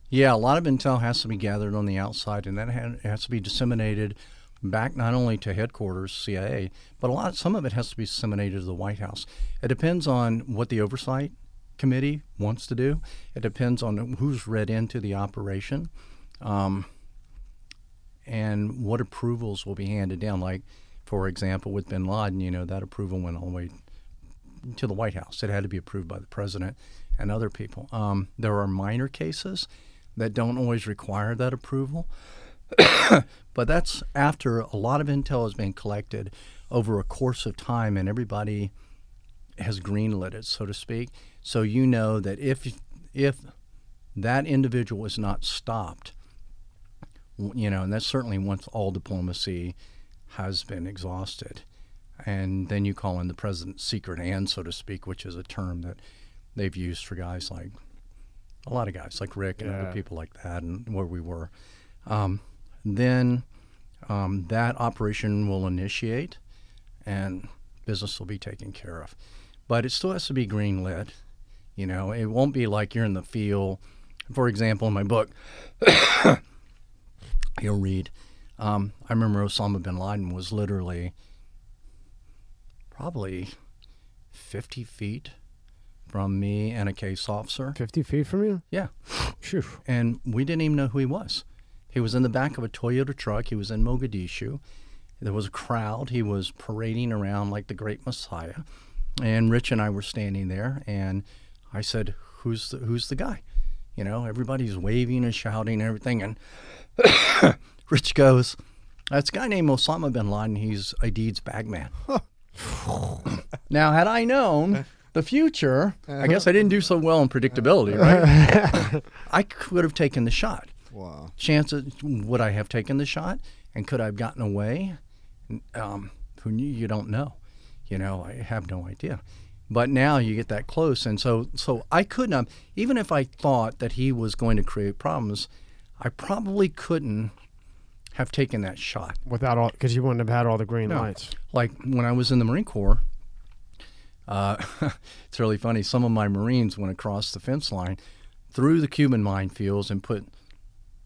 Yeah, a lot of intel has to be gathered on the outside, and that ha- has to be disseminated back not only to headquarters, CIA, but a lot. Some of it has to be disseminated to the White House. It depends on what the oversight committee wants to do. It depends on who's read into the operation, um, and what approvals will be handed down. Like, for example, with Bin Laden, you know that approval went all the way to the White House. It had to be approved by the president and other people. Um, there are minor cases that don't always require that approval, but that's after a lot of intel has been collected over a course of time, and everybody has greenlit it, so to speak. So you know that if if that individual is not stopped, you know, and that's certainly once all diplomacy has been exhausted, and then you call in the president's secret hand, so to speak, which is a term that they've used for guys like a lot of guys like Rick and Yeah. other people like that, and where we were. Um, then um, that operation will initiate, and business will be taken care of. But it still has to be green lit. You know, it won't be like you're in the field. For example, in my book, you'll read. Um, I remember Osama bin Laden was literally probably 50 feet from me and a case officer. 50 feet from you? Yeah. Phew. And we didn't even know who he was. He was in the back of a Toyota truck. He was in Mogadishu. There was a crowd. He was parading around like the great Messiah. And Rich and I were standing there, and I said, "Who's the, who's the guy?" You know, everybody's waving and shouting and everything. And Rich goes, "That's a guy named Osama bin Laden. He's Aidid's bagman." now, had I known the future, I guess I didn't do so well in predictability, right? I could have taken the shot. Wow. Chances would I have taken the shot, and could I have gotten away? Um, who knew? You don't know. You know, I have no idea. But now you get that close, and so so I couldn't have. Even if I thought that he was going to create problems, I probably couldn't have taken that shot. Without all, because you wouldn't have had all the green No. lights. Like when I was in the Marine Corps, uh, it's really funny. Some of my Marines went across the fence line through the Cuban minefields and put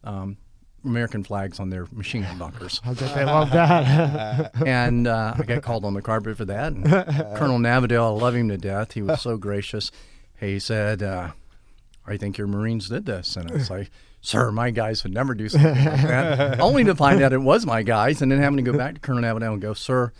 um, American flags on their machine gun bunkers. I bet they love that. and uh, I got called on the carpet for that. And Colonel Navadale, I love him to death. He was so gracious. He said, uh, I think your Marines did this. And I was like, Sir, my guys would never do something like that. Only to find out it was my guys and then having to go back to Colonel Navadale and go, Sir,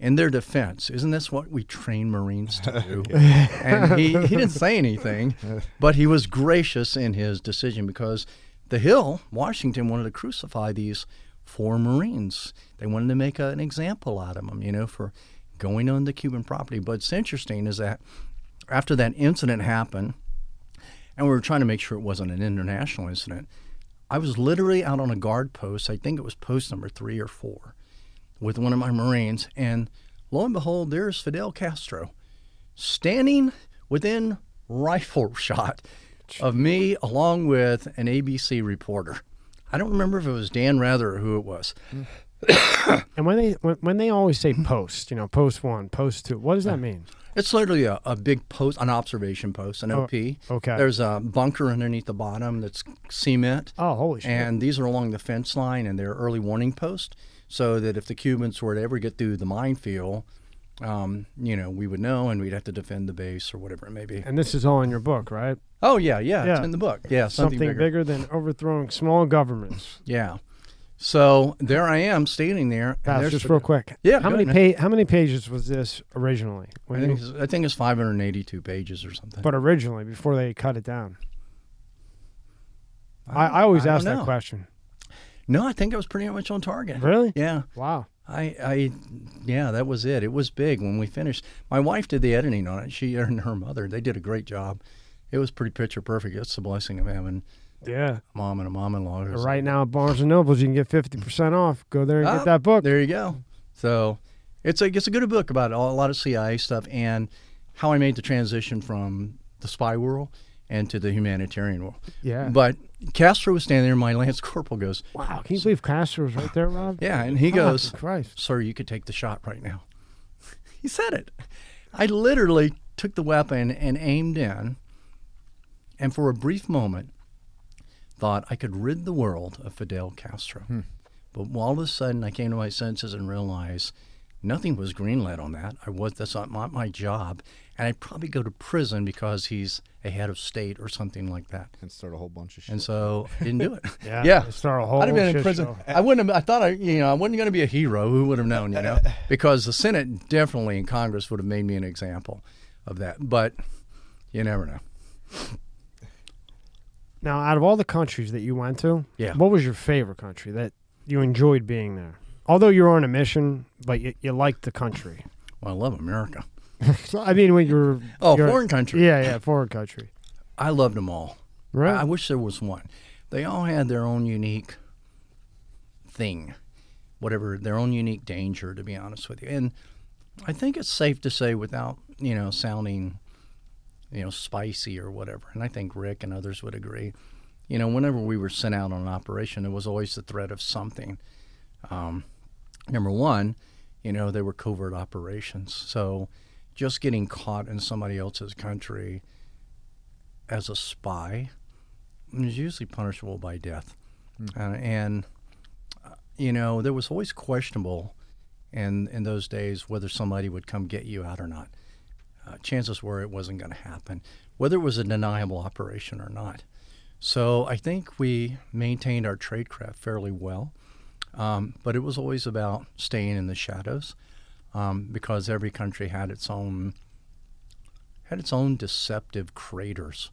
in their defense, isn't this what we train Marines to do? and he, he didn't say anything, but he was gracious in his decision because the Hill, Washington, wanted to crucify these four Marines. They wanted to make a, an example out of them, you know, for going on the Cuban property. But it's interesting is that after that incident happened, and we were trying to make sure it wasn't an international incident, I was literally out on a guard post. I think it was post number three or four with one of my Marines. And lo and behold, there's Fidel Castro standing within rifle shot of me along with an ABC reporter. I don't remember if it was Dan Rather or who it was. And when they when, when they always say post, you know, post one, post two, what does that mean? It's literally a, a big post, an observation post, an Oh, OP. okay. There's a bunker underneath the bottom that's cement. Oh, holy shit! And these are along the fence line and they're early warning posts so that if the Cubans were to ever get through the minefield, um, you know, we would know and we'd have to defend the base or whatever it may be. And this is all in your book, right? Oh, yeah, yeah, Yeah. it's in the book. Yeah, something, Something, bigger. than overthrowing small governments. Yeah. So there I am standing there. just real quick. Yeah, How many pa- How many pages was this originally? I think, you- it's, I think it's 582 pages or something. but originally, before they cut it down, I, I always I ask that question. No, I think it was pretty much on target. Really? Yeah. Wow. I, I, yeah, that was it. It was big when we finished. My wife did the editing on it. She and her mother, they did a great job. It was pretty picture perfect. It's the blessing of having Yeah. a mom and a mom-in-law. Right now at Barnes and Nobles, you can get fifty percent off. Go there and Ah, get that book. There you go. So, it's a it's a good book about all, a lot of CIA stuff and how I made the transition from the spy world and to the humanitarian world. Yeah. But Castro was standing there. My lance corporal goes, wow. Can you believe Castro was right there, Rob? "Yeah," and he oh, Fuck goes, Christ. sir, you could take the shot right now. he said it. I literally took the weapon and aimed in, and for a brief moment, thought I could rid the world of Fidel Castro. Hmm. But all of a sudden, I came to my senses and realized nothing was greenlit on that. I was that's not my, my job, and I'd probably go to prison because he's a head of state or something like that. and start a whole bunch of shit. And so I didn't do it. Yeah. yeah. Start a whole I'd have been in prison. show. I wouldn't have. I thought I, you know, I wasn't going to be a hero. Who would have known, you know? Because the Senate definitely in Congress would have made me an example of that. But you never know. Now, out of all the countries that you went to, Yeah. what was your favorite country that you enjoyed being there? Although you were on a mission, but you, you liked the country. Well, I love America. So, I mean, when you were Oh, you're- foreign country. yeah, yeah, foreign country, I loved them all. right? I, I wish there was one. They all had their own unique thing, whatever their own unique danger. To be honest with you, and I think it's safe to say, without you know sounding, you know, spicy or whatever. And I think Rick and others would agree. You know, whenever we were sent out on an operation, there was always the threat of something. Um, number one, you know, they were covert operations, so just getting caught in somebody else's country as a spy is usually punishable by death. Uh, and, uh, you know, there was always questionable in, in those days whether somebody would come get you out or not. Uh, chances were it wasn't going to happen, whether it was a deniable operation or not. So I think we maintained our tradecraft fairly well, um, but it was always about staying in the shadows um, because every country had its own had its own deceptive craters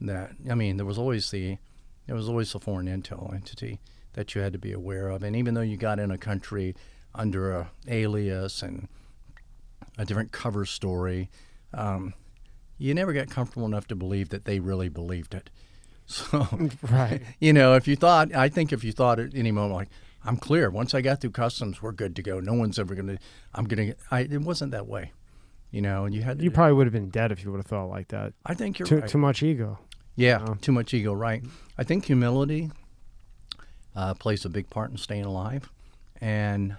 that I mean there was always the there was always a foreign intel entity that you had to be aware of and even though you got in a country under a alias and a different cover story um, you never got comfortable enough to believe that they really believed it so right. you know if you thought I think if you thought at any moment like I'm clear once I got through customs we're good to go no one's ever gonna I'm gonna I it wasn't that way you know and you had to You probably would have been dead if you would have thought like that. I think you're Too right. too much ego. Yeah, Oh. too much ego, right? I think humility uh, plays a big part in staying alive, and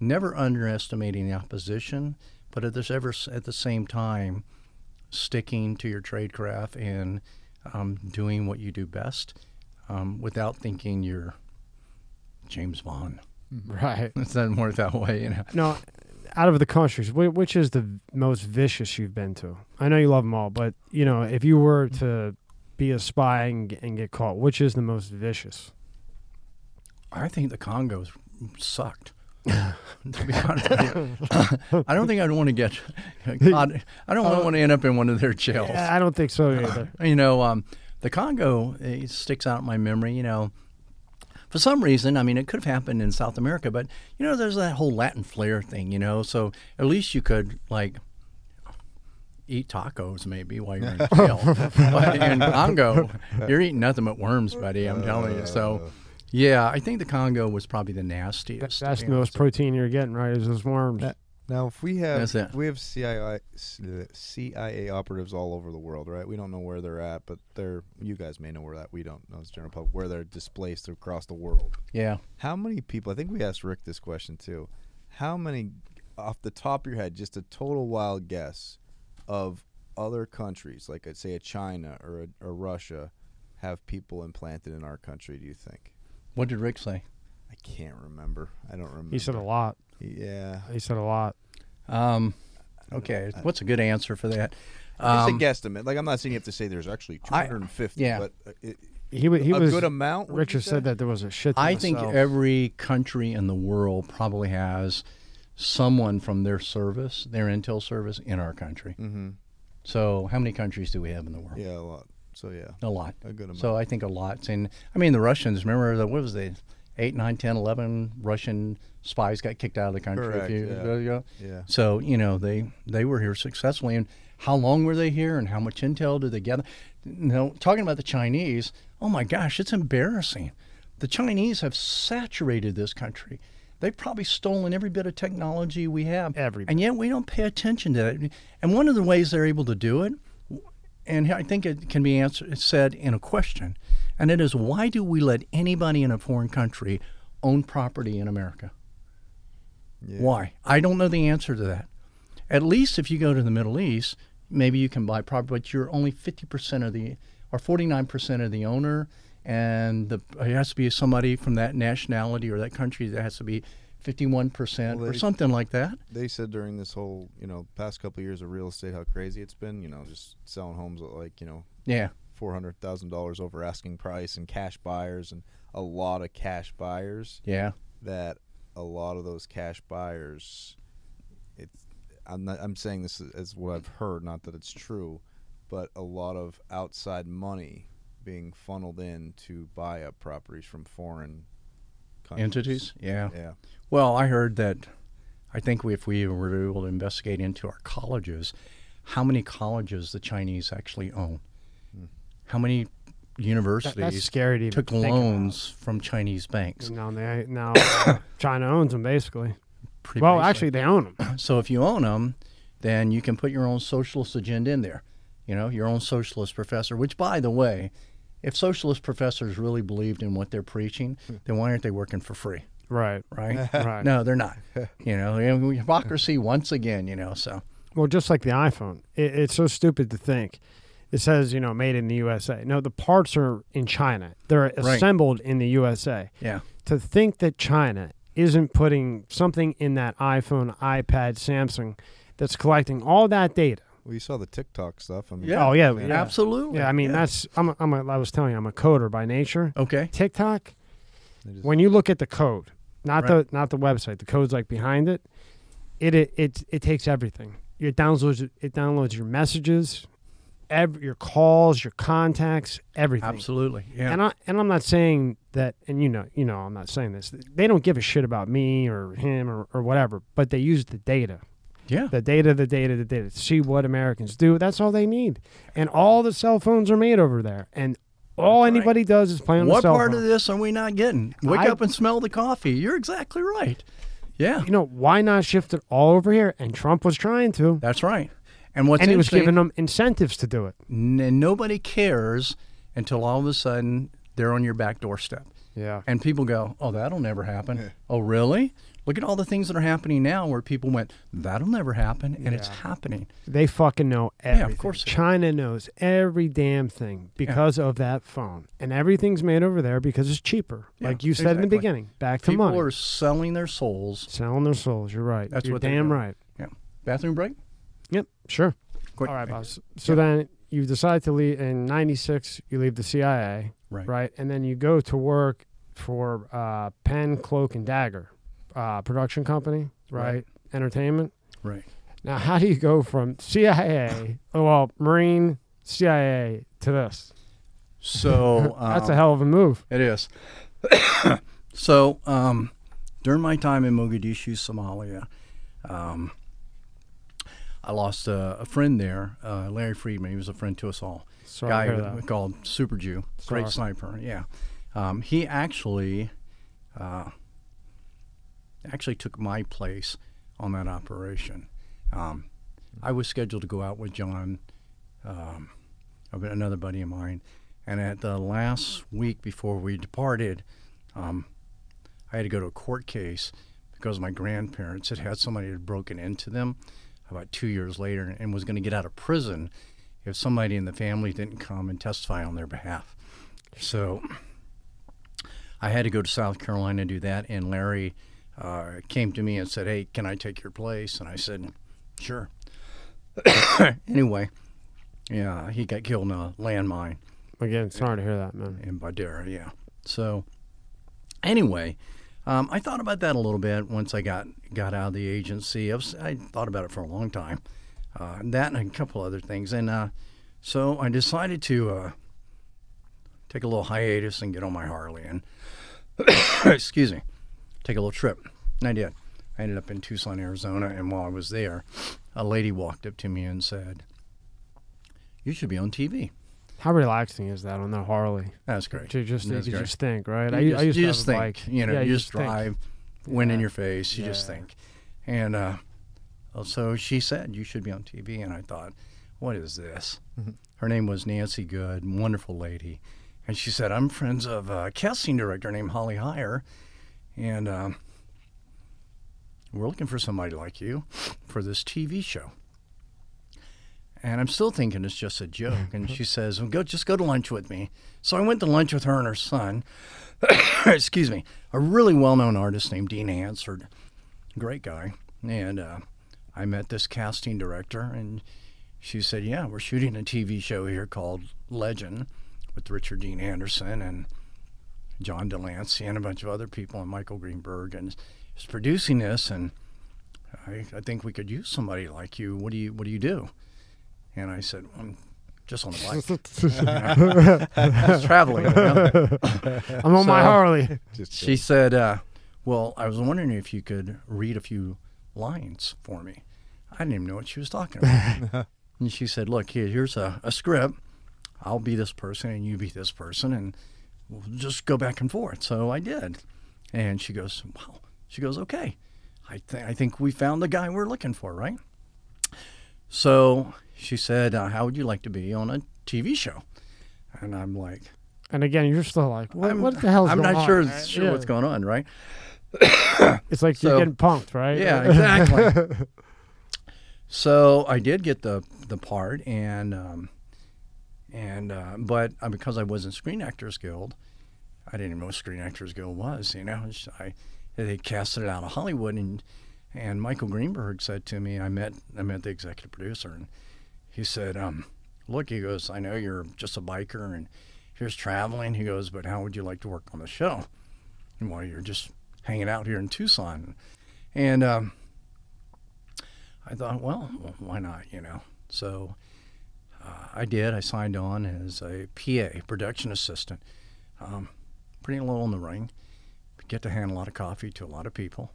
never underestimating the opposition, but at this ever at the same time, sticking to your trade craft and um, doing what you do best, um, without thinking you're James Bond. Right. It doesn't work that way, you know. No, out of the countries, whi- which is the most vicious you've been to? I know you love them all, but you know, if you were to be a spy and, g- and get caught, which is the most vicious? I think the Congos sucked. to be honest with you. I don't think I'd want to get caught. I don't want to end up in one of their jails. I don't think so either. You know, um, the Congo it sticks out in my memory. You know, For some reason, I mean, it could have happened in South America, but you know, there's that whole Latin flair thing, you know. So at least you could like eat tacos maybe while you're in jail. but in Congo, you're eating nothing but worms, buddy. I'm telling you. So. Yeah, I think the Congo was probably the nastiest. That's the most protein you're getting, right? Is those worms. That- Now, if we have That's it. we have CIA CIA operatives all over the world, right? We don't know where they're at, but they're you guys may know where that we don't know as general public where they're displaced across the world. Yeah. How many people? I think we asked Rick this question too. How many, off the top of your head, just a total wild guess, of other countries like I'd say a China or a, or Russia, have people implanted in our country? Do you think? What did Rick say? I can't remember. I don't remember. He said a lot. Yeah. He said a lot. Um, okay, what's a good answer for that? Just Um, a guesstimate. Like I'm not saying you have to say there's actually I- 250, yeah. but uh, it, He, wa- he a was. good amount. Richard said that there was a shit. I think cells. every country in the world probably has someone from their service, their intel service, in our country. Mm-hmm. So, how many countries do we have in the world? Yeah, a lot. So yeah, A lot. a good amount. So, I think a lot. And I mean, the Russians. Remember the what was the eight, nine, 10, 11 Russian spies got kicked out of the country Correct, yeah. ago. yeah. So you know they they were here successfully, and how long were they here, and how much intel did they gather? You know, talking about the Chinese, oh my gosh, it's embarrassing. The Chinese have saturated this country. They've probably stolen every bit of technology we have, Every and yet we don't pay attention to it. And one of the ways they're able to do it, and I think it can be answered said in a question, and it is why do we let anybody in a foreign country own property in America? yeah. Why? I don't know the answer to that. At least if you go to the Middle East, maybe you can buy property, but you're only 50% of the, or 49% of the owner, and the, it has to be somebody from that nationality or that country that has to be 51% Well, or something like that. They said during this whole, you know, past couple of years of real estate, how crazy it's been. You know, just selling homes like, you know, Yeah. Four hundred thousand dollars over asking price, and cash buyers, and a lot of cash buyers. Yeah. That a lot of those cash buyers, it's. I'm not. I'm saying this as what I've heard, not that it's true, but a lot of outside money being funneled in to buy up properties from foreign countries. Entities? Yeah. Yeah. Well, I heard that. I think we, if we were able to investigate into our colleges, how many colleges the Chinese actually own, how many universities that's scary to took think about. loans from Chinese banks. Now they now China owns them basically. Pretty Well, basically. actually, they own them. so if you own them, then you can put your own socialist agenda in there. You know, your own socialist professor. Which, by the way, if socialist professors really believed in what they're preaching, hmm. then why aren't they working for free? Right. Right? Right. no, they're not. You know, hypocrisy once again. You know, so Well, just like the iPhone, it, it's so stupid to think. It says, you know, made in the USA. No, the parts are in China. They're Right. assembled in the USA. yeah, To think that China isn't putting something in that iPhone, iPad, Samsung that's collecting all that data. Well, you saw the TikTok stuff. I mean, Yeah. Oh, yeah, yeah. absolutely. Yeah, I mean, that's, I'm a, I'm a, I was telling you, I'm a coder by nature. okay. TikTok, just- when you look at the code, not Right. the not the website, the code's like behind it. It it it, it takes everything. It downloads it downloads your messages, ev- your calls, your contacts, everything. Absolutely. Yeah. And I and I'm not saying that, and you know you know I'm not saying this. They don't give a shit about me or him or, or whatever, but they use the data, yeah. the data, the data, the data see what Americans do. That's all they need. And all the cell phones are made over there, and all anybody does is play on the What part phone. of this are we not getting? Wake I- up and smell the coffee. You're exactly right. Yeah, you know, why not shift it all over here? And Trump was trying to. that's right. And what's and he was giving them incentives to do it. n- and nobody cares until all of a sudden they're on your back doorstep. Yeah. And people go, oh, that'll never happen. Oh, really? Look at all the things that are happening now where people went, that'll never happen. And it's happening. They fucking know everything. Yeah, of course. China knows every damn thing because of that phone. And everything's made over there because it's cheaper. Yeah, like you said in the beginning. Back to People money. are selling their souls. Selling their souls. You're right. That's You're what they're damn doing. right. Yeah. Bathroom break? Yep. Sure. Quick. All right, boss. So then you decide to leave in 96, you leave the CIA, Right. right? And then you go to work for uh, Pen, Cloak, and Dagger uh, production company, right? Right. Entertainment. Right. Now, how do you go from CIA, oh, well, Marine, CIA to this? So That's um, a hell of a move. It is. so um, during my time in Mogadishu, Somalia, um, I lost a, a friend there, uh, Larry Freedman. He was a friend to us all. Sorry Guy that. called Super Jew, Sorry. great sniper. Yeah, um, he actually uh, actually took my place on that operation. Um, I was scheduled to go out with John, um, another buddy of mine, and at the last week before we departed, um, I had to go to a court case because my grandparents had had somebody had broken into them about two years later and was going to get out of prison if somebody in the family didn't come and testify on their behalf. So I had to go to South Carolina to do that, and Larry uh, came to me and said, "Hey, can I take your place?" And I said, "Sure." anyway, yeah, he got killed in a landmine Again, sorry to hear that, man. in Bardera, yeah. So, anyway, um, I thought about that a little bit once I got got out of the agency. I, was, I thought about it for a long time, uh, that and a couple other things, and uh, so I decided to uh, take a little hiatus and get on my Harley and excuse me, take a little trip. And I did. I ended up in Tucson, Arizona, and while I was there, a lady walked up to me and said, "You should be on TV." How relaxing is that on the Harley? That's great. You just, you That's could great. just think, right? You I, just, I used you to just think, bike. you know, yeah, you just think. drive, wind in your face. You just think, and uh, so she said you should be on TV, and I thought, what is this? Her name was Nancy Good, wonderful lady, and she said I'm friends of a casting director named Holly Heyer, and um, we're looking for somebody like you for this TV show. And I'm still thinking it's just a joke. And she says, well, "Go, just go to lunch with me." So I went to lunch with her and her son. excuse me, a really well-known artist named Dean Hansard, great guy. And uh, I met this casting director, and she said, "Yeah, we're shooting a TV show here called Legend with Richard Dean Anderson and John de Lancie and a bunch of other people, and Michael Greenberg, and is producing this. And I, I think we could use somebody like you. What do you What do you do?" And I said, "I'm just on the bike, just traveling." You know? I'm on my Harley. She said, uh, "Well, I was wondering if you could read a few lines for me." I didn't even know what she was talking about. and she said, "Look, here, here's a, a script. I'll be this person, and you be this person, and we'll just go back and forth." So I did, and she goes, "Wow." She goes, "Okay, I th- I think we found the guy we're looking for, right?" So she said, uh, "How would you like to be on a TV show?" And I'm like, And again, you're still like, what, I'm, what the hell's I'm going not on? sure, right? sure Yeah. what's going on, right? It's like So- you're getting punked, right? Yeah, exactly. so I did get the the part, and um, and uh, but uh, because I was in Screen Actors Guild, I didn't even know what Screen Actors Guild was. You know, I they casted it out of Hollywood, and and Michael Greenberg said to me, I met I met the executive producer, and he said, um, "Look," he goes, "I know you're just a biker, and here's traveling." He goes, "But how would you like to work on the show?" And while you're just hanging out here in Tucson, and um, I thought, well, why not? You know. So uh, I did. I signed on as a PA, production assistant. Um, pretty low in the ring. Get to hand a lot of coffee to a lot of people,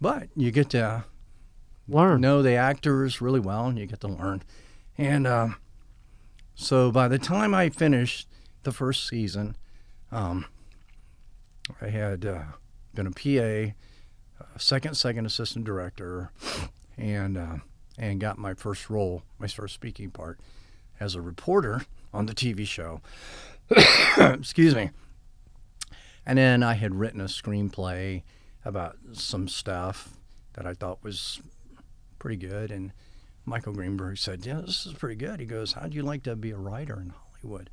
but you get to Learn. know the actors really well, and you get to learn. And um, so by the time I finished the first season, um, I had uh, been a PA, uh, second second assistant director, and uh, and got my first role, my first speaking part, as a reporter on the TV show. Excuse me. And then I had written a screenplay about some stuff that I thought was pretty good. And Michael Greenberg said, "Yeah, this is pretty good." He goes, "How'd you like to be a writer in Hollywood?"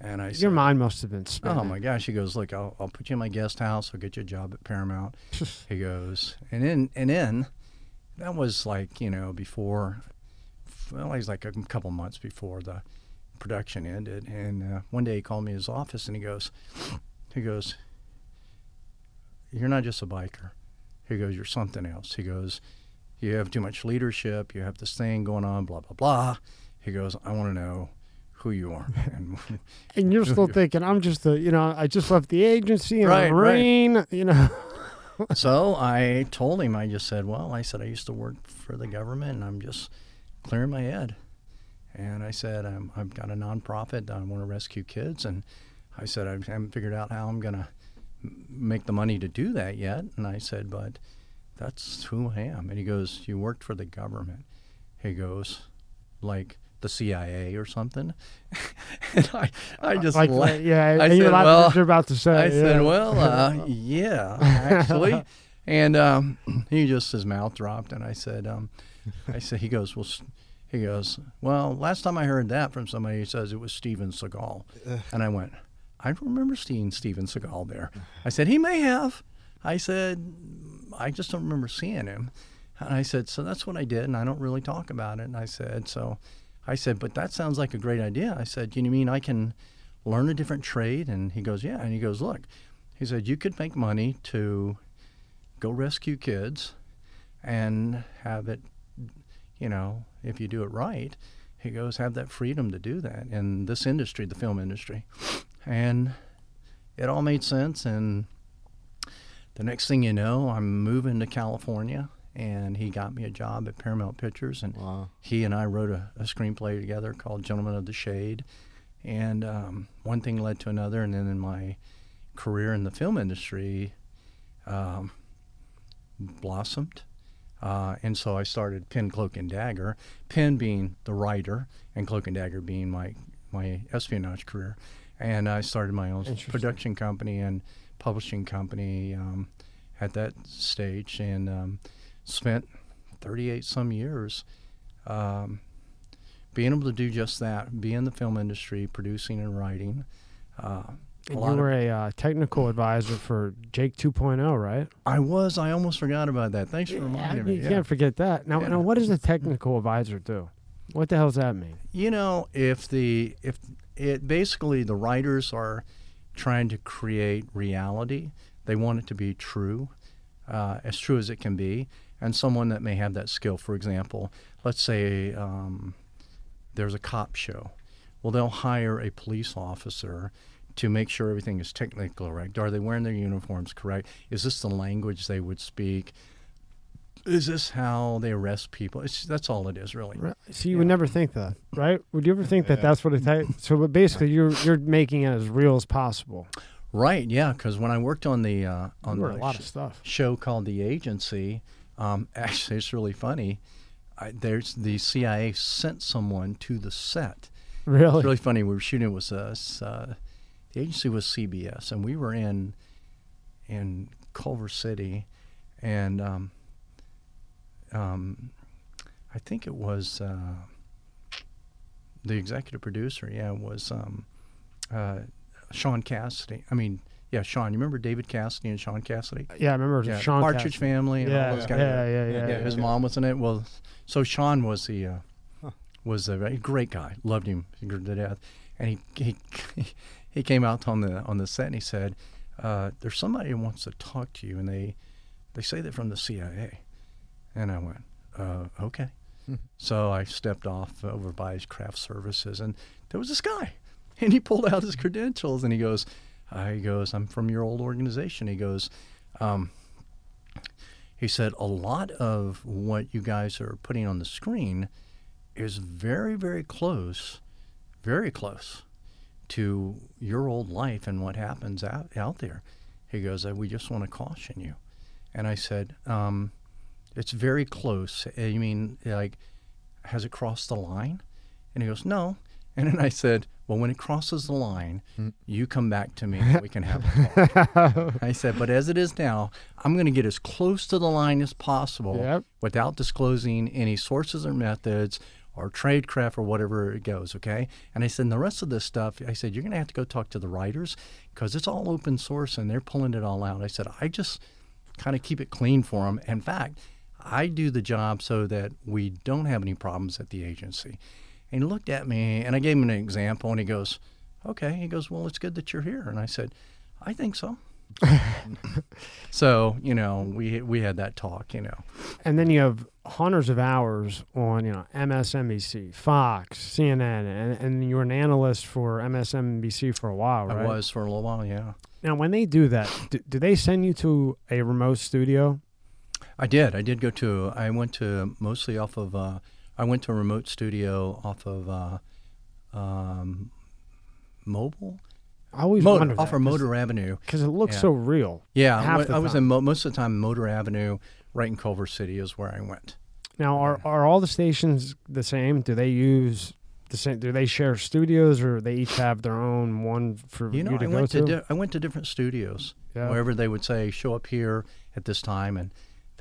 And I Your said, mind must have been spinning. Oh my gosh! He goes, look, I'll, I'll put you in my guest house. I'll get you a job at Paramount. he goes, and then and then that was like you know before, well, it was like a couple months before the production ended. And uh, one day he called me in his office and he goes, he goes, you're not just a biker. He goes, you're something else. He goes, you have too much leadership. You have this thing going on. Blah blah blah. He goes, I want to know who you are. And And you're still thinking, I'm just a, you know, I just left the agency and Right, right. Marine, you know. so I told him, I just said, well, I said, I used to work for the government and I'm just clearing my head. And I said, um, I've got a nonprofit. That I want to rescue kids. And I said, I haven't figured out how I'm going to make the money to do that yet. And I said, but that's who I am. And he goes, You worked for the government. He goes, like the CIA or something. and I, I just like, la- yeah, I you're said, well, what you're about to say. I said, well, uh, yeah, actually. and um, he just, his mouth dropped. And I said, um, I said, he goes, well, he goes, well, last time I heard that from somebody, he says it was Steven Seagal. and I went, I don't remember seeing Steven Seagal there. I said, he may have. I said, I just don't remember seeing him. And I said, so that's what I did, and I don't really talk about it. And I said, so I said, but that sounds like a great idea. I said, you mean I can learn a different trade? And he goes, yeah. And he goes, look, he said, you could make money to go rescue kids and have it, you know, if you do it right. He goes, have that freedom to do that in this industry, the film industry. And it all made sense. And the next thing you know, I'm moving to California, and he got me a job at Paramount Pictures. And Wow. he and I wrote a, a screenplay together called Gentlemen of the Shade. And um, one thing led to another. And then in my career in the film industry, um, blossomed. Uh, and so I started Pen, Cloak, and Dagger. Pen being the writer, and Cloak and Dagger being my, my espionage career. And I started my own production company and publishing company um, at that stage and um, spent 38 some years um, being able to do just that, be in the film industry, producing and writing. Uh, And you of- were a uh, technical advisor for Jake 2.0, right? I was. I almost forgot about that. Thanks for reminding me. you Yeah. can't forget that. Now, Yeah. now, what does a technical advisor do? What the hell does that mean? You know, if the if it basically the writers are trying to create reality, they want it to be true, uh, as true as it can be, and someone that may have that skill. For example, let's say um, there's a cop show. Well, they'll hire a police officer to make sure everything is technically correct. Are they wearing their uniforms correct? Is this the language they would speak? Is this how they arrest people? It's, that's all it is, really. Right. So you Yeah. would never think that, right? Would you ever think that Yeah. that's what it takes? So, but basically, you're you're making it as real as possible. Right, yeah, because when I worked on the uh, on the a lot sh- of stuff. show called The Agency, um, actually, it's really funny. I, there's the CIA sent someone to the set. Really? It's really funny. We were shooting it was us. Uh, the agency was CBS, and we were in in Culver City, and um, um, I think it was uh, the executive producer. Yeah, was um, uh, Shaun Cassidy. I mean, yeah, Shaun. You remember David Cassidy and Shaun Cassidy? yeah, I remember Yeah, Shaun Partridge Cassidy. Family and Yeah, all those yeah, guys. yeah, yeah, yeah, Yeah, his yeah. mom was in it. Well, so Shaun was the uh, Huh. was a great guy. Loved him to death. And he he he came out on the on the set and he said, uh, "There's somebody who wants to talk to you, and they they say they're from the CIA." And I went, uh, "Okay." So I stepped off over by his craft services, and there was this guy, and he pulled out his credentials, and he goes, uh, "He goes, I'm from your old organization." He goes. Um, he said a lot of what you guys are putting on the screen is very very close very close to your old life and what happens out, out there he goes uh, we just want to caution you and i said um, it's very close you mean like has it crossed the line and he goes no and then i said well when it crosses the line hmm. you come back to me and we can have a talk I said, but as it is now, I'm going to get as close to the line as possible Yep. without disclosing any sources or methods or tradecraft or whatever it goes, okay? And I said, and the rest of this stuff, I said, you're going to have to go talk to the writers because it's all open source and they're pulling it all out. I said, I just kind of keep it clean for them. In fact, I do the job so that we don't have any problems at the agency. And he looked at me and I gave him an example and he goes, okay. He goes, well, it's good that you're here. And I said, I think so. so you know, we we had that talk. You know, And then you have hundreds of hours on, you know, MSNBC, Fox, CNN, and, and you were an analyst for MSNBC for a while, right? I was for a little while. Yeah, Now, when they do that, do, do they send you to a remote studio? I did. I did go to. I went to mostly off of. Uh, I went to a remote studio off of uh, um, Mobile. I always Motor, wondered off of Motor Avenue. because it looks Yeah. so real. Yeah, I, I was in mo- most of the time Motor Avenue, right in Culver City, is where I went. Now, are are all the stations the same? Do they use the same? Do they share studios, or they each have their own one for You know, you to I go went to? to di- I went to different studios. Yeah. Wherever they would say, "Show up here at this time," and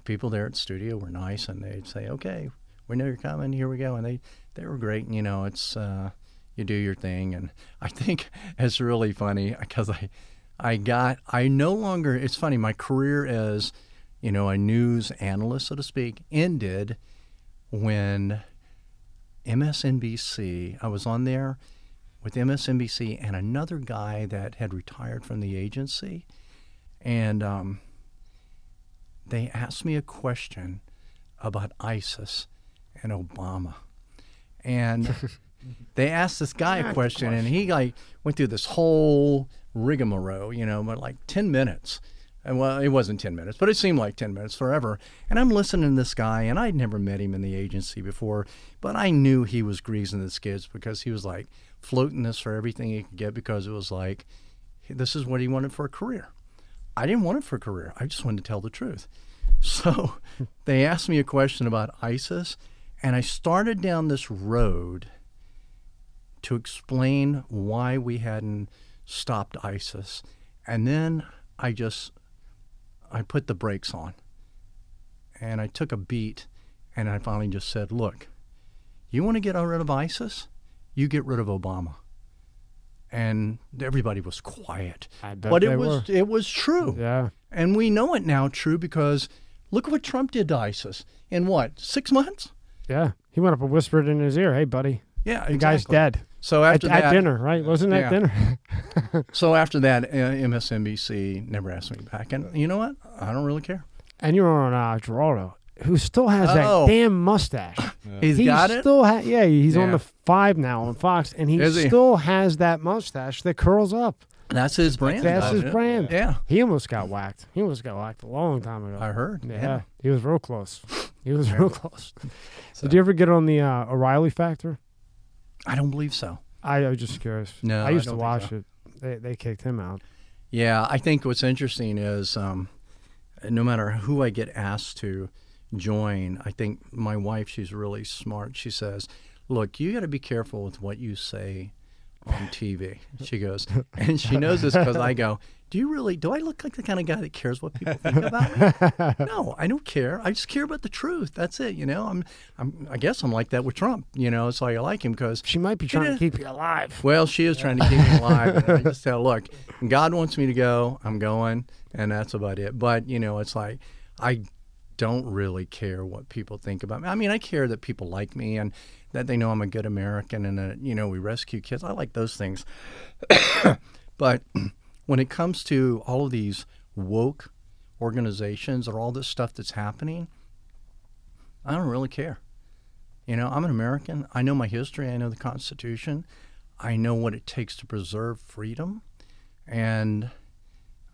the people there at the studio were nice, and they'd say, "Okay, we know you're coming. Here we go," and they they were great. And, you know, it's uh, you do your thing, and I think it's really funny because I I got I no longer. It's funny. My career as you know a news analyst, so to speak, ended when MSNBC. I was on there with MSNBC and another guy that had retired from the agency, and um, they asked me a question about ISIS and Obama, and they asked this guy a question, and he like went through this whole rigmarole, you know, but like ten minutes. And well, it wasn't 10 minutes, but it seemed like 10 minutes forever. And I'm listening to this guy, and I'd never met him in the agency before, but I knew he was greasing the skids because he was like floating this for everything he could get because it was like, this is what he wanted for a career. I didn't want it for a career. I just wanted to tell the truth. So they asked me a question about ISIS, and I started down this road to explain why we hadn't stopped ISIS. And then I just I put the brakes on. And I took a beat and I finally just said, "Look, you want to get rid of ISIS? You get rid of Obama." And everybody was quiet. But it was were. it was true. Yeah. And we know it now true because look what Trump did to ISIS in what, six months? Yeah. He went up and whispered in his ear, "Hey, buddy, Yeah, the guy's dead." So At, after at that, dinner, right? Wasn't that Yeah. dinner? so after that, uh, MSNBC never asked me back, and you know what? I don't really care. and you were on uh, Geraldo, who still has Oh. that damn mustache. He's he got it. still ha- yeah, he's on Yeah. the five now on Fox, and he Is he? still has that mustache that curls up. That's his brand. That's his it? brand. Yeah, He almost got whacked. He almost got whacked a long time ago. I heard. yeah, Yeah. he was real close. He was real close. So- Did you ever get on the uh, O'Reilly Factor? I don't believe so. I, I was just curious. No, I I used don't to think watch so. it. They they kicked him out. Yeah, I think what's interesting is um, no matter who I get asked to join, I think my wife, she's really smart. She says, "Look, you got to be careful with what you say on TV." She goes, and she knows this because I go, "Do you really? Do I look like the kind of guy that cares what people think about me?" no, I don't care. I just care about the truth. That's it. You know, I'm, I'm, I guess I'm like that with Trump. You know, that's why I like him because She might be trying Yeah. to keep you alive. well, she is trying to keep me alive. And I just tell, look, God wants me to go. I'm going, and that's about it. But you know, it's like I don't really care what people think about me. I mean, I care that people like me and that they know I'm a good American and that you know we rescue kids. I like those things. but when it comes to all of these woke organizations or all this stuff that's happening, I don't really care. You know, I'm an American. I know my history. I know the Constitution. I know what it takes to preserve freedom. And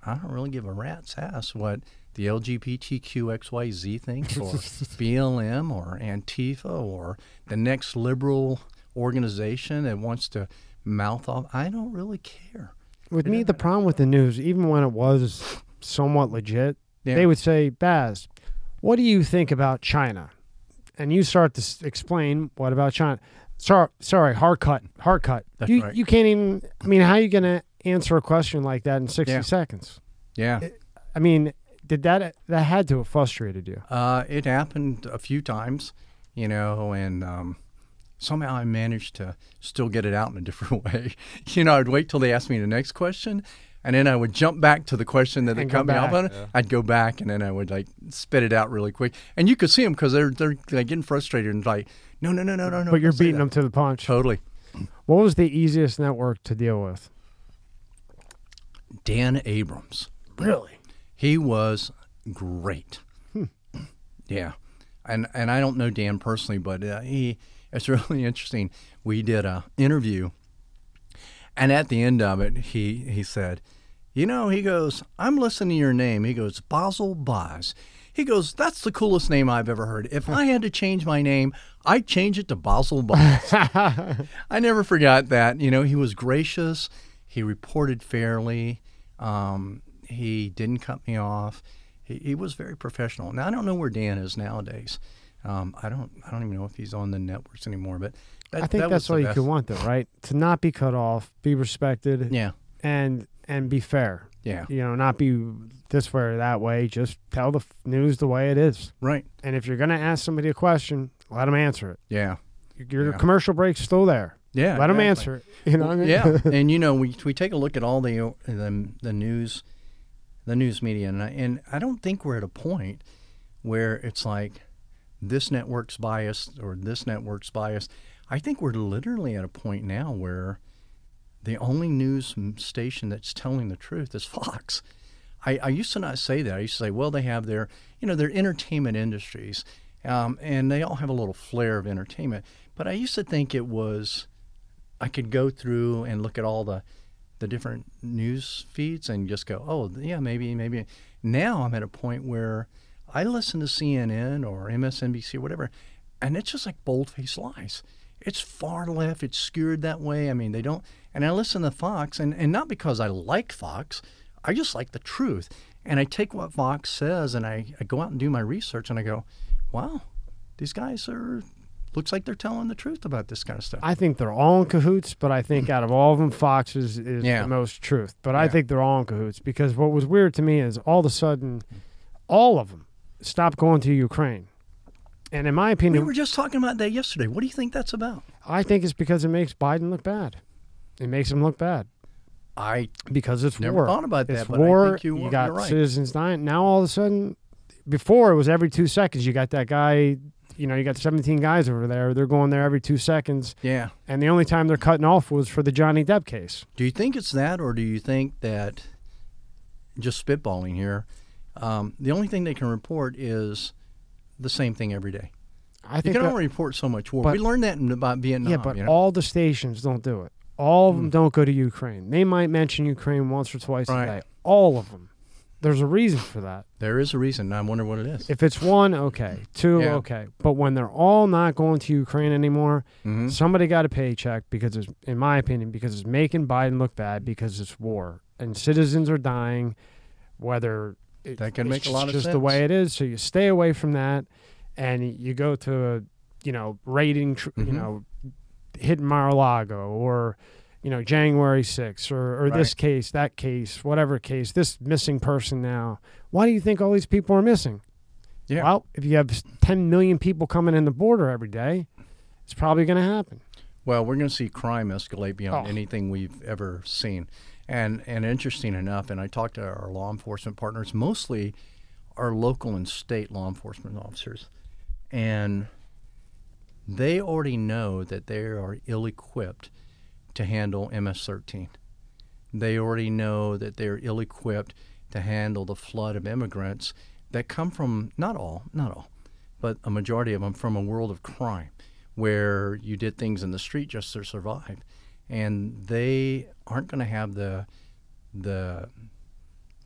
I don't really give a rat's ass what the LGBTQXYZ thing or BLM or Antifa or the next liberal organization that wants to mouth off. I don't really care. With me, the problem with the news, even when it was somewhat legit, Yeah. they would say, Baz, what do you think about China? And you start to s- explain, what about China? Sorry, sorry, hard cut, hard cut. That's you, right. you can't even, I mean, how are you going to answer a question like that in 60 Yeah. seconds? Yeah. I mean, did that, that had to have frustrated you. Uh, it happened a few times, you know, and um, somehow I managed to still get it out in a different way. you know, I'd wait till they asked me the next question, and then I would jump back to the question that they And go cut me off back. on. I'd go back, and then I would like spit it out really quick, and you could see them because they're they're like getting frustrated and like, no, no, no, no, no, no. but you're beating that." them to the punch. Totally. What was the easiest network to deal with? Dan Abrams. Really? He was great. Yeah, and and I don't know Dan personally, but uh, he it's really interesting. We did a interview, and at the end of it, he he said, "You know," he goes, "I'm listening to your name." He goes, "Bazzel Baz." He goes, "That's the coolest name I've ever heard. If I had to change my name, I'd change it to Bazzel Baz." I never forgot that. You know, he was gracious. He reported fairly. Um, he didn't cut me off. He, he was very professional. Now I don't know where Dan is nowadays. Um, I don't. I don't even know if he's on the networks anymore. But that, I think that that's all you could want, though, right? To not be cut off, be respected, Yeah. and and be fair. Yeah. You know, not be this way or that way. Just tell the news the way it is. Right. And if you're gonna ask somebody a question, let them answer it. Yeah. Your Yeah. commercial break's still there. Yeah. let them answer it. You know what I mean? yeah, and you know, we we take a look at all the the, the news, the news media, and I, and I don't think we're at a point where it's like this network's biased or this network's biased. I think we're literally at a point now where the only news station that's telling the truth is Fox. I, I used to not say that. I used to say, well, they have their, you know, their entertainment industries, um, and they all have a little flair of entertainment. But I used to think it was I could go through and look at all the the different news feeds and just go, oh yeah, maybe maybe. Now I'm at a point where I listen to CNN or MSNBC or whatever, and it's just like bold faced lies. It's far left. It's skewed that way. I mean, they don't. And I listen to Fox, and, and not because I like Fox, I just like the truth. And I take what Fox says, and I, I go out and do my research, and I go, wow, these guys are looks like they're telling the truth about this kind of stuff. I think they're all in cahoots, but I think out of all of them, Fox is, is Yeah. the most truth. But I think they're all in cahoots because what was weird to me is all of a sudden, all of them stopped going to Ukraine. And in my opinion, We were just talking about that yesterday. What do you think that's about? I think it's because it makes Biden look bad. It makes him look bad I because it's Never war. thought about it's that, but I war. think you- got right. citizens dying. Now all of a sudden, before it was every two seconds. You got that guy. You know, you got 17 guys over there. They're going there every two seconds, yeah. and the only time they're cutting off was for the Johnny Depp case. Do you think it's that, or do you think that just spitballing here? Um, the only thing they can report is the same thing every day. I You think can that- only report so much war. but- we learned that in, about Vietnam. Yeah, but you know? all the stations don't do it. All of them Mm. don't go to Ukraine. They might mention Ukraine once or twice Right. a day. All of them. There's a reason for that. there is a reason. I wonder what it is. If it's one, okay. Two, Yeah. okay. But when they're all not going to Ukraine anymore, Mhm. somebody got a paycheck because it's, in my opinion, because it's making Biden look bad because it's war and citizens are dying. Whether it, That can it's make a lot of just the way it is. So you stay away from that, and you go to, you know, raiding, tr- you Mhm. know, hitting Mar-a-Lago or, you know, January 6th or, or this case, that case, whatever case, this missing person now. Why do you think all these people are missing? Yeah. Well, if you have 10 million people coming in the border every day, it's probably going to happen. Well, we're going to see crime escalate beyond Oh. anything we've ever seen. And and interesting enough, and I talked to our law enforcement partners, mostly our local and state law enforcement officers, and they already know that they are ill-equipped to handle MS-13. They already know that they're ill-equipped to handle the flood of immigrants that come from not all, not all, but a majority of them from a world of crime where you did things in the street just to survive, and they aren't going to have the the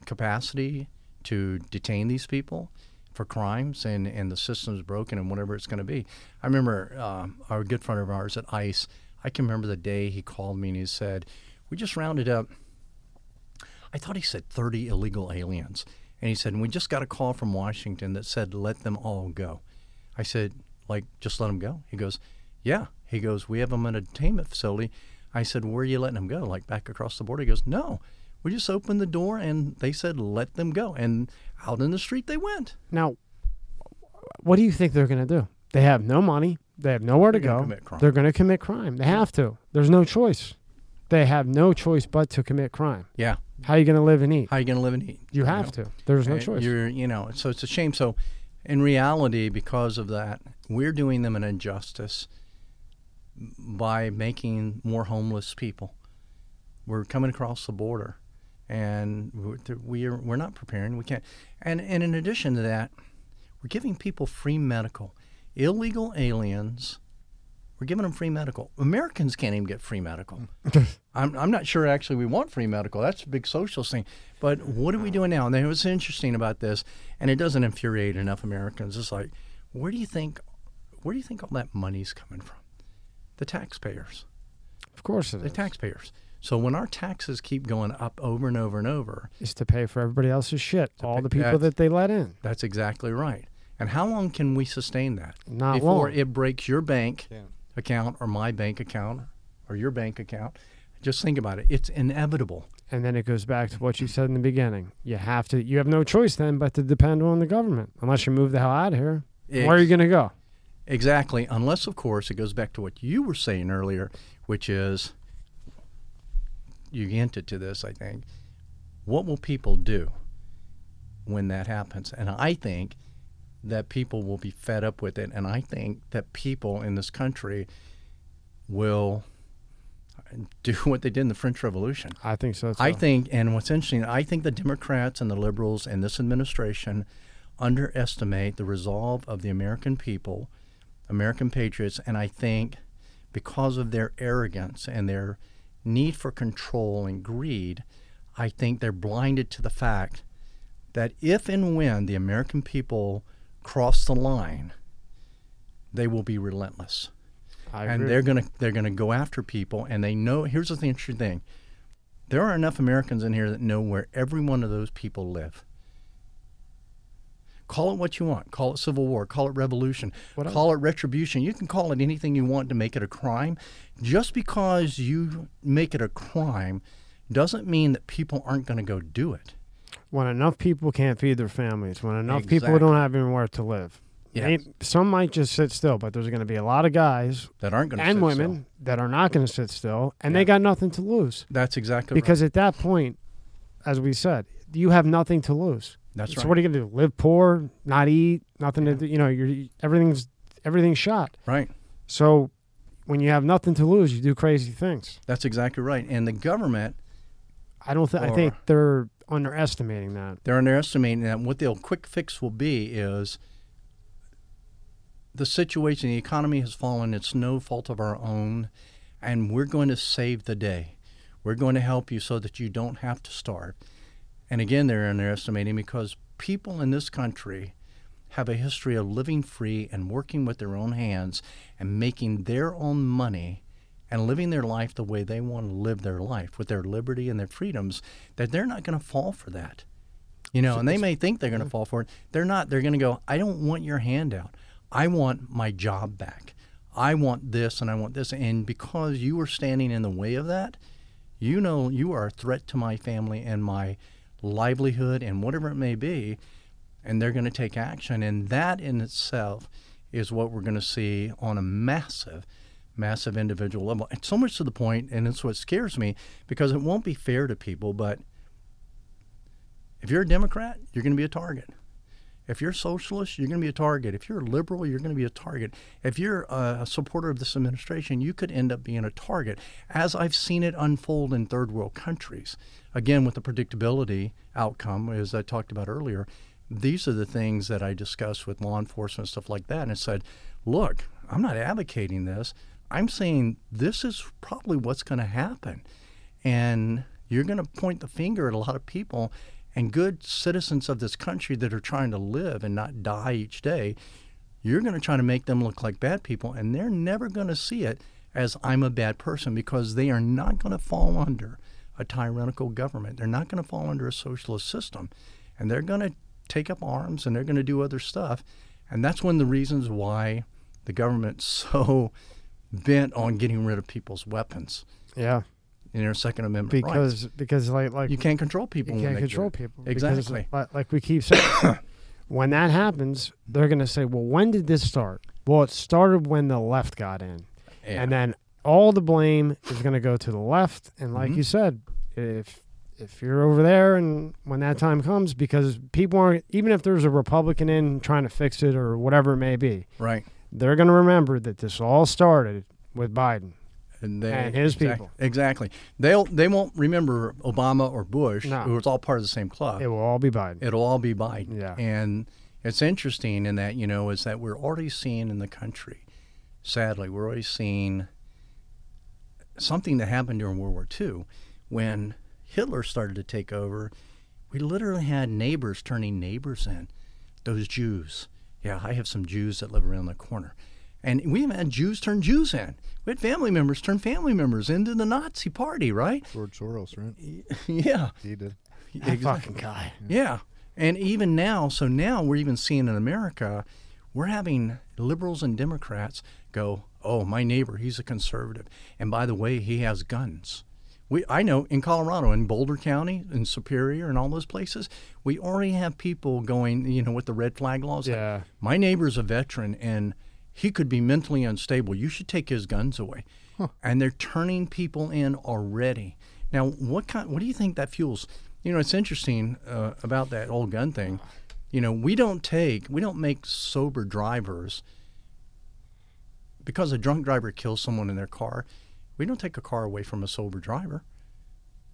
capacity to detain these people for crimes, and and the system's broken, and whatever it's going to be. I remember um, our good friend of ours at ICE. I can remember the day he called me and he said, "We just rounded up." I thought he said 30 illegal aliens. And he said, We just got a call from Washington that said, let them all go. I said, Like, just let them go? He goes, Yeah. He goes, We have them in a detainment facility. I said, Where are you letting them go? Like, back across the border? He goes, No. We just opened the door and they said, Let them go. And out in the street they went. Now, what do you think they're going to do? They have no money. They have nowhere to They're gonna go. crime. They're going to commit crime. They have to. There's no choice. They have no choice but to commit crime. Yeah. How are you going to live and eat? How are you going to live and eat? You have know? to. There's no choice. You're, you know, so it's a shame. So, in reality, because of that, we're doing them an injustice by making more homeless people. We're coming across the border, and we're- we are we're not preparing. We can't. And and in addition to that, we're giving people free medical. Illegal aliens, we're giving them free medical. Americans can't even get free medical. I'm, I'm not sure actually we want free medical. That's a big socialist thing. But what are we doing now? And then what's interesting about this, and it doesn't infuriate enough Americans, it's like, where do you think, where do you think all that money's coming from? The taxpayers. Of course it The is. taxpayers. So when our taxes keep going up over and over and over, it's to pay for everybody else's shit. All pay- the people that they let in. that's exactly right. And how long can we sustain that Not before long. it breaks your bank Yeah. account or my bank account or your bank account? Just think about it. It's inevitable. And then it goes back to what you said in the beginning. You have to. You have no choice then but to depend on the government, unless you move the hell out of here. Where are you going to go? Exactly. Unless, of course, it goes back to what you were saying earlier, which is you hinted to this, I think. What will people do when that happens? And I think that people will be fed up with it. And I think that people in this country will do what they did in the French Revolution. I think so. I think, and what's interesting, I think the Democrats and the liberals and this administration underestimate the resolve of the American people, American patriots, and I think because of their arrogance and their need for control and greed, I think they're blinded to the fact that if and when the American people cross the line, they will be relentless I and agree. they're gonna they're gonna go after people, and they know. Here's the interesting thing: there are enough Americans in here that know where every one of those people live. Call it what you want. Call it civil war. Call it revolution. What else? call it retribution. You can call it anything you want to make it a crime. Just because you make it a crime doesn't mean that people aren't going to go do it. When enough people can't feed their families, when enough people don't have anywhere to live. Yeah, Some might just sit still, but there's going to be a lot of guys that aren't going to and women that are not going to sit still, and they got nothing to lose. That's exactly Because right. at that point, as we said, you have nothing to lose. That's so right. So what are you going to do? Live poor, not eat, nothing to do. You know, you're everything's everything's shot. right. So when you have nothing to lose, you do crazy things. That's exactly right. And the government I don't think. I think they're underestimating that. they're underestimating that. What the quick fix will be is the situation the economy has fallen. It's no fault of our own. And we're going to save the day. We're going to help you so that you don't have to starve. And again they're underestimating because people in this country have a history of living free and working with their own hands and making their own money and living their life the way they want to live their life with their liberty and their freedoms that they're not going to fall for that you know, and they may think they're going to fall for it. They're not. They're going to go, I don't want your handout. I want my job back. I want this and I want this. And because you are standing in the way of that, you know you are a threat to my family and my livelihood and whatever it may be. And they're going to take action. And that in itself is what we're going to see on a massive, massive individual level. And so much to the point, and it's what scares me because it won't be fair to people, but if you're a Democrat, you're going to be a target. If you're a socialist, you're going to be a target. If you're a liberal, you're going to be a target. If you're a supporter of this administration, you could end up being a target, as I've seen it unfold in third world countries. Again, with the predictability outcome, as I talked about earlier, these are the things that I discussed with law enforcement, stuff like that, and said, look, I'm not advocating this. I'm saying this is probably what's going to happen. And you're going to point the finger at a lot of people and good citizens of this country that are trying to live and not die each day. You're going to try to make them look like bad people, and they're never going to see it as I'm a bad person because they are not going to fall under a tyrannical government. They're not going to fall under a socialist system. And they're going to take up arms and they're going to do other stuff. And that's one of the reasons why the government's so bent on getting rid of people's weapons Yeah, in their Second Amendment rights. because because like like You can't control people. you can't do control people. Exactly. Because, like, like we keep saying, when that happens, they're going to say, well, when did this start? Well, it started when the left got in. Yeah. And then all the blame is going to go to the left. And like Mhm. you said, if if you're over there and when that time comes, because people aren't, even if there's a Republican in trying to fix it or whatever it may be, right. They're going to remember that this all started with Biden. And, they, And his exact- people. Exactly. They'll they won't remember Obama or Bush, No. who was all part of the same club. It will all be Biden. It'll all be Biden. Yeah. And it's interesting in that, you know, is that we're already seeing in the country, sadly, we're already seeing something that happened during World War II when Hitler started to take over. We literally had neighbors turning neighbors in, those Jews. Yeah, I have some Jews that live around the corner. And we even had Jews turn Jews in. We had family members turn family members into the Nazi party, right? George Soros, right? yeah. He did. that fucking guy. Yeah. And even now, so now we're even seeing in America, we're having liberals and Democrats go, oh, my neighbor, he's a conservative. And by the way, he has guns. We, I know in Colorado, in Boulder County, in Superior, and all those places, we already have people going, you know, with the red flag laws. like, Yeah. my neighbor's a veteran and he could be mentally unstable. You should take his guns away. And they're turning people in already. Now, what kind? What do you think that fuels? You know, it's interesting uh, about that old gun thing. You know, we don't take, we don't make sober drivers because a drunk driver kills someone in their car. We don't take a car away from a sober driver.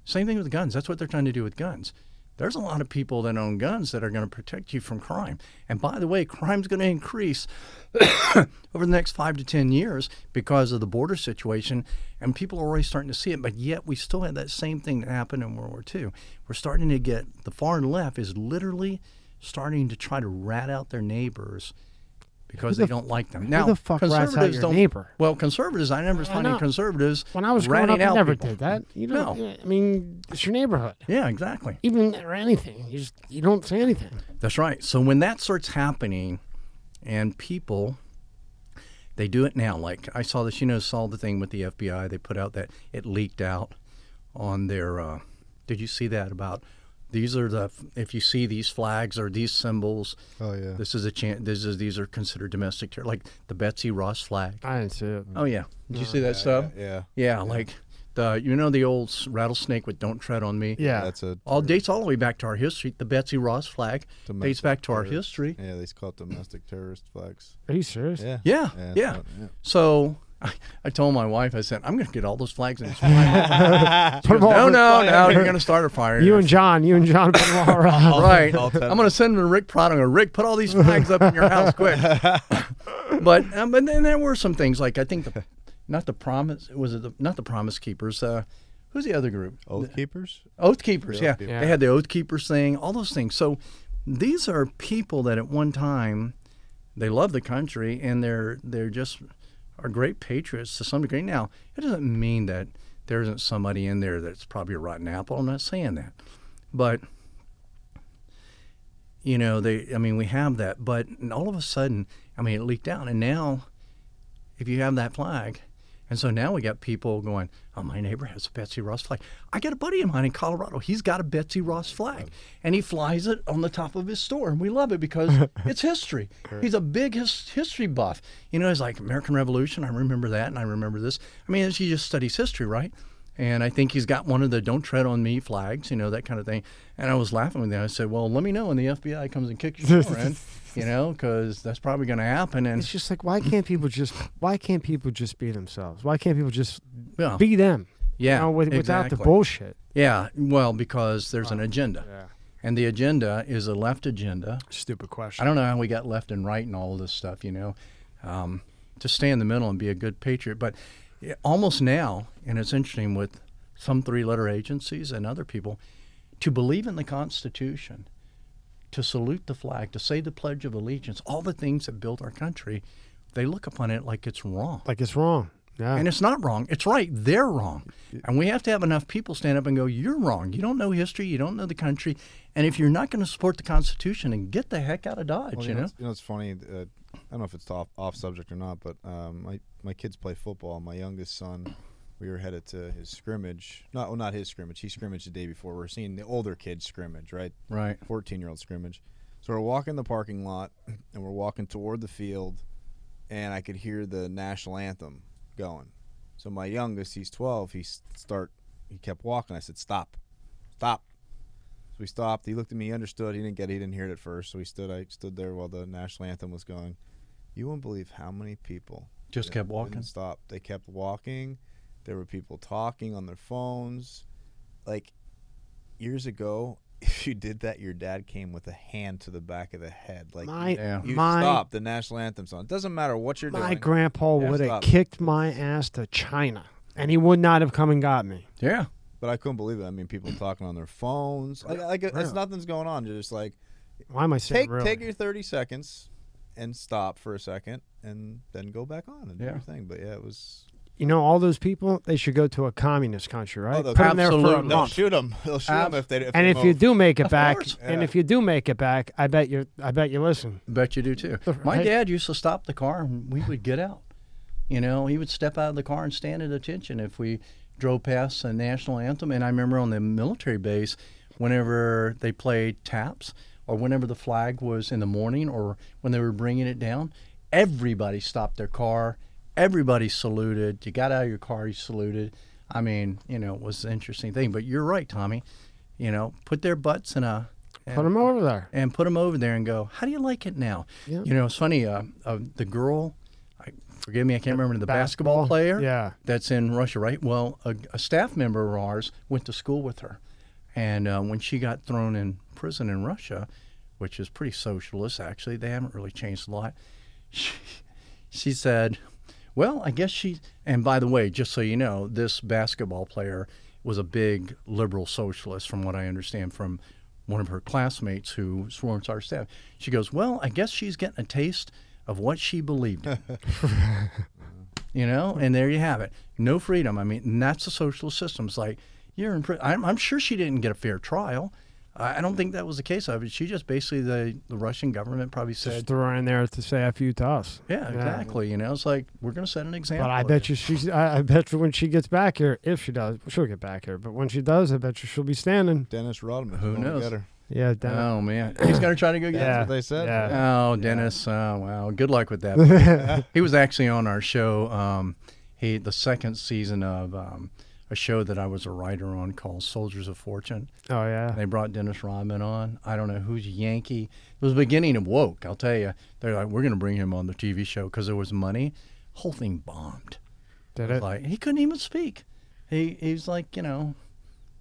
Same thing with guns. That's what they're trying to do with guns. There's a lot of people that own guns that are going to protect you from crime. And by the way, crime's going to increase over the next five to 10 years because of the border situation. And people are already starting to see it. But yet, we still have that same thing that happened in World War II. We're starting to get the far left is literally starting to try to rat out their neighbors because Who they don't like them. who now, the fuck rats out conservatives your don't. neighbor? Well, conservatives, I never find any conservatives When I was growing up, I never people. did that. You No. I mean, it's your neighborhood. Yeah, exactly. Even or anything. You just you don't say anything. That's right. So when that starts happening, and people, they do it now. Like I saw this, you know, saw the thing with the FBI. They put out that it leaked out on their. Uh, did you see that about? These are the if you see these flags or these symbols, Oh yeah. this is a chance. This is these are considered domestic terror, like the Betsy Ross flag. I didn't see it. Oh yeah, did you oh, see that yeah, stuff? Yeah. Yeah, like the you know the old rattlesnake with "Don't tread on me." Yeah. That's a all dates all the way back to our history. The Betsy Ross flag dates back to our history. yeah. They call it domestic terrorist flags. Are you serious? Yeah. Yeah, Yeah. yeah. not- yeah. So I, I told my wife, I said, I'm going to get all those flags and just fly 'em." She Put 'em goes, all no, in no, fire. no, you're going to start a fire. You and John, you and John put them all around. right. All ten. I'm going to send them to Rick Prado. I'm gonna, Rick, put all these flags up in your house quick. but um, but then there were some things like I think the not the promise was it the, not the promise keepers. Uh, who's the other group? Oath keepers. Oath keepers, yeah. Oath Keepers. Yeah. They had the oath keepers thing, all those things. So these are people that at one time they love the country and they're they're just are great patriots to some degree. Now, it doesn't mean that there isn't somebody in there that's probably a rotten apple. I'm not saying that. But you know, they I mean we have that, but all of a sudden, I mean it leaked out and now if you have that flag, and so now we got people going, oh, my neighbor has a Betsy Ross flag. I got a buddy of mine in Colorado. He's got a Betsy Ross flag, and he flies it on the top of his store, and we love it because it's history. He's a big his, history buff. You know, he's like American Revolution. I remember that, and I remember this. I mean, he just studies history, right? And I think he's got one of the "Don't Tread on Me" flags, you know, that kind of thing. And I was laughing with him. I said, "Well, let me know when the FBI comes and kicks your door in, you know, because that's probably going to happen." And It's just like why can't people just why can't people just be themselves? Why can't people just yeah, be them? yeah, You know, with, without the bullshit. Yeah, well, because there's an agenda. Yeah. And the agenda is a left agenda. Stupid question. I don't know how we got left and right and all this stuff, you know, um, to stay in the middle and be a good patriot. But almost now, and it's interesting with some three letter agencies and other people, to believe in the Constitution, to salute the flag, to say the Pledge of Allegiance, all the things that built our country, they look upon it like it's wrong. Like it's wrong. Yeah. And it's not wrong. It's right. They're wrong. And we have to have enough people stand up and go, You're wrong. You don't know history. You don't know the country. And if you're not going to support the Constitution, and get the heck out of Dodge, Well, you know? it's, you know, it's funny. Uh, I don't know if it's off off subject or not, but um, my my kids play football. My youngest son, we were headed to his scrimmage. Not well, not his scrimmage. He scrimmaged the day before. We're seeing the older kids scrimmage, right? Right. 14 year old scrimmage. So we're walking the parking lot and we're walking toward the field, and I could hear the national anthem going. So my youngest, he's 12. He start. He kept walking. I said, "Stop, stop." So we stopped. He looked at me. He understood. He didn't get. it. He didn't hear it at first. So he stood. I stood there while the national anthem was going. You won't believe how many people Just kept walking. Stop. They kept walking. There were people talking on their phones. Like years ago, if you did that, your dad came with a hand to the back of the head. Like My Yeah. you my stop the national anthem song. It doesn't matter what you're doing. my doing. grandpa Yeah, would have stop. kicked my ass to China, and he would not have come and got me. Yeah. but I couldn't believe it. I mean, people talking on their phones. Like, like it's Really? nothing's going on. You're just like Why am I saying take really? take your 30 seconds and stop for a second and then go back on and do Yeah. your thing. But yeah, it was. You know, all those people, they should go to a communist country, right? Oh, they'll- Put them there for a Absolutely. They'll month. shoot them. They'll shoot them if they. If And they if you do make it back, course. and Yeah. if you do make it back, I bet you, I bet you listen. Bet you do too. My hey- dad used to stop the car and we would get out. You know, he would step out of the car and stand at attention if we drove past the national anthem. And I remember on the military base, whenever they played taps or whenever the flag was in the morning or when they were bringing it down, everybody stopped their car. Everybody saluted. You got out of your car, you saluted. I mean, you know, it was an interesting thing. But you're right, Tommy. You know, put their butts in a. Put them over there. and put them over there and go, how do you like it now? Yeah. You know, it's funny. Uh, uh, the girl, I, forgive me, I can't remember the basketball, player Yeah. that's in Russia, right? Well, a, a staff member of ours went to school with her, and uh, when she got thrown in prison in Russia, which is pretty socialist actually, they haven't really changed a lot. She, she said, "Well, I guess she." And by the way, just so you know, this basketball player was a big liberal socialist, from what I understand from one of her classmates who sworn to our staff. She goes, "Well, I guess she's getting a taste of what she believed." in." you know, and there you have it. No freedom. I mean, and that's the socialist system. It's like you're in prison. I'm, I'm sure she didn't get a fair trial. I I don't think that was the case of it. She just basically the the Russian government probably Just said, throw her in there to say a few to us. yeah, exactly. You know, it's like we're going to set an example. But I bet you she's. I, I bet you when she gets back here, if she does, she'll get back here. But when she does, I bet you she'll be standing. Dennis Rodman. Who going to knows? get her. Yeah, down. Oh man, he's going to try to go get. Yeah. it. what they said. Yeah. Oh, Dennis. Oh, wow. Good luck with that. he was actually on our show. Um, he the second season of um, a show that I was a writer on called Soldiers of Fortune. Oh yeah. They brought Dennis Rodman on. I don't know who's Yankee. It was the beginning of woke. I'll tell you. They're like, we're going to bring him on the TV show because there was money. Whole thing bombed. Did It it? like he couldn't even speak. He he's like you know,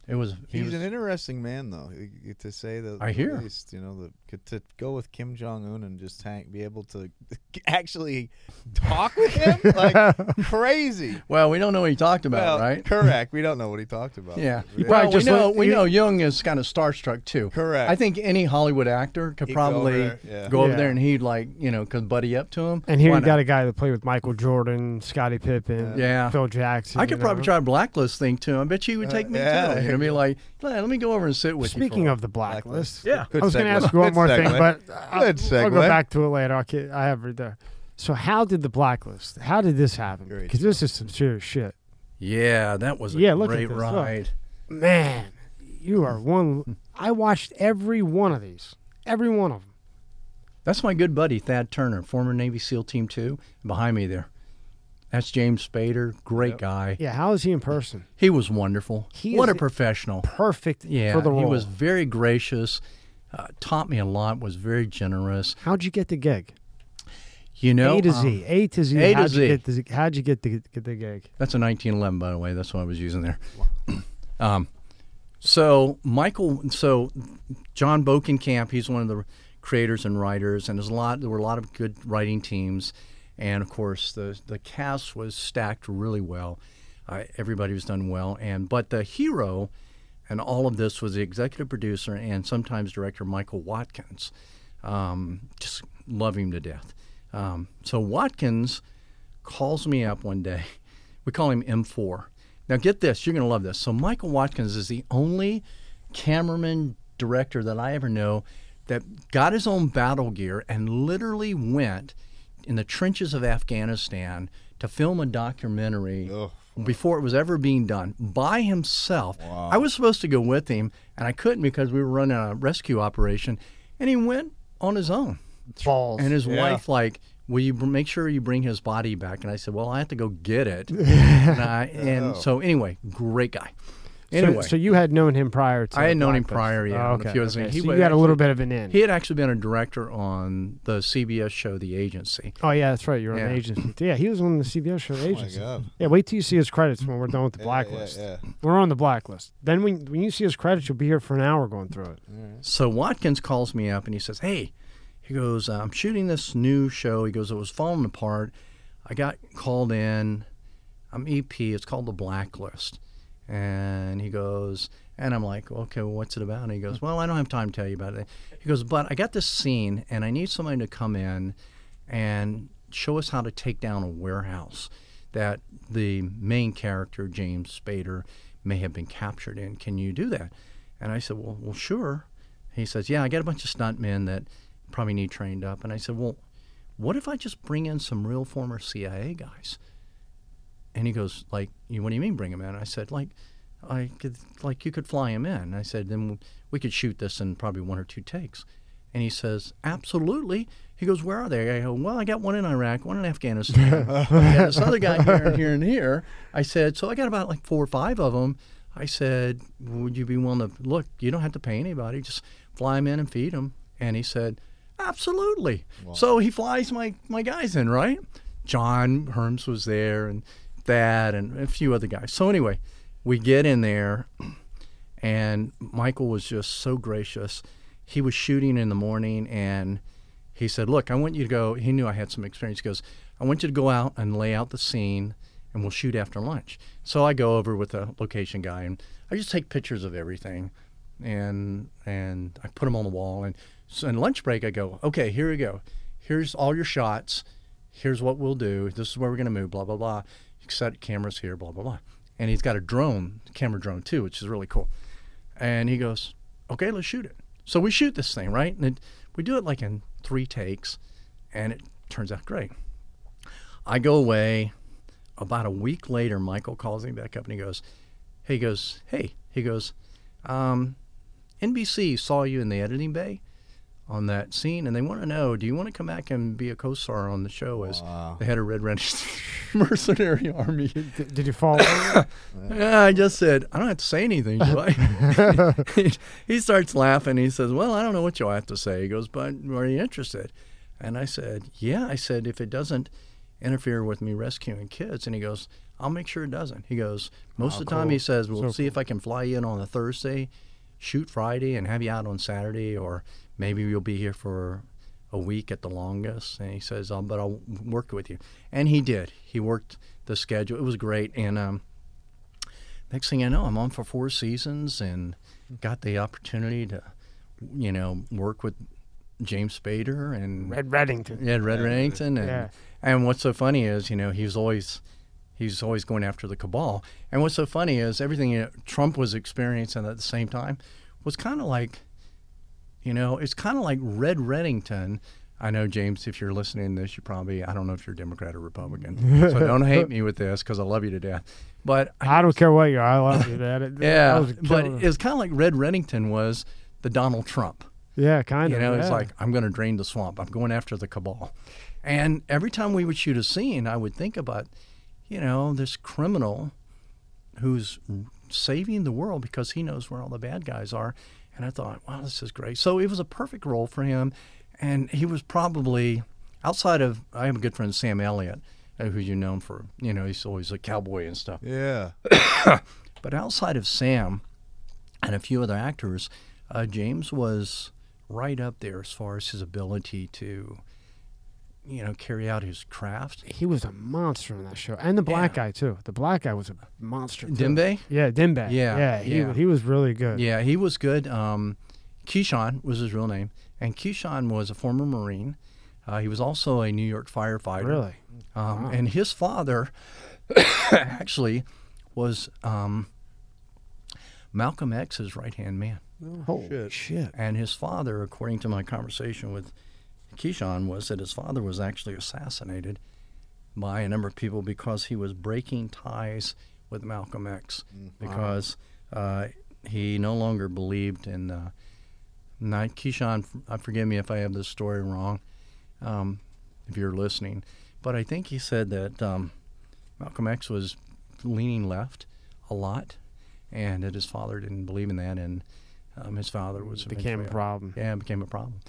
it was. He He's was an interesting man, though. To say that, I hear. least, you know, the, to go with Kim Jong Un and just hang, be able to actually talk with him, like crazy. well, we don't know what he talked about, well, right? correct. We don't know what he talked about. Yeah. You Well, probably we know let- we you- know Jung is kind of starstruck too. Correct. I think any Hollywood actor could He'd go over probably there, yeah. go over Yeah. there and he'd like you know could buddy up to him. And here Why you got a guy that played with Michael Jordan, Scottie Pippen, Yeah. Phil Jackson. I could you probably know? try a blacklist thing too. I bet you he would Uh, take me yeah, too. there You're gonna be like, "Let me go over and sit with you. Speaking of the blacklist, Yeah. Good I was going to ask you one Good more thing, but I'll, I'll go back to it later. I'll, I have it there. So how did the blacklist? How did this happen? Because this is some serious shit, Yeah, that was a Yeah, look at great this, look. man. You are one. I watched every one of these, every one of them. That's my good buddy Thad Turner, former Navy SEAL Team Two, behind me there. That's James Spader, great Yep. guy. Yeah, how is he in person? He was wonderful. He what a professional. Perfect Yeah, for the role. he was very gracious. Uh, taught me a lot. Was very generous. How'd you get the gig? You know, a to um, Z. A to Z. A to how'd Z. You get the, how'd you get the, get the gig? That's a 1911, by the way. That's what I was using there. Wow. um, so Michael, so Jon Bokenkamp, he's one of the creators and writers, and there's a lot. There were a lot of good writing teams, and of course the the cast was stacked really well. Uh, everybody was done well, and but the hero, and all of this was the executive producer and sometimes director Michael Watkins. Um, just love him to death. Um, so Watkins calls me up one day. We call him M4. Now, get this, you're going to love this. So, Michael Watkins is the only cameraman director that I ever know that got his own battle gear and literally went in the trenches of Afghanistan to film a documentary Ugh. before it was ever being done by himself. I was supposed to go with him, and I couldn't because we were running a rescue operation, and he went on his own. Balls. And his Yeah. wife like, "Will you br- make sure you bring his body back?" And I said, "Well, I have to go get it." and I, and Oh. so anyway, great guy. So- Anyway, so, you had known him prior to I had known him Blacklist. prior, yeah, Oh, okay. okay. things. He so was you had a little bit of an in. he had actually been a director on the CBS show The Agency. oh yeah, that's right. You're on Yeah. the agency. Yeah, he was on the CBS show. The Oh my agency. god. Yeah, wait till you see his credits when we're done with the blacklist. Yeah, yeah. We're on the blacklist. Then when when you see his credits, you'll be here for an hour going through it. All right. So Watkins calls me up and he says, "Hey," he goes, "I'm shooting this new show." He goes, "It was falling apart. I got called in. I'm EP. It's called The Blacklist." And he goes, and I'm like, "Okay, well, what's it about?" And he goes, hmm. "Well, I don't have time to tell you about it." He goes, "But I got this scene, and I need somebody to come in and show us how to take down a warehouse that the main character James Spader may have been captured in. Can you do that?" And I said, "Well, well, sure." He says, "Yeah, I got a bunch of stuntmen that probably need trained up." And I said, "Well, what if I just bring in some real former CIA guys?" And he goes, "Like, you, what do you mean bring him in?" I said, "Like, I could, like, you could fly him in." I said, "Then we could shoot this in probably one or two takes." And he says, "Absolutely." He goes, "Where are they?" I go, "Well, I got one in Iraq, one in Afghanistan, I got this other guy here and here and here." I said, "So I got about like four or five of them." I said, "Would you be willing to look? You don't have to pay anybody; just fly them in and feed them." And he said, "Absolutely." So he flies my my guys in, right? John Herms was there, and that, and a few other guys. So anyway, we get in there, and Michael was just so gracious. He was shooting in the morning, and he said, "Look, I want you to go." He knew I had some experience. He goes, "I want you to go out and lay out the scene, and we'll shoot after lunch." So I go over with a location guy, and I just take pictures of everything, and and I put them on the wall. And so in lunch break, I go, "Okay, here we go. Here's all your shots. Here's what we'll do. This is where we're gonna move. Blah blah blah. Set cameras here. Blah blah blah." And he's got a drone, camera drone too, which is really cool. And he goes, "Okay, let's shoot it." So we shoot this thing, right? And it, we do it like in three takes, and it turns out great. I go away. About a week later, Michael calls me back up and he goes, "He goes, hey, he goes, um, NBC saw you in the editing bay on that scene, and they want to know, do you want to come back and be a co-star on the show as Wow. the head of Red Register Mercenary Army?" D- did you fall? Yeah, I just said, I don't have to say anything, do I? he, he starts laughing. He says, Well, I don't know what you'll have to say. He goes, But are you interested? And I said, Yeah. I said, If it doesn't interfere with me rescuing kids. And he goes, I'll make sure it doesn't. He goes, Most Oh, of the time, he says, We'll So see if I can fly you in on a Thursday, shoot Friday, and have you out on Saturday, or maybe you'll be here for a week at the longest. And he says, um, But I'll work with you. And he did. He worked the schedule. It was great. And, um, next thing I know, I'm on for four seasons and got the opportunity to, you know, work with James Spader and Red Reddington. yeah, Red Reddington, and Yeah. and what's so funny is you know he was always he's always going after the cabal, and what's so funny is everything Trump was experiencing at the same time was kind of like, you know, it's kind of like Red Reddington. I know James, if you're listening to this, you probably I don't know if you're Democrat or Republican, so don't hate me with this because I love you to death, but I don't care what you are. I love you. It- that yeah, was but it's kind of like Red Reddington was the Donald Trump. yeah, kind You of. You know, it's like I'm going to drain the swamp. I'm going after the cabal. And every time we would shoot a scene, I would think about, you know, this criminal who's saving the world because he knows where all the bad guys are. And I thought, wow, this is great. So it was a perfect role for him. And he was probably outside of, I have a good friend, Sam Elliott, uh, who you known for, you know, he's always a cowboy and stuff. Yeah. But outside of Sam and a few other actors, uh, James was right up there as far as his ability to, you know, carry out his craft. he was a monster on that show, and the black Yeah. guy too. The black guy was a monster. Too. Dembe? Yeah, Dembe. Yeah, yeah. He yeah. he was really good. Yeah, he was good. Um, Hisham was his real name, and Hisham was a former Marine. Uh, he was also a New York firefighter. Really. Um, Wow. And his father actually was um, Malcolm X's right hand man. Holy shit. shit. And his father, according to my conversation with Hisham, was that his father was actually assassinated by a number of people because he was breaking ties with Malcolm X because uh, he no longer believed in. Uh, not Hisham, uh, forgive me if I have this story wrong, um, if you're listening, but I think he said that um, Malcolm X was leaning left a lot, and that his father didn't believe in that, and um, his father was Became a problem. Yeah, it became a problem.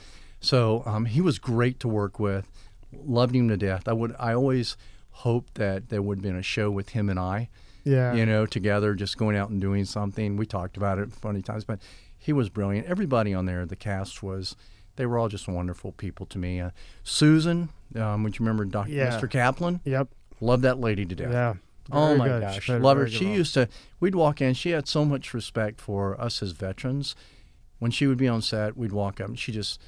So um, he was great to work with. Loved him to death. I would. I always hoped that there would have been a show with him and I Yeah. you know, together, just going out and doing something. We talked about it funny times, but he was brilliant. Everybody on there, the cast was, they were all just wonderful people to me. Uh, Susan, um, would you remember Dr. Yeah. Mr. Kaplan? Yep. Loved that lady to death. Yeah. Oh my good. gosh, love her. She role. used to. We'd walk in. She had so much respect for us as veterans. When she would be on set, we'd walk up and she just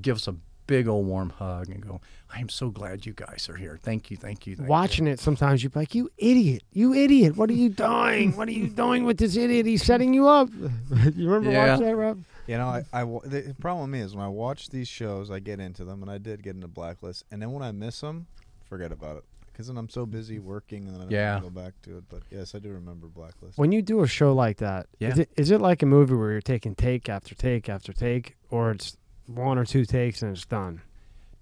give us a big old warm hug and go, "I am so glad you guys are here. Thank you, thank you." Thank you." Watching it, sometimes you're like, "You idiot! You idiot! What are you doing? What are you doing with this idiot? He's setting you up." you remember Yeah. watching that, Rob? You know, I, I the problem with me is when I watch these shows, I get into them, and I did get into Blacklist, and then when I miss them, forget about it. Because then I'm so busy working, and then I don't Yeah. go back to it. But yes, I do remember Blacklist. When you do a show like that, is Yeah. it is it like a movie where you're taking take after take after take, or it's one or two takes and it's done?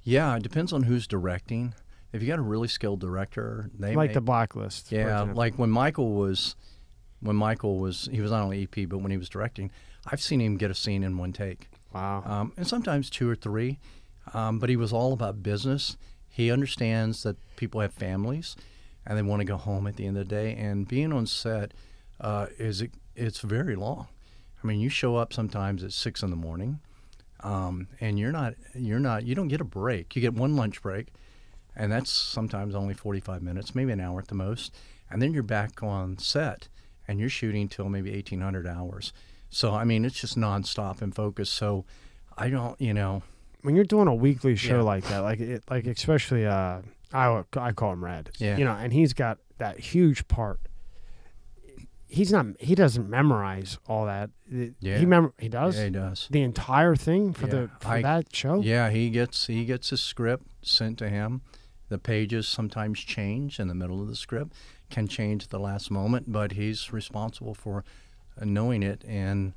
Yeah, it depends on who's directing. If you got a really skilled director, they like may- the Blacklist. yeah, like when Michael was when Michael was he was not only EP but when he was directing, I've seen him get a scene in one take, wow. um, and sometimes two or three. Um, but he was all about business. He understands that people have families, and they want to go home at the end of the day. And being on set uh, is it's very long. I mean, you show up sometimes at six in the morning, um, and you're not you're not you don't get a break. You get one lunch break, and that's sometimes only 45 minutes, maybe an hour at the most, and then you're back on set, and you're shooting till maybe 1800 hours. So I mean, it's just nonstop and focus. So I don't, you know, when you're doing a weekly show Yeah. like that, like it, like especially uh, I I call him Red. Yeah. You know, and he's got that huge part. He's not. He doesn't memorize all that. Yeah. He mem- He does yeah, he does. the entire thing for Yeah. the for I- that show. Yeah, he gets he gets his script sent to him. The pages sometimes change in the middle of the script, can change at the last moment, but he's responsible for uh, knowing it. And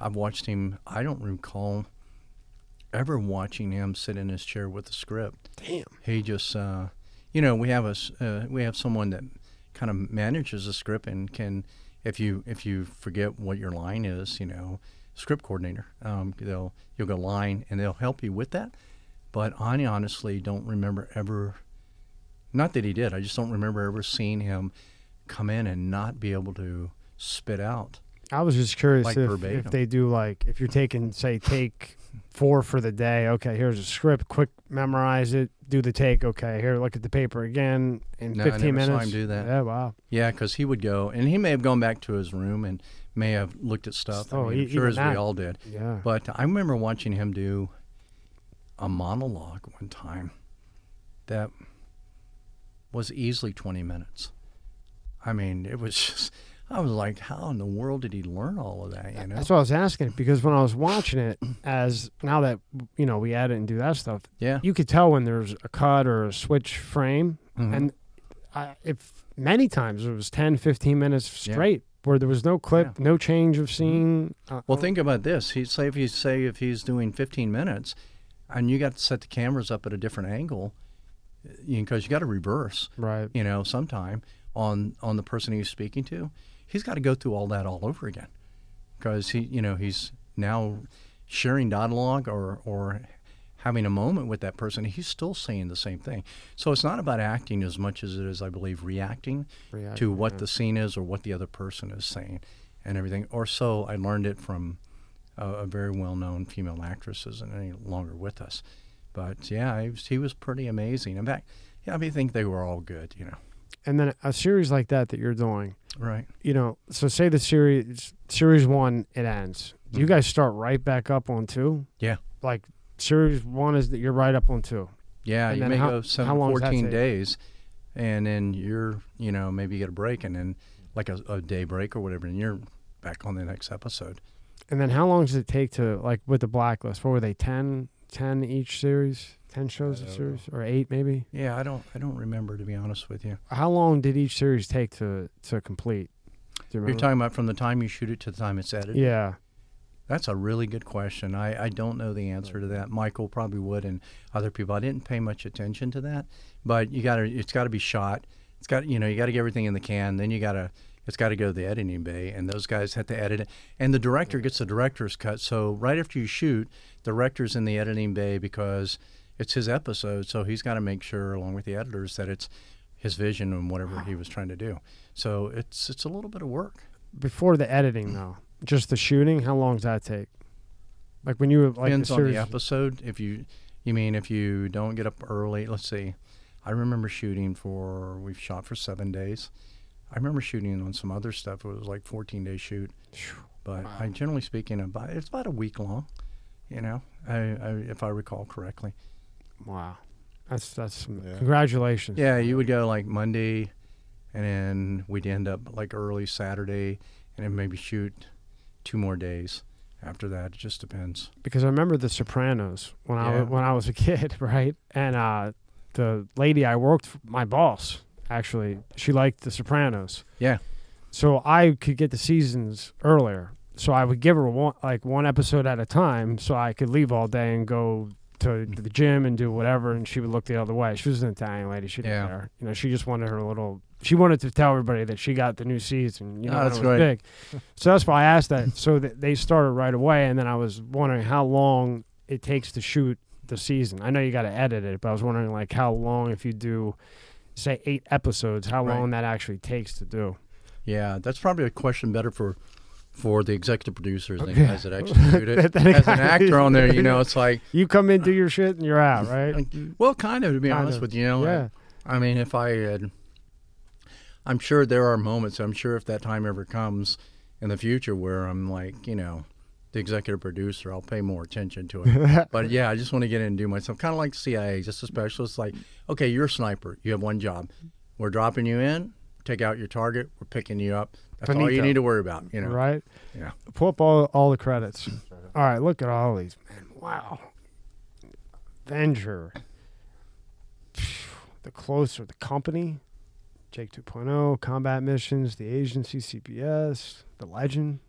I've watched him. I don't recall ever watching him sit in his chair with the script. Damn. He just, uh, you know, we have a uh, we have someone that kind of manages the script and can, if you if you forget what your line is, you know, script coordinator, um, they'll you'll go line and they'll help you with that. But I honestly don't remember ever. Not that he did. I just don't remember ever seeing him come in and not be able to spit out. I was just curious Like if, if they do like if you're taking say take four for the day. Okay, here's a script. Quick memorize it. Do the take. Okay, here look at the paper again in No, I 15 never saw minutes. him do that. Yeah. Wow. Yeah, because he would go, and he may have gone back to his room and may have looked at stuff. Oh, I mean, e- I'm sure as we all did. Yeah. But I remember watching him do a monologue one time that was easily 20 minutes. I mean, it was just, I was like, how in the world did he learn all of that, you know? That's what I was asking because when I was watching it, as now that you know we edit and do that stuff, yeah. you could tell when there's a cut or a switch frame, Mhm. and I, if many times it was 10, 15 minutes Yeah. straight where there was no clip, Yeah. Mm-hmm. no change of scene. Uh, Well, uh, think about this. He say if you say if he's doing 15 minutes, and you got to set the cameras up at a different angle, because you got to reverse. right. you know, sometime on on the person he's speaking to, he's got to go through all that all over again, because he, you know, he's now sharing dialogue or or having a moment with that person. He's still saying the same thing. So it's not about acting as much as it is, I believe, reacting React- to what yeah. the scene is or what the other person is saying, and everything. Or so I learned it from a, a very well-known female actress isn't any longer with us. But yeah, he was, he was pretty amazing. In fact, yeah, I mean, I think they were all good, you know. And then a series like that that you're doing, Right. you know, so say the series series one it ends. Do you mm-hmm. guys start right back up on two? Yeah. Like series one is that you're right up on two. Yeah, And you may how- go seven, how long 14 days, and then you're, you know, maybe you get a break, and then like a, a day break or whatever, and you're back on the next episode. And then how long does it take to like with the blacklist? What were they 10, 10 each series? Ten shows a don't series or eight maybe? Yeah, I don't, I don't remember to be honest with you. How long did each series take to to complete? You You're talking about from the time you shoot it to the time it's edited. yeah. That's a really good question. I, I don't know the answer to that. Michael probably would, and other people. I didn't pay much attention to that, but you got to. It's got to be shot. It's got you know you got to get everything in the can. Then you got to. it's got to go to the editing bay, and those guys have to edit it. And the director gets the director's cut. So right after you shoot, the director's in the editing bay because it's his episode. So he's got to make sure, along with the editors, that it's his vision and whatever he was trying to do. So it's it's a little bit of work. Before the editing, though, just the shooting, how long does that take? Like when you like Depends the on the episode. If you, you mean if you don't get up early, let's see. I remember shooting for we've shot for seven days. I remember shooting on some other stuff. It was like 14 day shoot, but I generally speaking about it's about a week long. You know, I, I if I recall correctly. Wow, that's that's some, Yeah. congratulations. Yeah, you would go like Monday, and then we'd end up like early Saturday, and then maybe shoot two more days after that. It just depends. because I remember The Sopranos when I Yeah. wa- when I was a kid, right? And uh, the lady I worked, for, my boss, actually, she liked The Sopranos. Yeah. So I could get the seasons earlier. So I would give her one like one episode at a time, so I could leave all day and go to the gym and do whatever, and she would look the other way. She was an Italian lady. She didn't Yeah. care. You know, she just wanted her little. She wanted to tell everybody that she got the new season. You oh, know, Oh, that's it was great. big. So that's why I asked that. So that they started right away, and then I was wondering how long it takes to shoot the season. I know you got to edit it, but I was wondering like how long if you do, say eight episodes, how Right. long that actually takes to do. Yeah, that's probably a question better for for the executive producers Okay. guys that actually shoot it. As an actor on there, you know, it's like, You come in, do your shit, and you're out, right? well, kind of to be Kind honest of. with you. You know, yeah. I mean, if I had, I'm sure there are moments. I'm sure if that time ever comes in the future where I'm like, you know, the executive producer, I'll pay more attention to it. but yeah, I just want to get in and do myself, kind of like CIA, just a specialist. Like, okay, you're a sniper. You have one job. We're dropping you in. Take out your target. We're picking you up. That's all you need to worry about. You know. right? Yeah. Pull up all, all the credits. All right, look at all these, man. Wow. Avenger. The Closer, The Company, Jake 2.0, Combat Missions, The Agency, CPS, The Legend,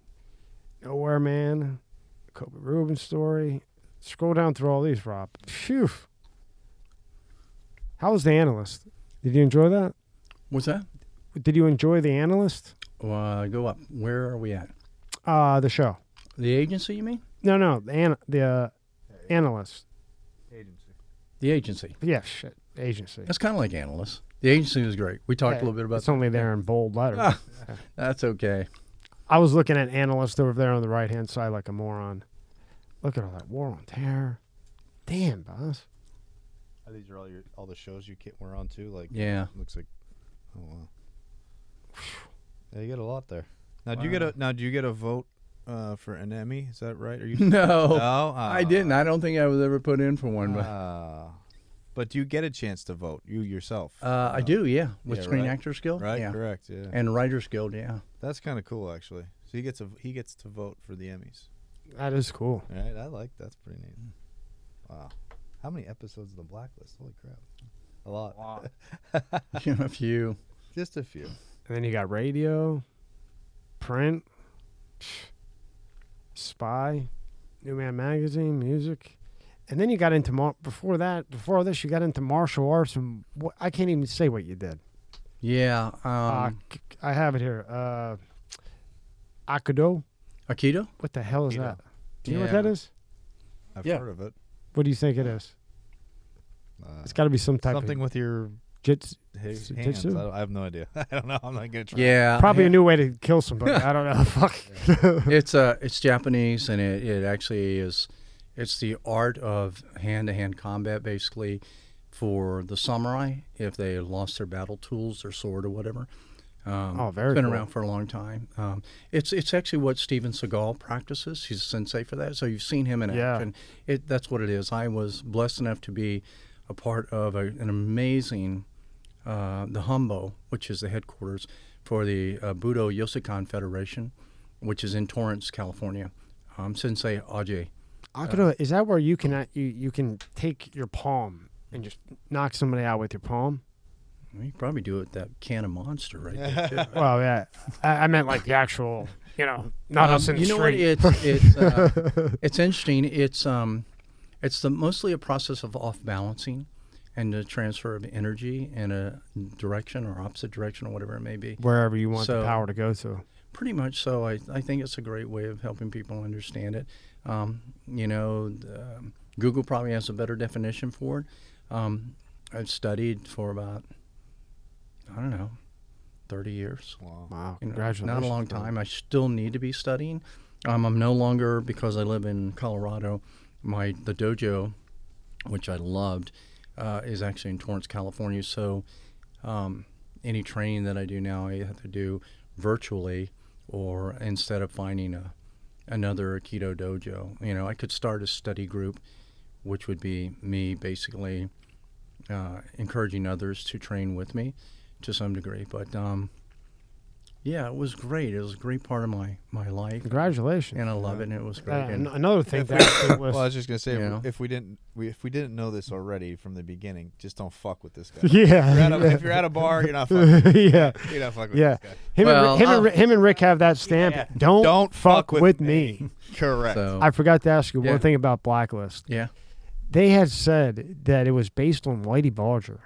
Nowhere Man, The Kobe Rubin Story. Scroll down through all these, Rob. Phew. How was The Analyst? Did you enjoy that? What's that? Did you enjoy The Analyst? Uh, go up. Where are we at? Uh, the show. The agency, you mean? No, no, the an- the uh, analyst. The agency. Yeah, shit, agency. That's kind of like analysts. The agency was great. We talked Yeah, a little bit about that. It's only there in bold letters. Ah. That's okay. I was looking at analyst over there on the right hand side like a moron. Look at all that war on terror. Damn, boss. Are these are all your all the shows you ca- were on too? Like Yeah. looks like. Oh wow. Yeah, you get a lot there. Now, do you get a now? Do you get a vote uh, for an Emmy? Is that right? Are you? No, no, I didn't. I don't think I was ever put in for one. But Ah. but do you get a chance to vote? You yourself? uh, I do, yeah. With yeah, Screen right. Actors Guild, Right. yeah, Correct. Yeah. and Writers Guild, yeah. That's kind of cool, actually. So he gets a he gets to vote for the Emmys. That is cool. All right. I like that's pretty neat. Wow. How many episodes of The Blacklist? Holy crap. A lot. a few. Just a few. And then you got radio, print, spy, New Man Magazine, music. And then you got into mar- before that, before this, you got into martial arts, and what, I can't even say what you did. Yeah. Uh, Um, c- I have it here. Uh, Aikido. Aikido? What the hell is Aikido. that? Do you know what that is? I've Yeah. heard of it. What do you think it is? Uh, It's got to be some type something of with your jits. ha- hands. I, don't- I have no idea. I don't know. I'm not gonna try. Yeah. Probably yeah. a new way to kill somebody. I don't know. Fuck. it's uh it's Japanese and it, it actually is it's the art of hand to hand combat basically for the samurai if they lost their battle tools, their sword or whatever. Um, Oh, very It's been cool. around for a long time. Um, it's it's actually what Steven Seagal practices. He's a sensei for that. So you've seen him in Yeah. action. It that's what it is. I was blessed enough to be a part of a, an amazing uh, the Hombu, which is the headquarters for the uh, Budo Yoseikan Federation, which is in Torrance, California. Um, Sensei Ajay. Aikido is that where you can you you can take your palm and just knock somebody out with your palm? You probably do it with that can of monster right there. Too. Well, yeah. I, I meant like the actual, you know, not Um, us in the you know what? street. It's it's uh, it's interesting. It's um, it's the mostly a process of off balancing. And the transfer of energy in a direction or opposite direction or whatever it may be. Wherever you want the power to go to. Pretty much so. I, I think it's a great way of helping people understand it. Um, you know, um Google probably has a better definition for it. Um, I've studied for about, I don't know, 30 years. Wow. Wow. You know, Congratulations. Not a long time. I still need to be studying. Um, I'm no longer because I live in Colorado. My the dojo, which I loved, uh, is actually in Torrance, California. So, um, any training that I do now, I have to do virtually, or instead of finding a another Aikido dojo. You know, I could start a study group, which would be me basically uh, encouraging others to train with me to some degree. But um, yeah, it was great. It was a great part of my, my life, Congratulations. and I love it. And it was Uh, great. an- and another thing that was. Well, I was just gonna say, You if, know? if we didn't, we, if we didn't know this already from the beginning, just don't fuck with this guy. yeah. If you're, at a, if you're at a bar, you're not fucking. yeah. You're not fucking with Yeah. this guy. Him, Well, and, Rick- him, and, Rick- him and Rick have that stamp. Yeah. Don't, Don't fuck, with, me. Correct. so I forgot to ask you Yeah. one thing about Blacklist. yeah, They had said that it was based on Whitey Bulger,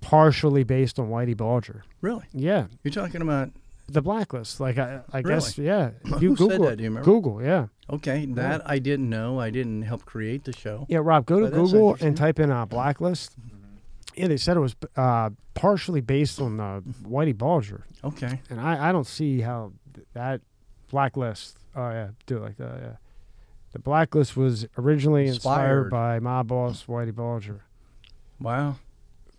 partially based on Whitey Bulger. really, Yeah, you're talking about the Blacklist. Like I, I Really? guess, yeah. Who You said Google that? Do you remember? Google, yeah, okay. That I didn't know. I didn't help create the show. yeah. Rob, go to that's Google and type in uh, Blacklist. Yeah, they said it was uh, partially based on uh, Whitey Bulger, Okay, and I, I don't see how th- that Blacklist. Oh yeah, do it like that. Yeah, the Blacklist was originally inspired, Inspired. by my boss Whitey Bulger. wow.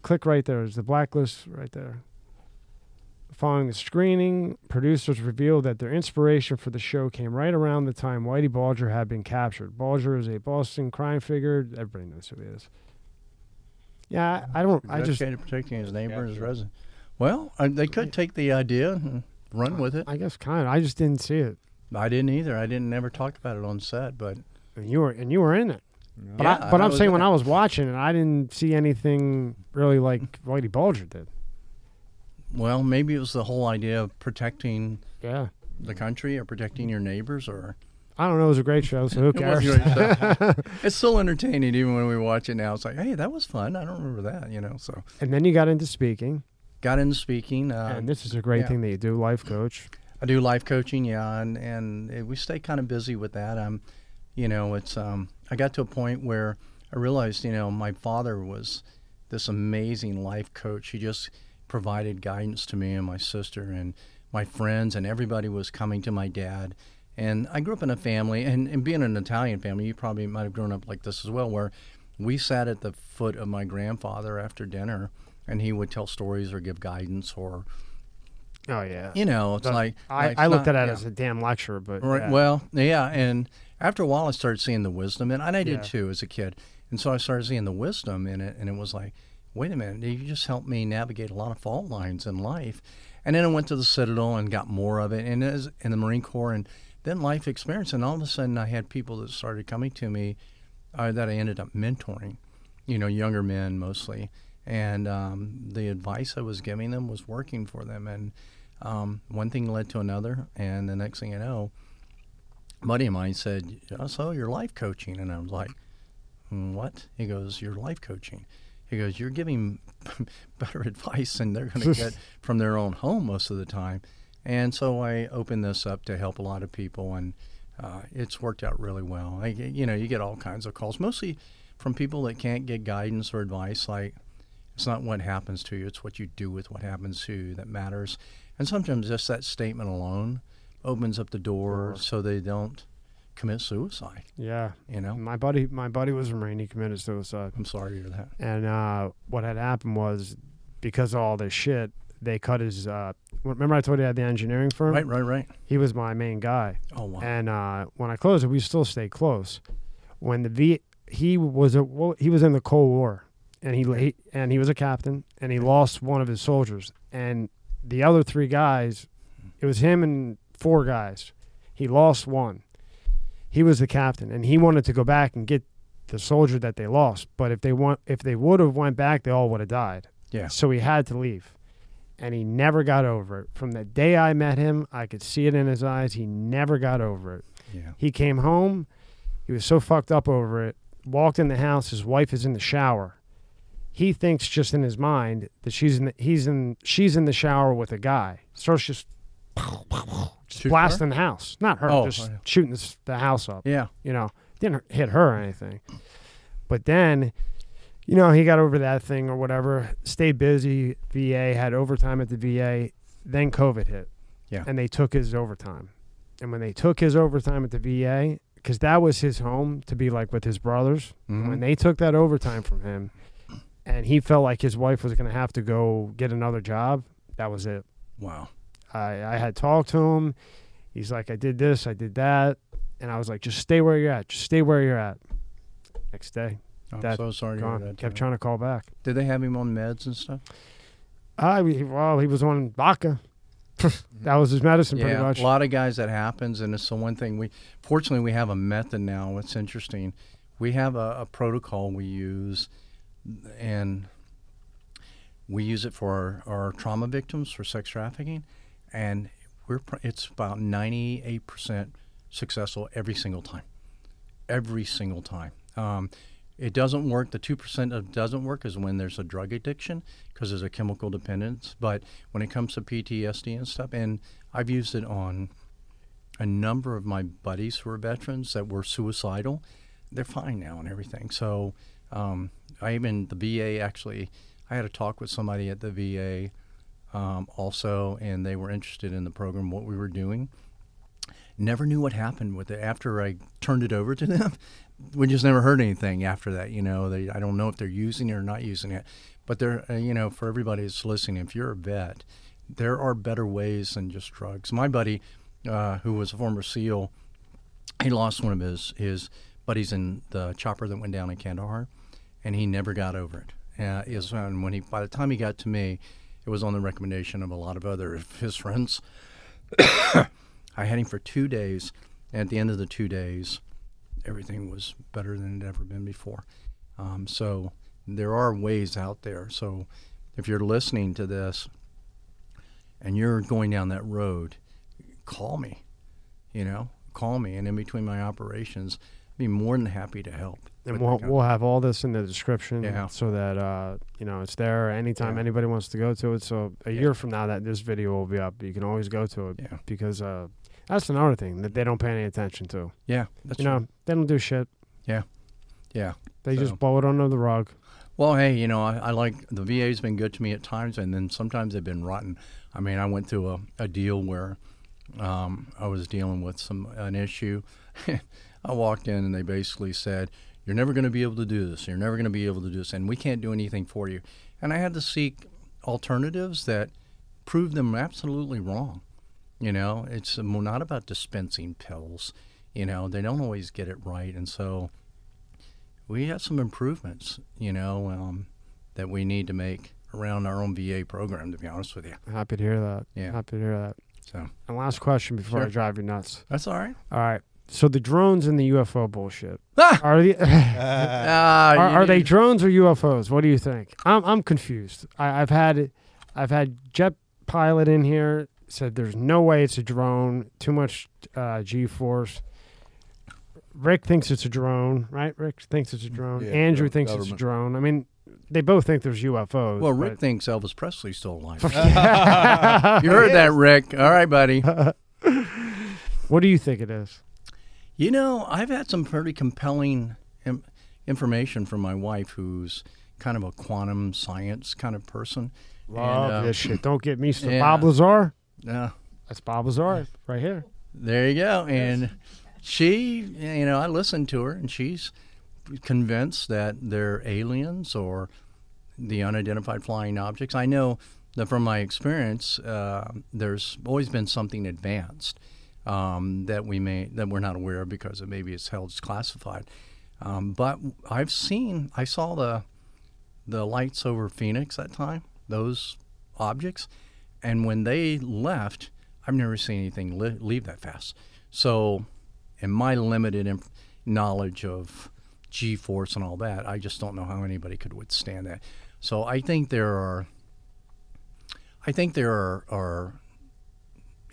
click right. There's the blacklist right there. Following the screening, producers revealed that their inspiration for the show came right around the time Whitey Bulger had been captured. Bulger is a Boston crime figure. Everybody knows who he is. Yeah, I, I don't. I just. Dedicated protecting his neighbor and his sure. resident. Well, uh, they could take the idea and run with it. I guess kind of. I just didn't see it. I didn't either. I didn't never talk about it on set, but And you were and you were in it. But Yeah, I, but I I'm saying in when. I was watching it, I didn't see anything really like Whitey Bulger did. Well, maybe it was the whole idea of protecting Yeah. the country or protecting your neighbors or I don't know. It was a great show, so who cares? stuff. it's still entertaining even when we watch it now. It's like, hey, that was fun. I don't remember that, you know. So and then you got into speaking, got into speaking. Uh, and this is a great yeah. thing that you do, life coach. I do life coaching, yeah, and and uh, we stay kind of busy with that. I'm, you know, it's um, I got to a point where I realized, you know, my father was this amazing life coach. He just provided guidance to me and my sister and my friends, and everybody was coming to my dad. And I grew up in a family, and, and being an Italian family, you probably might have grown up like this as well, where we sat at the foot of my grandfather after dinner, and he would tell stories or give guidance, or Oh yeah. you know, it's The- like I, like, I looked not- at it yeah. as a damn lecture, but Right. yeah. Well, yeah, and after a while, I started seeing the wisdom, and, and I did Yeah. too as a kid. And so I started seeing the wisdom in it, and it was like, wait a minute, you just helped me navigate a lot of fault lines in life. And then I went to the Citadel and got more of it, and as in the Marine Corps, and then life experience, and all of a sudden, I had people that started coming to me uh, that I ended up mentoring, you know, younger men mostly, and um, the advice I was giving them was working for them, and um, one thing led to another, and the next thing you know, a buddy of mine said, "Oh, "So you're life coaching," and I was like, "Mm, "What?" He goes, "You're life coaching." He goes, "You're giving better advice than they're going to get from their own home most of the time." And so I opened this up to help a lot of people, and uh, it's worked out really well. I, you know, you get all kinds of calls, mostly from people that can't get guidance or advice. Like, it's not what happens to you; it's what you do with what happens to you that matters. And sometimes just that statement alone opens up the door so they don't commit suicide. yeah. You know, My buddy, my buddy was a Marine. He committed suicide, I'm sorry to hear that. and uh, what had happened was because of all this shit, they cut his. Uh, remember, I told you I had the engineering firm. Right, right, right. He was my main guy, Oh wow. and uh, when I closed it, we still stayed close. When the V, he was a he was in the Cold War, and he, he and he was a captain, and he lost one of his soldiers, and the other three guys, it was him and four guys. He lost one. He was the captain, and he wanted to go back and get the soldier that they lost. But if they want, if they would have went back, they all would have died. Yeah. So he had to leave, and he never got over it. From the day I met him, I could see it in his eyes. He never got over it. Yeah. He came home. He was so fucked up over it. Walked in the house. His wife is in the shower. he thinks just in his mind that she's in the, he's in she's in the shower with a guy. Starts just, just Shoot her? blasting the house. Not her, Oh, just oh, yeah. shooting this, the house up. Yeah. You know, didn't hit her or anything. But then, you know, he got over that thing or whatever. Stayed busy. VA had overtime at the VA. Then COVID hit. Yeah. And they took his overtime. And when they took his overtime at the VA, because that was his home to be like with his brothers, Mhm. when they took that overtime from him and he felt like his wife was going to have to go get another job, that was it. Wow. I, I had talked to him. He's like, I did this, I did that. And I was like, just stay where you're at. Just stay where you're at. Next day, I'm That so sorry gone. that. Kept trying to call back. Did they have him on meds and stuff? Ah, I, well, he was on vodka. that was his medicine, pretty yeah, much. a lot of guys that happens, and it's the one thing we. Fortunately, we have a method now. It's interesting. We have a, a protocol we use, and we use it for our, our trauma victims for sex trafficking, and we're it's about ninety eight percent successful every single time, every single time. Um, it doesn't work. The two percent that doesn't work is when there's a drug addiction because there's a chemical dependence. But when it comes to PTSD and stuff, and I've used it on a number of my buddies who are veterans that were suicidal, they're fine now and everything. So um, I even the VA actually, I had a talk with somebody at the VA um, also, and they were interested in the program, what we were doing. Never knew what happened with it after I turned it over to them. We just never heard anything after that. You know, they, I don't know if they're using it or not using it, but they're, uh, you know, for everybody that's listening, if you're a vet, there are better ways than just drugs. My buddy, uh, who was a former SEAL, he lost one of his his buddies in the chopper that went down in Kandahar, and he never got over it. Uh, is when he by the time he got to me, it was on the recommendation of a lot of other of his friends. I had him for two days, and at the end of the two days, everything was better than it had ever been before. Um, so there are ways out there. So if you're listening to this and you're going down that road, call me. You know, call me, and in between my operations, I'd be more than happy to help. And we'll, we'll have all this in the description Yeah. so that uh, you know it's there anytime Yeah. anybody wants to go to it. So a Yeah. year from now, that this video will be up. You can always go to it Yeah. because uh, that's another thing that they don't pay any attention to. yeah, that's you know, they don't do shit. Yeah. Yeah. They So- just blow it under the rug. Well, hey, you know, I, I like the VA's been good to me at times, and then sometimes they've been rotten. I mean, I went through a, a deal where um, I was dealing with some an issue. I walked in, and they basically said, "You're never going to be able to do this. You're never going to be able to do this, and we can't do anything for you." And I had to seek alternatives that proved them absolutely wrong. You know, it's um, not about dispensing pills. You know, they don't always get it right, and so we have some improvements, you know, um, that we need to make around our own VA program. To be honest with you, Happy to hear that. Yeah. Happy to hear that. so And last question before I drive you nuts. that's all right. All right. So the drones and the UFO bullshit Ah! are the Ah, are, you are they drones or UFOs? What do you think? I'm I'm confused. I, I've had I've had jet pilot in here said there's no way it's a drone. Too much uh, G force. Rick thinks it's a drone, right? Rick thinks it's a drone. Yeah, Andrew gov- thinks it's a drone. I mean, they both think there's UFOs. Well, Rick but- thinks Elvis Presley's still alive. You heard that, Rick? All right, buddy. what do you think it is? You know, I've had some pretty compelling Im- information from my wife, who's kind of a quantum science kind of person. Love uh, this shit. Don't get me started. yeah. Bob Lazar. Uh, That's Bob Lazar right here. There you go. And she, you know, I listened to her, and she's convinced that they're aliens or the unidentified flying objects. I know that from my experience, uh, there's always been something advanced um, that we may that we're not aware of because it maybe it's held as classified. Um, but I've seen, I saw the the lights over Phoenix that time, those objects, and when they left, I've never seen anything li- leave that fast. So, in my limited inf- knowledge of G-force and all that, I just don't know how anybody could withstand that. So, I think there are, I think there are, are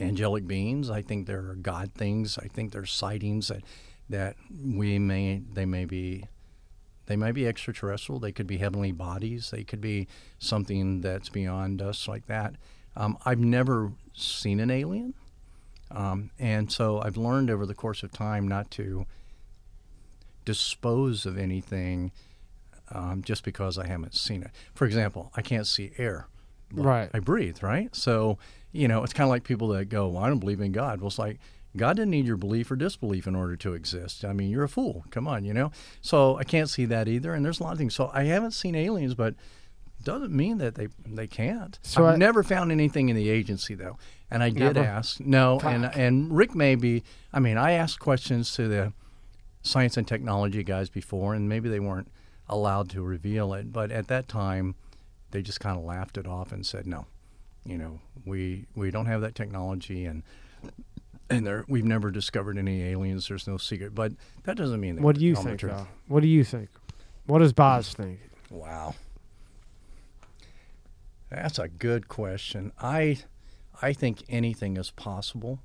angelic beings. I think there are God things. I think there's sightings that that we may they may be They might be extraterrestrial. They could be heavenly bodies. They could be something that's beyond us, like that. Um, I've never seen an alien, um, and so I've learned over the course of time not to dispose of anything um, just because I haven't seen it. For example, I can't see air. Right. I breathe, right? So, you know, it's kind of like people that go, well, I don't believe in God. Well, it's like, God didn't need your belief or disbelief in order to exist. I mean, you're a fool. Come on, you know? So I can't see that either. And there's a lot of things. So I haven't seen aliens, but doesn't mean that they they can't. So I've I- never found anything in the agency though, and I did Never? ask. No, and and Rick maybe. I mean, I asked questions to the science and technology guys before, and maybe they weren't allowed to reveal it. But at that time, they just kind of laughed it off and said, "No, you know, we we don't have that technology, and and there we've never discovered any aliens. There's no secret." But that doesn't mean. they What do you think, though? What do you think? What does Baz think? Wow. That's a good question. I I think anything is possible.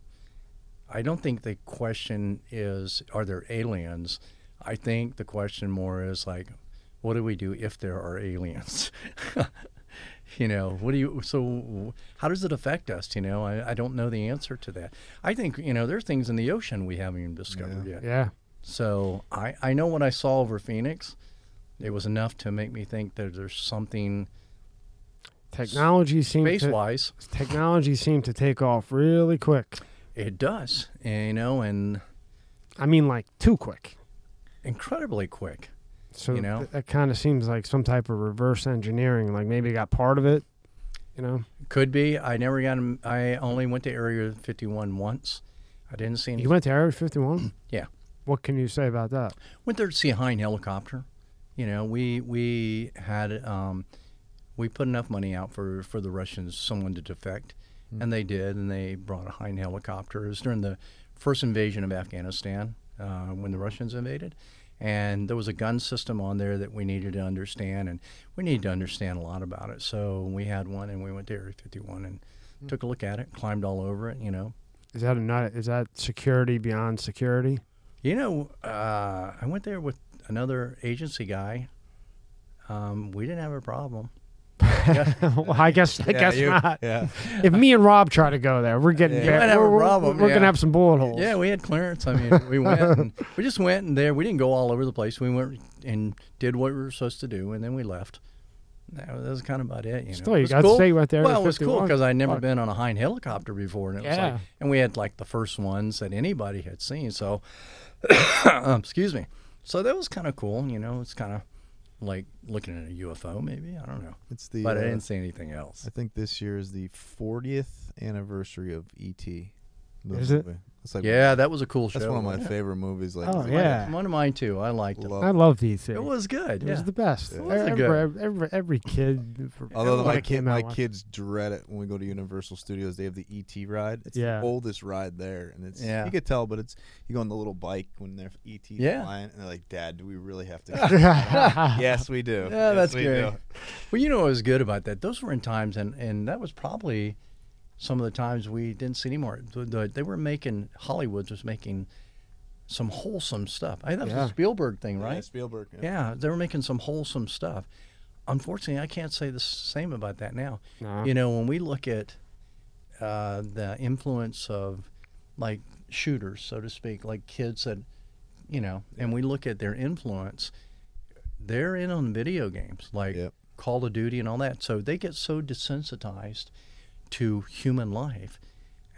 I don't think the question is are there aliens? I think the question more is like what do we do if there are aliens? you know, what do you so how does it affect us, you know? I, I don't know the answer to that. I think, you know, there are things in the ocean we haven't even discovered yet. Yeah. So I, I know what I saw over Phoenix. It was enough to make me think that there's something Technology seems space to wise. technology seemed to take off really quick. It does, and, you know, and I mean, like too quick. incredibly quick. So You know? th- that kind of seems like some type of reverse engineering. Like maybe got part of it. You know, Could be. I never got. I only went to Area 51 once. I didn't see any. you went to Area 51. Yeah. What can you say about that? went there to see a Hind helicopter. You know, we we had um, we put enough money out for for the Russians, someone to defect, and they did, and they brought a Hind helicopter. It was during the first invasion of Afghanistan uh, when the Russians invaded, and there was a gun system on there that we needed to understand, and we needed to understand a lot about it. So we had one, and we went to Area 51 and took a look at it, climbed all over it. You know, Is that a nut? Is that security beyond security? You know, uh, I went there with another agency guy. Um, we didn't have a problem. well, I guess I guess you- not. Yeah. If me and Rob try to go there, we're getting Yeah. bad. You might have a we're, we're- problem, We're, yeah. gonna have some bullet holes. Yeah, we had clearance. I mean, we went. And, we just went and there. We didn't go all over the place. We went and did what we were supposed to do, and then we left. That was, that was kind of about it. You know, Still, It you was got to stay right there. Well, it was cool 51. because I'd never Fuck. been on a Hind helicopter before, and it was Yeah. like, and we had like the first ones that anybody had seen. So, excuse me. So that was kind of cool. You know, it's kind of like looking at a UFO, maybe. I don't know, It's the. but I uh, didn't see anything else. I think this year is the 40th anniversary of E.T. the Is it? movie. It's like Yeah, that was a cool show. that's one of my wasn't favorite movies. Like, Oh, yeah. like- One of mine too. I liked it. Love- I love DC. It was good. It yeah. was the best. It was a every, good- every, every kid. for- Although my kid, my out, kids dread it when we go to Universal Studios. They have the ET ride. It's Yeah. the oldest ride there, and it's Yeah. you could tell, but it's you go on the little bike when they're ET Yeah. flying, and they're like, "Dad, do we really have to?" yes, we do. Yeah, Yes, that's we good. do." Well, you know what was good about that? Those were in times, and, and that was probably some of the times we didn't see anymore. The, the, they were making, Hollywood was making some wholesome stuff. I think that was Yeah. a Spielberg thing, Yeah, right? Spielberg. Yeah. Yeah, they were making some wholesome stuff. Unfortunately, I can't say the same about that now. No. You know, when we look at uh, the influence of like shooters, so to speak, like kids that, you know, and we look at their influence, they're in on video games like Yep. Call of Duty and all that. So they get so desensitized to human life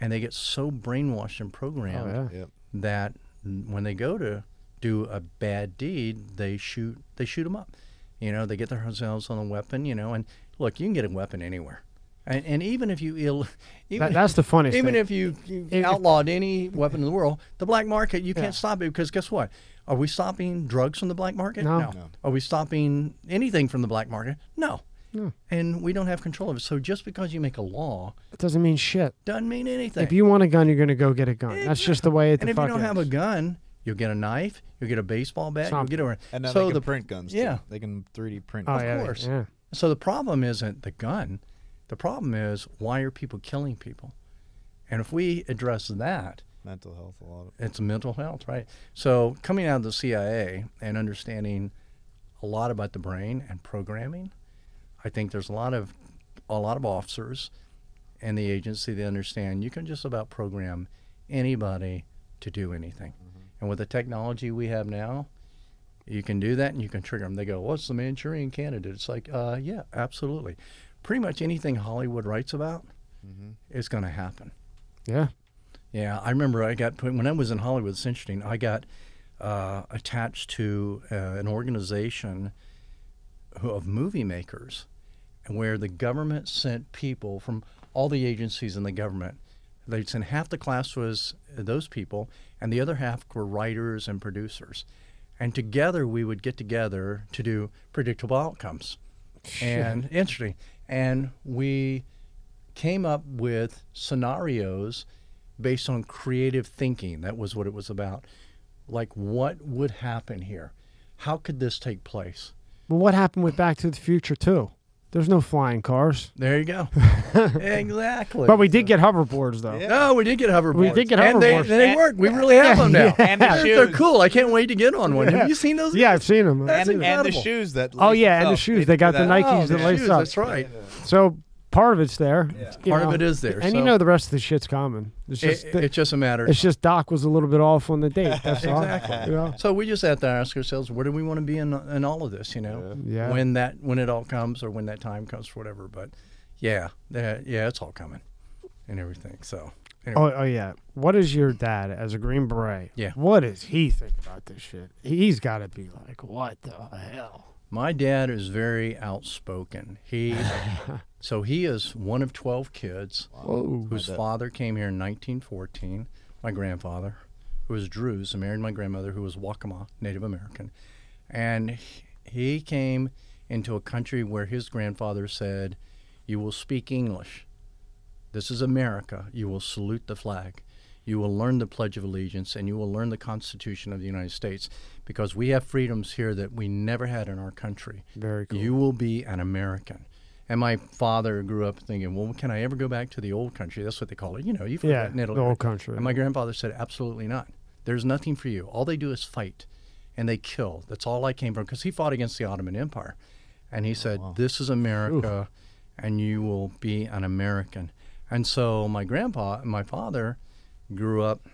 and they get so brainwashed and programmed Oh, yeah. Yep. that when they go to do a bad deed, they shoot they shoot them up. You know, they get themselves on a weapon. You know, and look, you can get a weapon anywhere, and, and even if you ill, even, That, that's the funniest even thing. if you, you If- outlawed any weapon in the world, the black market you Yeah. can't stop it because guess what? Are we stopping drugs from the black market? No. No. Are we stopping anything from the black market? No. No. And we don't have control of it. So just because you make a law it doesn't mean shit. doesn't mean anything. If you want a gun, you're gonna go get a gun. That's just the way it. and the if you fuck don't have a gun, you'll get a knife, you'll get a baseball bat, you'll Something. get a. And now so they can the print guns. yeah. too. they can 3D print. oh of yeah, course. yeah. So the problem isn't the gun. The problem is why are people killing people? And if we address that, mental health. A lot of it's mental health, right? So coming out of the CIA and understanding a lot about the brain and programming. I think there's a lot of a lot of officers and the agency that understand you can just about program anybody to do anything. And with the technology we have now, you can do that and you can trigger them. They go, "What's the Manchurian candidate?" It's like, uh, yeah, absolutely. Pretty much anything Hollywood writes about is going to happen. Yeah. Yeah, I remember I got put when I was in Hollywood. It's interesting. I got uh, attached to uh, an organization of movie makers, and where the government sent people from all the agencies in the government. They sent half the class was uh, those people, and the other half were writers and producers. And together we would get together to do predictable outcomes. And interesting. And we came up with scenarios based on creative thinking. That was what it was about. Like, what would happen here? How could this take place? Well, what happened with Back to the Future too? There's no flying cars, There you go. exactly. but we did get hoverboards though. Yeah. No, we did get hoverboards. We did get hoverboards. and they, hoverboards. they work. We really have them now. And the They're shoes. cool. I can't wait to get on one. Have you seen those? Yeah, I've seen them. That's and, and the shoes that. Oh yeah, and the shoes. They got the. Nikes Oh, that lace shoes, up. That's right. So part of it's there. you Part of it is there. and you know the rest of the shit's coming. It's just it, the- it's just a matter. of it's just Doc was a little bit off on the date. That's all. Exactly. You know? So we just have to ask ourselves, where do we want to be in, in all of this? You know, Yeah. when that when it all comes or when that time comes for whatever. But yeah, that, yeah, it's all coming and everything. So anyway, Oh, oh yeah. What is your dad as a Green Beret? Yeah. What does he think about this shit? He's got to be like, what the hell? My dad is very outspoken. He so he is one of twelve kids Whoa. whose father came here in 1914. My grandfather, who was Druze, and married my grandmother, who was Waccamaw, Native American, and he came into a country where his grandfather said, "You will speak English. This is America. You will salute the flag. You will learn the Pledge of Allegiance, and you will learn the Constitution of the United States, because we have freedoms here that we never had in our country." Very cool. You will be an American. And my father grew up thinking, well, can I ever go back to the old country? That's what they call it. You know, you've yeah, that in Italy. the old country. And my grandfather said, absolutely not. There's nothing for you. All they do is fight and they kill. That's all I came from because he fought against the Ottoman Empire. And he oh, said, this is America and you will be an American. And so my grandpa, and my father, grew up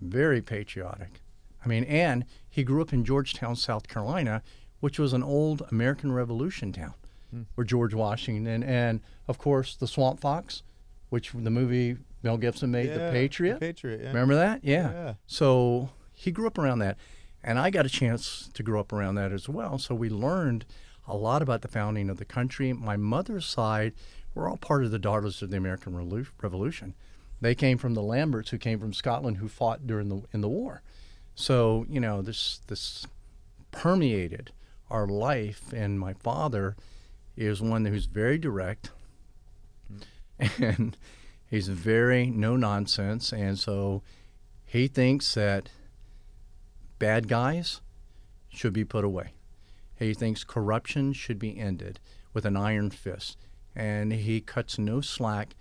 very patriotic. I mean, and he grew up in Georgetown, South Carolina, which was an old American Revolution town, hmm. where George Washington and, of course, the Swamp Fox, which the movie Mel Gibson made, Yeah, The Patriot. Patriot. Yeah. Remember that? Yeah. Yeah. So he grew up around that. And I got a chance to grow up around that as well. So we learned a lot about the founding of the country. My mother's side, we're all part of the Daughters of the American Revolution. They came from the Lamberts, who came from Scotland, who fought during the in the war. So you know this this permeated our life. And my father is one who's very direct, and he's very no nonsense. And so he thinks that bad guys should be put away. He thinks corruption should be ended with an iron fist. And he cuts no slack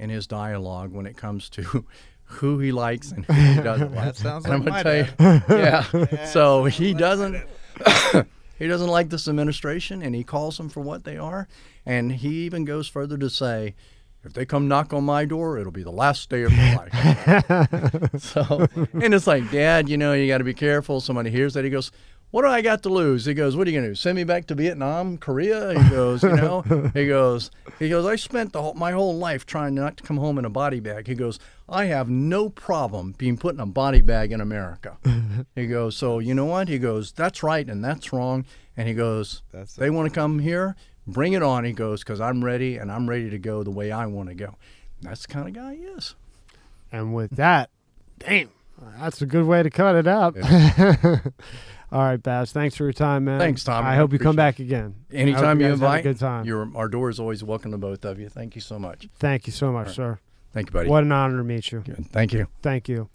in his dialogue when it comes to who he likes and who he doesn't like. That sounds And I'm gonna my tell you, yeah. so he doesn't he doesn't like this administration and he calls them for what they are. And he even goes further to say, if they come knock on my door, it'll be the last day of my life. so, and it's like, Dad, you know, you got to be careful. Somebody hears that. He goes, What do I got to lose? He goes, What are you going to do? Send me back to Vietnam, Korea? He goes, You know, he goes, He goes, I spent the whole, my whole life trying not to come home in a body bag. He goes, I have no problem being put in a body bag in America. he goes, So, you know what? He goes, That's right and that's wrong. And he goes, That's They want to come here, bring it on. He goes, Because I'm ready and I'm ready to go the way I want to go. That's the kind of guy he is. And with that, damn, that's a good way to cut it out. All right, Baz. Thanks for your time, man. Thanks, Tom. I I hope you come back again. Anytime you, a invite, good time. Your, our door is always welcome to both of you. Thank you so much. Thank you so much, sir. Thank you, buddy. What an honor to meet you. Good. Thank you. Thank you.